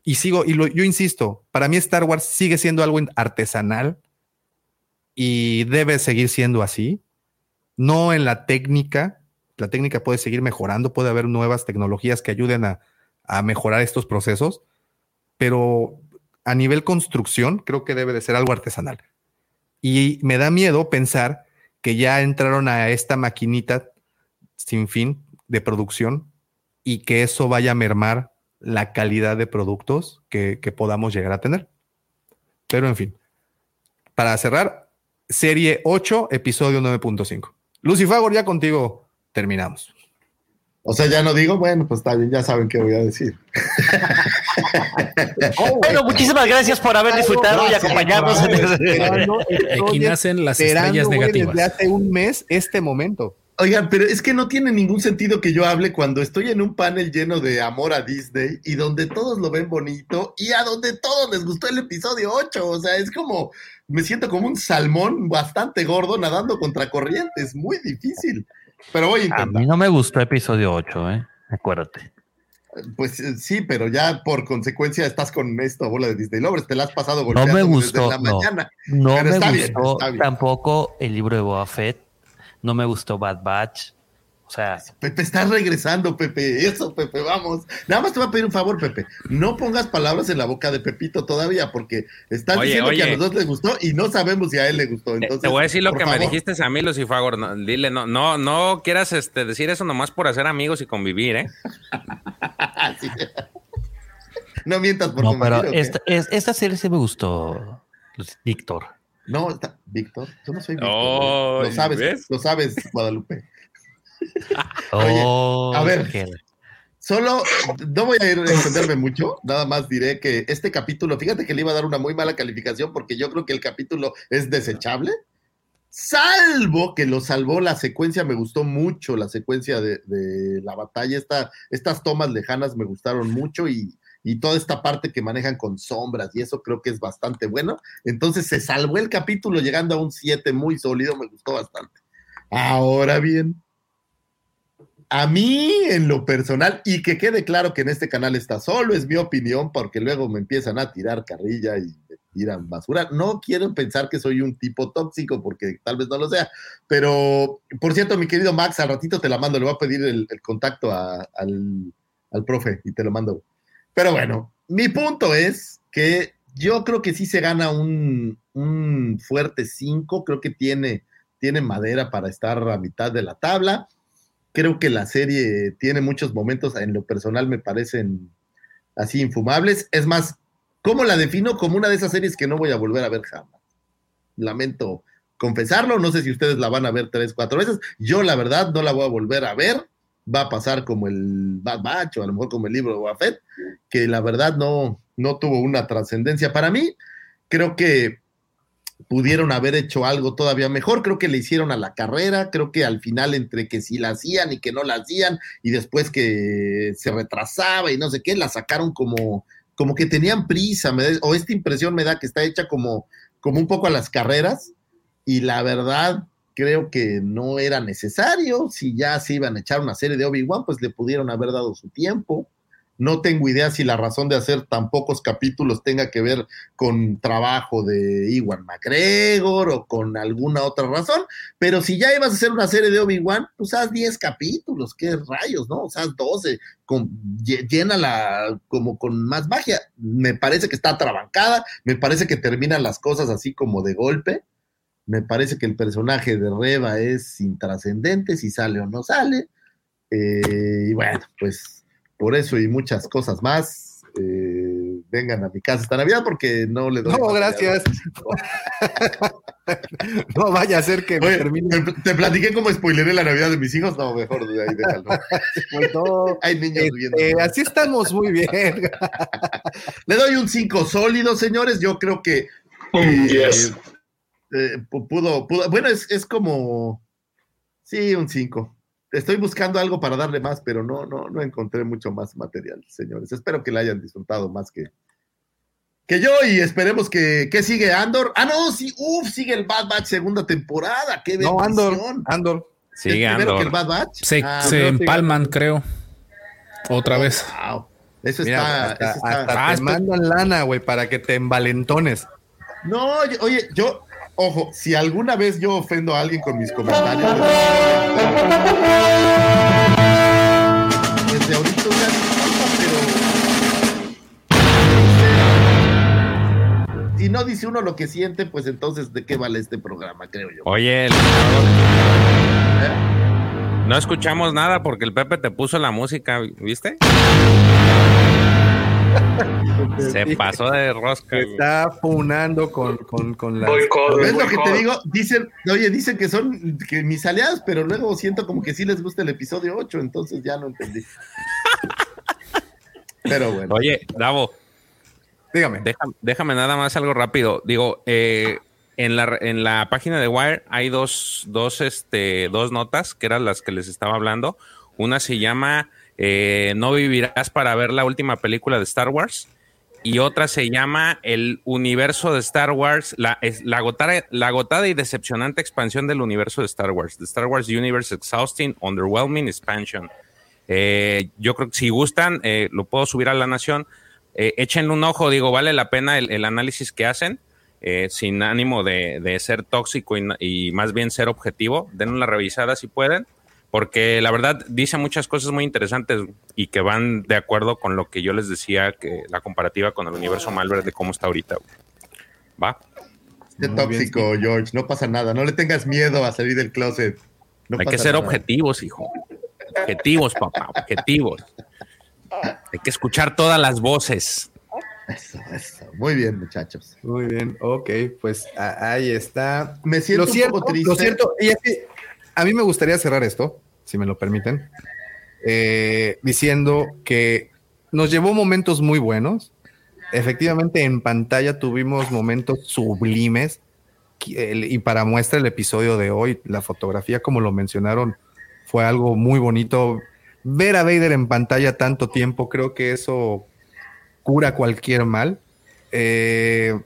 Y sigo, y yo insisto, para mí Star Wars sigue siendo algo artesanal y debe seguir siendo así. No en la técnica, la técnica puede seguir mejorando, puede haber nuevas tecnologías que ayuden a, a mejorar estos procesos, pero a nivel construcción creo que debe de ser algo artesanal. Y me da miedo pensar que ya entraron a esta maquinita sin fin de producción y que eso vaya a mermar la calidad de productos que, podamos llegar a tener. Pero en fin, para cerrar, serie 8, episodio 9.5. Lucifagor, ya contigo terminamos. O sea, ya no digo, bueno, pues está bien, ya saben qué voy a decir. *laughs* bueno, muchísimas gracias por haber disfrutado y acompañarnos. Aquí nacen las estrellas negativas. Desde hace un mes este momento. Oigan, pero es que no tiene ningún sentido que yo hable cuando estoy en un panel lleno de amor a Disney y donde todos lo ven bonito y a donde todos les gustó el episodio 8. O sea, es como, me siento como un salmón bastante gordo nadando contra corriente. Es muy difícil. Pero voy a intentar. A mí no me gustó episodio 8, ¿eh? Acuérdate. Pues eh, sí, pero ya por consecuencia estás con esta bola de Disney Lovers, te la has pasado golpeando no me gustó, desde la mañana. No, me gustó tampoco el libro de Boba Fett no me gustó Bad Batch. O sea. Pepe, estás regresando, Pepe. Eso, Pepe, vamos. Nada más te voy a pedir un favor, Pepe. No pongas palabras en la boca de Pepito todavía, porque estás diciendo que a los dos les gustó y no sabemos si a él le gustó. Entonces, te voy a decir lo que me dijiste a mí, Lucifagor. No, dile, no, no, no quieras este, decir eso nomás por hacer amigos y convivir, ¿eh? *laughs* No mientas por No, pero esta, esta serie sí me gustó, Víctor. No, está, Víctor, tú no soy Víctor. lo sabes, lo sabes, Guadalupe. *laughs* a ver, solo no voy a ir a extenderme mucho, nada más diré que este capítulo, fíjate que le iba a dar una muy mala calificación porque yo creo que el capítulo es desechable, salvo que lo salvó la secuencia, me gustó mucho la secuencia de, la batalla, estas tomas lejanas me gustaron mucho y y toda esta parte que manejan con sombras y eso creo que es bastante bueno. Entonces se salvó el capítulo llegando a un 7 muy sólido, me gustó bastante. Ahora bien, a mí en lo personal, y que quede claro que en este canal está solo, es mi opinión, porque luego me empiezan a tirar carrilla y me tiran basura. No quiero pensar que soy un tipo tóxico, porque tal vez no lo sea. Pero, por cierto, mi querido Max, al ratito te la mando, le voy a pedir el, contacto al, al profe y te lo mando. Pero bueno, mi punto es que yo creo que sí se gana un, fuerte 5, creo que tiene, tiene madera para estar a mitad de la tabla. Creo que la serie tiene muchos momentos, en lo personal me parecen así infumables. Es más, ¿cómo la defino? Como una de esas series que no voy a volver a ver jamás. Lamento confesarlo, no sé si ustedes la van a ver tres, cuatro veces. Yo la verdad no la voy a volver a ver va a pasar como el Bad Batch o a lo mejor como el libro de Buffett, que la verdad no, no tuvo una trascendencia para mí. Creo que pudieron haber hecho algo todavía mejor, creo que le hicieron a la carrera, creo que al final entre que sí la hacían y que no la hacían y después que se retrasaba y no sé qué, la sacaron como, como que tenían prisa, o esta impresión me da que está hecha como, como un poco a las carreras y la verdad creo que no era necesario. Si ya se iban a echar una serie de Obi-Wan, pues le pudieron haber dado su tiempo. No tengo idea si la razón de hacer tan pocos capítulos tenga que ver con trabajo de Iwan McGregor o con alguna otra razón, pero si ya ibas a hacer una serie de Obi-Wan, pues haz 10 capítulos, qué rayos, ¿no? O sea, 12, con, llénala como con más magia. Me parece que está atrabancada, me parece que terminan las cosas así como de golpe. Me parece que el personaje de Reba es intrascendente, si sale o no sale. Eh, y bueno, pues por eso y muchas cosas más, eh, vengan a mi casa esta Navidad porque no le doy. No, gracias. *laughs* no vaya a ser que termine. Te, platiqué cómo spoileré la Navidad de mis hijos. No, mejor de ahí déjalo. *laughs* no, Hay niños este, viendo. Así estamos muy bien. *laughs* le doy un 5 sólido, señores. Yo creo que. Eh, eh, pudo, pudo. Bueno, es, es como. Sí, un 5 estoy buscando algo para darle más, pero no, no, no encontré mucho más material, señores. Espero que la hayan disfrutado más que, que yo y esperemos que, que sigue Andor. Ah, no, sí, uff, sigue el Bad Batch segunda temporada. Qué bendición. No, Andor, Andor. Sigue Andor. que el Bad Batch? Se, ah, se empalman, creo. Otra vez. Wow. Eso está. Hasta, eso está... Hasta te mandan lana, güey, para que te envalentones. No, oye, yo, Ojo, si alguna vez yo ofendo a alguien con mis comentarios, desde ahorita una disculpa, pero si no dice uno lo que siente, pues entonces de qué vale este programa, creo yo. Oye, ¿Eh? no escuchamos nada porque el Pepe te puso la música, ¿viste? *laughs* Se pasó de rosca. está funando con, con, con la. ¿Ves lo que te digo? Dicen, oye, dicen que son que mis aliados, pero luego siento como que sí les gusta el episodio 8, entonces ya no entendí. pero bueno. Oye, Davo. Dígame. Déjame, nada más algo rápido. Digo, eh, en, la, en la página de Wire hay dos, dos, este, dos notas que eran las que les estaba hablando. Una se llama eh, no vivirás para ver la última película de Star Wars. Y otra se llama El universo de Star Wars, la, la, agotada, la agotada y decepcionante expansión del universo de Star Wars. The Star Wars Universe Exhausting, Underwhelming Expansion. Eh, yo creo que si gustan, eh, lo puedo subir a la nación. échenle un ojo, digo, vale la pena el, análisis que hacen, sin ánimo de, ser tóxico y, y, más bien ser objetivo. Den una revisada si pueden porque la verdad dice muchas cosas muy interesantes y que van de acuerdo con lo que yo les decía, que la comparativa con el universo Malware de cómo está ahorita. ¿Va? Qué tóxico, George, no pasa nada, no le tengas miedo a salir del closet. Hay que ser objetivos, hijo. Objetivos, papá, objetivos. Hay que escuchar todas las voces. Eso, eso. Muy bien, muchachos. Muy bien, ok, pues ahí está. Me siento un poco triste. Lo cierto, y es que a mí me gustaría cerrar esto si me lo permiten, eh, diciendo que nos llevó momentos muy buenos. Efectivamente, en pantalla tuvimos momentos sublimes. Y para muestra el episodio de hoy, la fotografía, como lo mencionaron, fue algo muy bonito. Ver a Vader en pantalla tanto tiempo, creo que eso cura cualquier mal. Eh,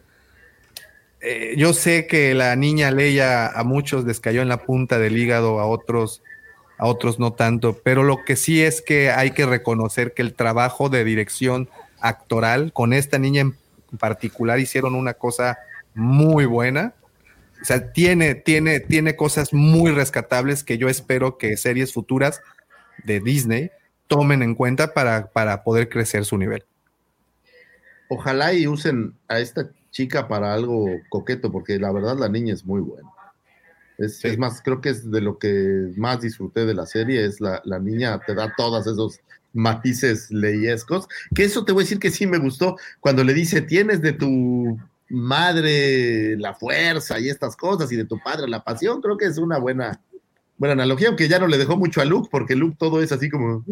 eh, yo sé que la niña Leia a muchos les cayó en la punta del hígado, a otros a otros no tanto, pero lo que sí es que hay que reconocer que el trabajo de dirección actoral con esta niña en particular hicieron una cosa muy buena. O sea, tiene, tiene, tiene cosas muy rescatables que yo espero que series futuras de Disney tomen en cuenta para, para poder crecer su nivel. Ojalá y usen a esta chica para algo coqueto, porque la verdad la niña es muy buena. Es, más, creo que es de lo que más disfruté de la serie, es la, niña te da todos esos matices leyescos, que eso te voy a decir que sí me gustó cuando le dice, tienes de tu madre la fuerza y estas cosas y de tu padre la pasión, creo que es una buena, buena analogía, aunque ya no le dejó mucho a Luke, porque Luke todo es así como,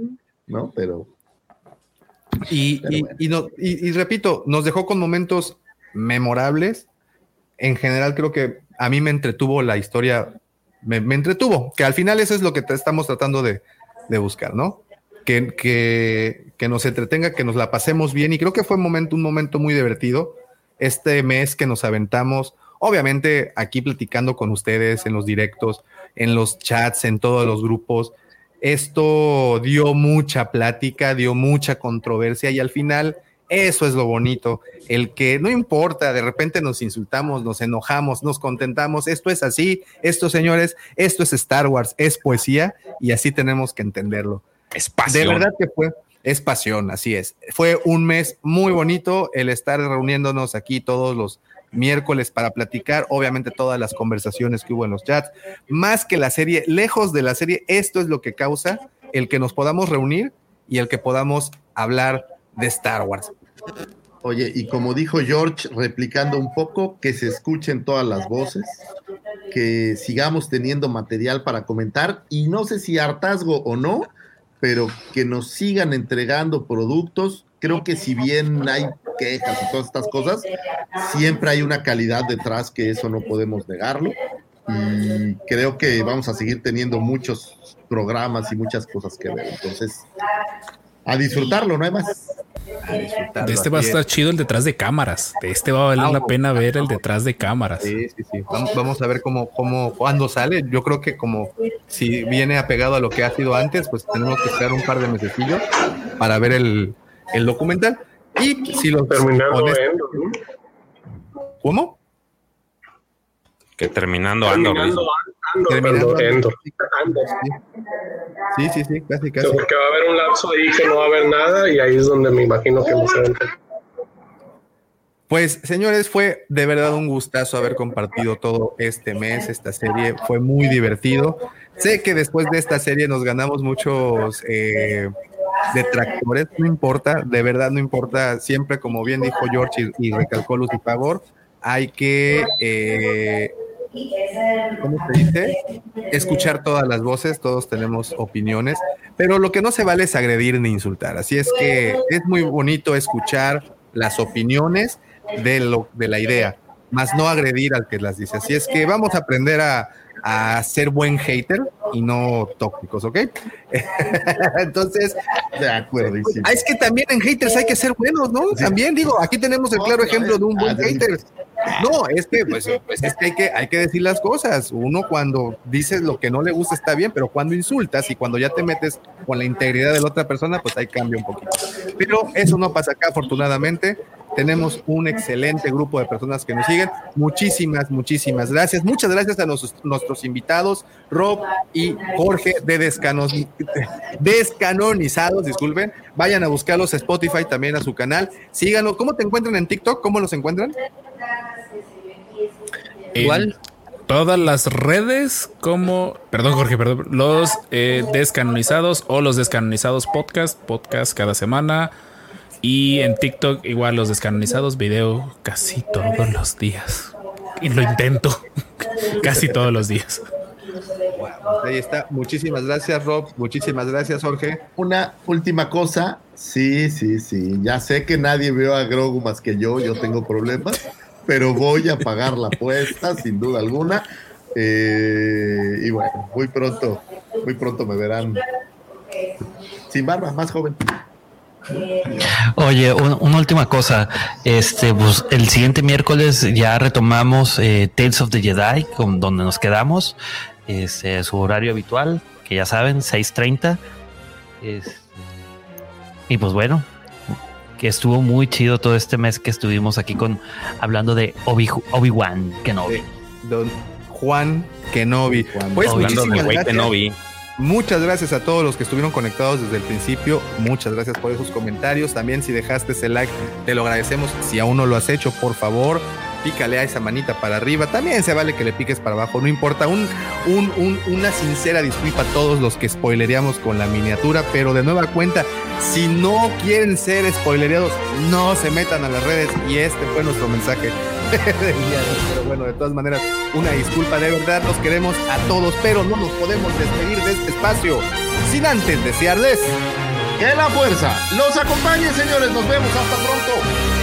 ¿no? Pero... Y, y, no, y repito, nos dejó con momentos memorables. En general creo que a mí me entretuvo la historia, me, entretuvo, que al final eso es lo que estamos tratando de, buscar, ¿no? Que, que, nos entretenga, que nos la pasemos bien y creo que fue un momento, un momento muy divertido este mes que nos aventamos, obviamente aquí platicando con ustedes en los directos, en los chats, en todos los grupos. Esto dio mucha plática, dio mucha controversia y al final eso es lo bonito, el que no importa, de repente nos insultamos, nos enojamos, nos contentamos, esto es así, esto señores, esto es Star Wars, es poesía y así tenemos que entenderlo. Es pasión. De verdad que fue, es pasión, así es. Fue un mes muy bonito el estar reuniéndonos aquí todos los miércoles para platicar, obviamente todas las conversaciones que hubo en los chats, más que la serie, lejos de la serie, esto es lo que causa el que nos podamos reunir y el que podamos hablar de Star Wars. Oye, y como dijo George, replicando un poco, que se escuchen todas las voces, que sigamos teniendo material para comentar y no sé si hartazgo o no, pero que nos sigan entregando productos. Creo que si bien hay quejas y todas estas cosas, siempre hay una calidad detrás que eso no podemos negarlo. Y creo que vamos a seguir teniendo muchos programas y muchas cosas que ver. Entonces, a disfrutarlo, no hay más. De este va a estar chido el detrás de cámaras. De este va a valer la pena ver el detrás de cámaras. Sí, sí, sí. Vamos, a ver cómo, cómo, cuándo sale. Yo creo que como si viene apegado a lo que ha sido antes, pues tenemos que esperar un par de mesecillos para ver el, el documental. Y si lo terminando ¿Cómo? Que terminando Andor. Terminando Sí, sí, sí, casi, casi. porque va a haber un lapso ahí que no va a haber nada y ahí es donde me imagino que vamos a Pues señores, fue de verdad un gustazo haber compartido todo este mes, esta serie, fue muy divertido. Sé que después de esta serie nos ganamos muchos eh, detractores, no importa, de verdad no importa, siempre como bien dijo George y, recalcó Lucy Favor, hay que eh, ¿cómo se dice? Escuchar todas las voces, todos tenemos opiniones, pero lo que no se vale es agredir ni insultar. Así es que es muy bonito escuchar las opiniones de, lo, de la idea, más no agredir al que las dice. Así es que vamos a aprender a, a ser buen hater y no tóxicos, ¿ok? *laughs* Entonces, de acuerdo. Ah, es que también en haters hay que ser buenos, ¿no? También digo, aquí tenemos el claro ejemplo de un buen hater. No, es que, pues, *laughs* pues, es que hay, que hay que decir las cosas. Uno cuando dices lo que no le gusta está bien, pero cuando insultas y cuando ya te metes con la integridad de la otra persona, pues ahí cambia un poquito. Pero eso no pasa acá, afortunadamente. Tenemos un excelente grupo de personas que nos siguen. Muchísimas, muchísimas gracias. Muchas gracias a nuestros invitados, Rob y Jorge de Descanos, *laughs* Descanonizados, disculpen. Vayan a buscarlos a Spotify, también a su canal. Síganlo. ¿Cómo te encuentran en TikTok? ¿Cómo los encuentran? Igual. Todas las redes como, perdón Jorge, perdón, los eh, descanonizados o los descanonizados podcast, podcast cada semana. Y en TikTok igual los descanonizados, video casi todos los días. Y lo intento *laughs* casi todos los días. Ahí está. Muchísimas gracias, Rob. Muchísimas gracias, Jorge. Una última cosa. Sí, sí, sí. Ya sé que nadie vio a Grogu más que yo. Yo tengo problemas. Pero voy a pagar la apuesta, sin duda alguna. Eh, y bueno, muy pronto, muy pronto me verán sin barba, más joven. Oye, una última cosa. Este, pues, el siguiente miércoles ya retomamos eh, Tales of the Jedi, con, donde nos quedamos. Este, su horario habitual, que ya saben, 6:30. Este, y pues bueno, que estuvo muy chido todo este mes que estuvimos aquí con hablando de Obi, Obi-Wan Kenobi. Don Juan Kenobi. Pues muchísimas gracias. Kenobi. Muchas gracias a todos los que estuvieron conectados desde el principio. Muchas gracias por esos comentarios. También si dejaste ese like, te lo agradecemos. Si aún no lo has hecho, por favor, pícale a esa manita para arriba. También se vale que le piques para abajo, no importa. Un, un, una sincera disculpa a todos los que spoileríamos con la miniatura, pero de nueva cuenta, si no quieren ser spoilereados, no se metan a las redes. Y este fue nuestro mensaje *laughs* pero bueno, de todas maneras, una disculpa, de verdad los queremos a todos, pero no nos podemos despedir de este espacio sin antes desearles que la fuerza los acompañe, señores. Nos vemos hasta pronto.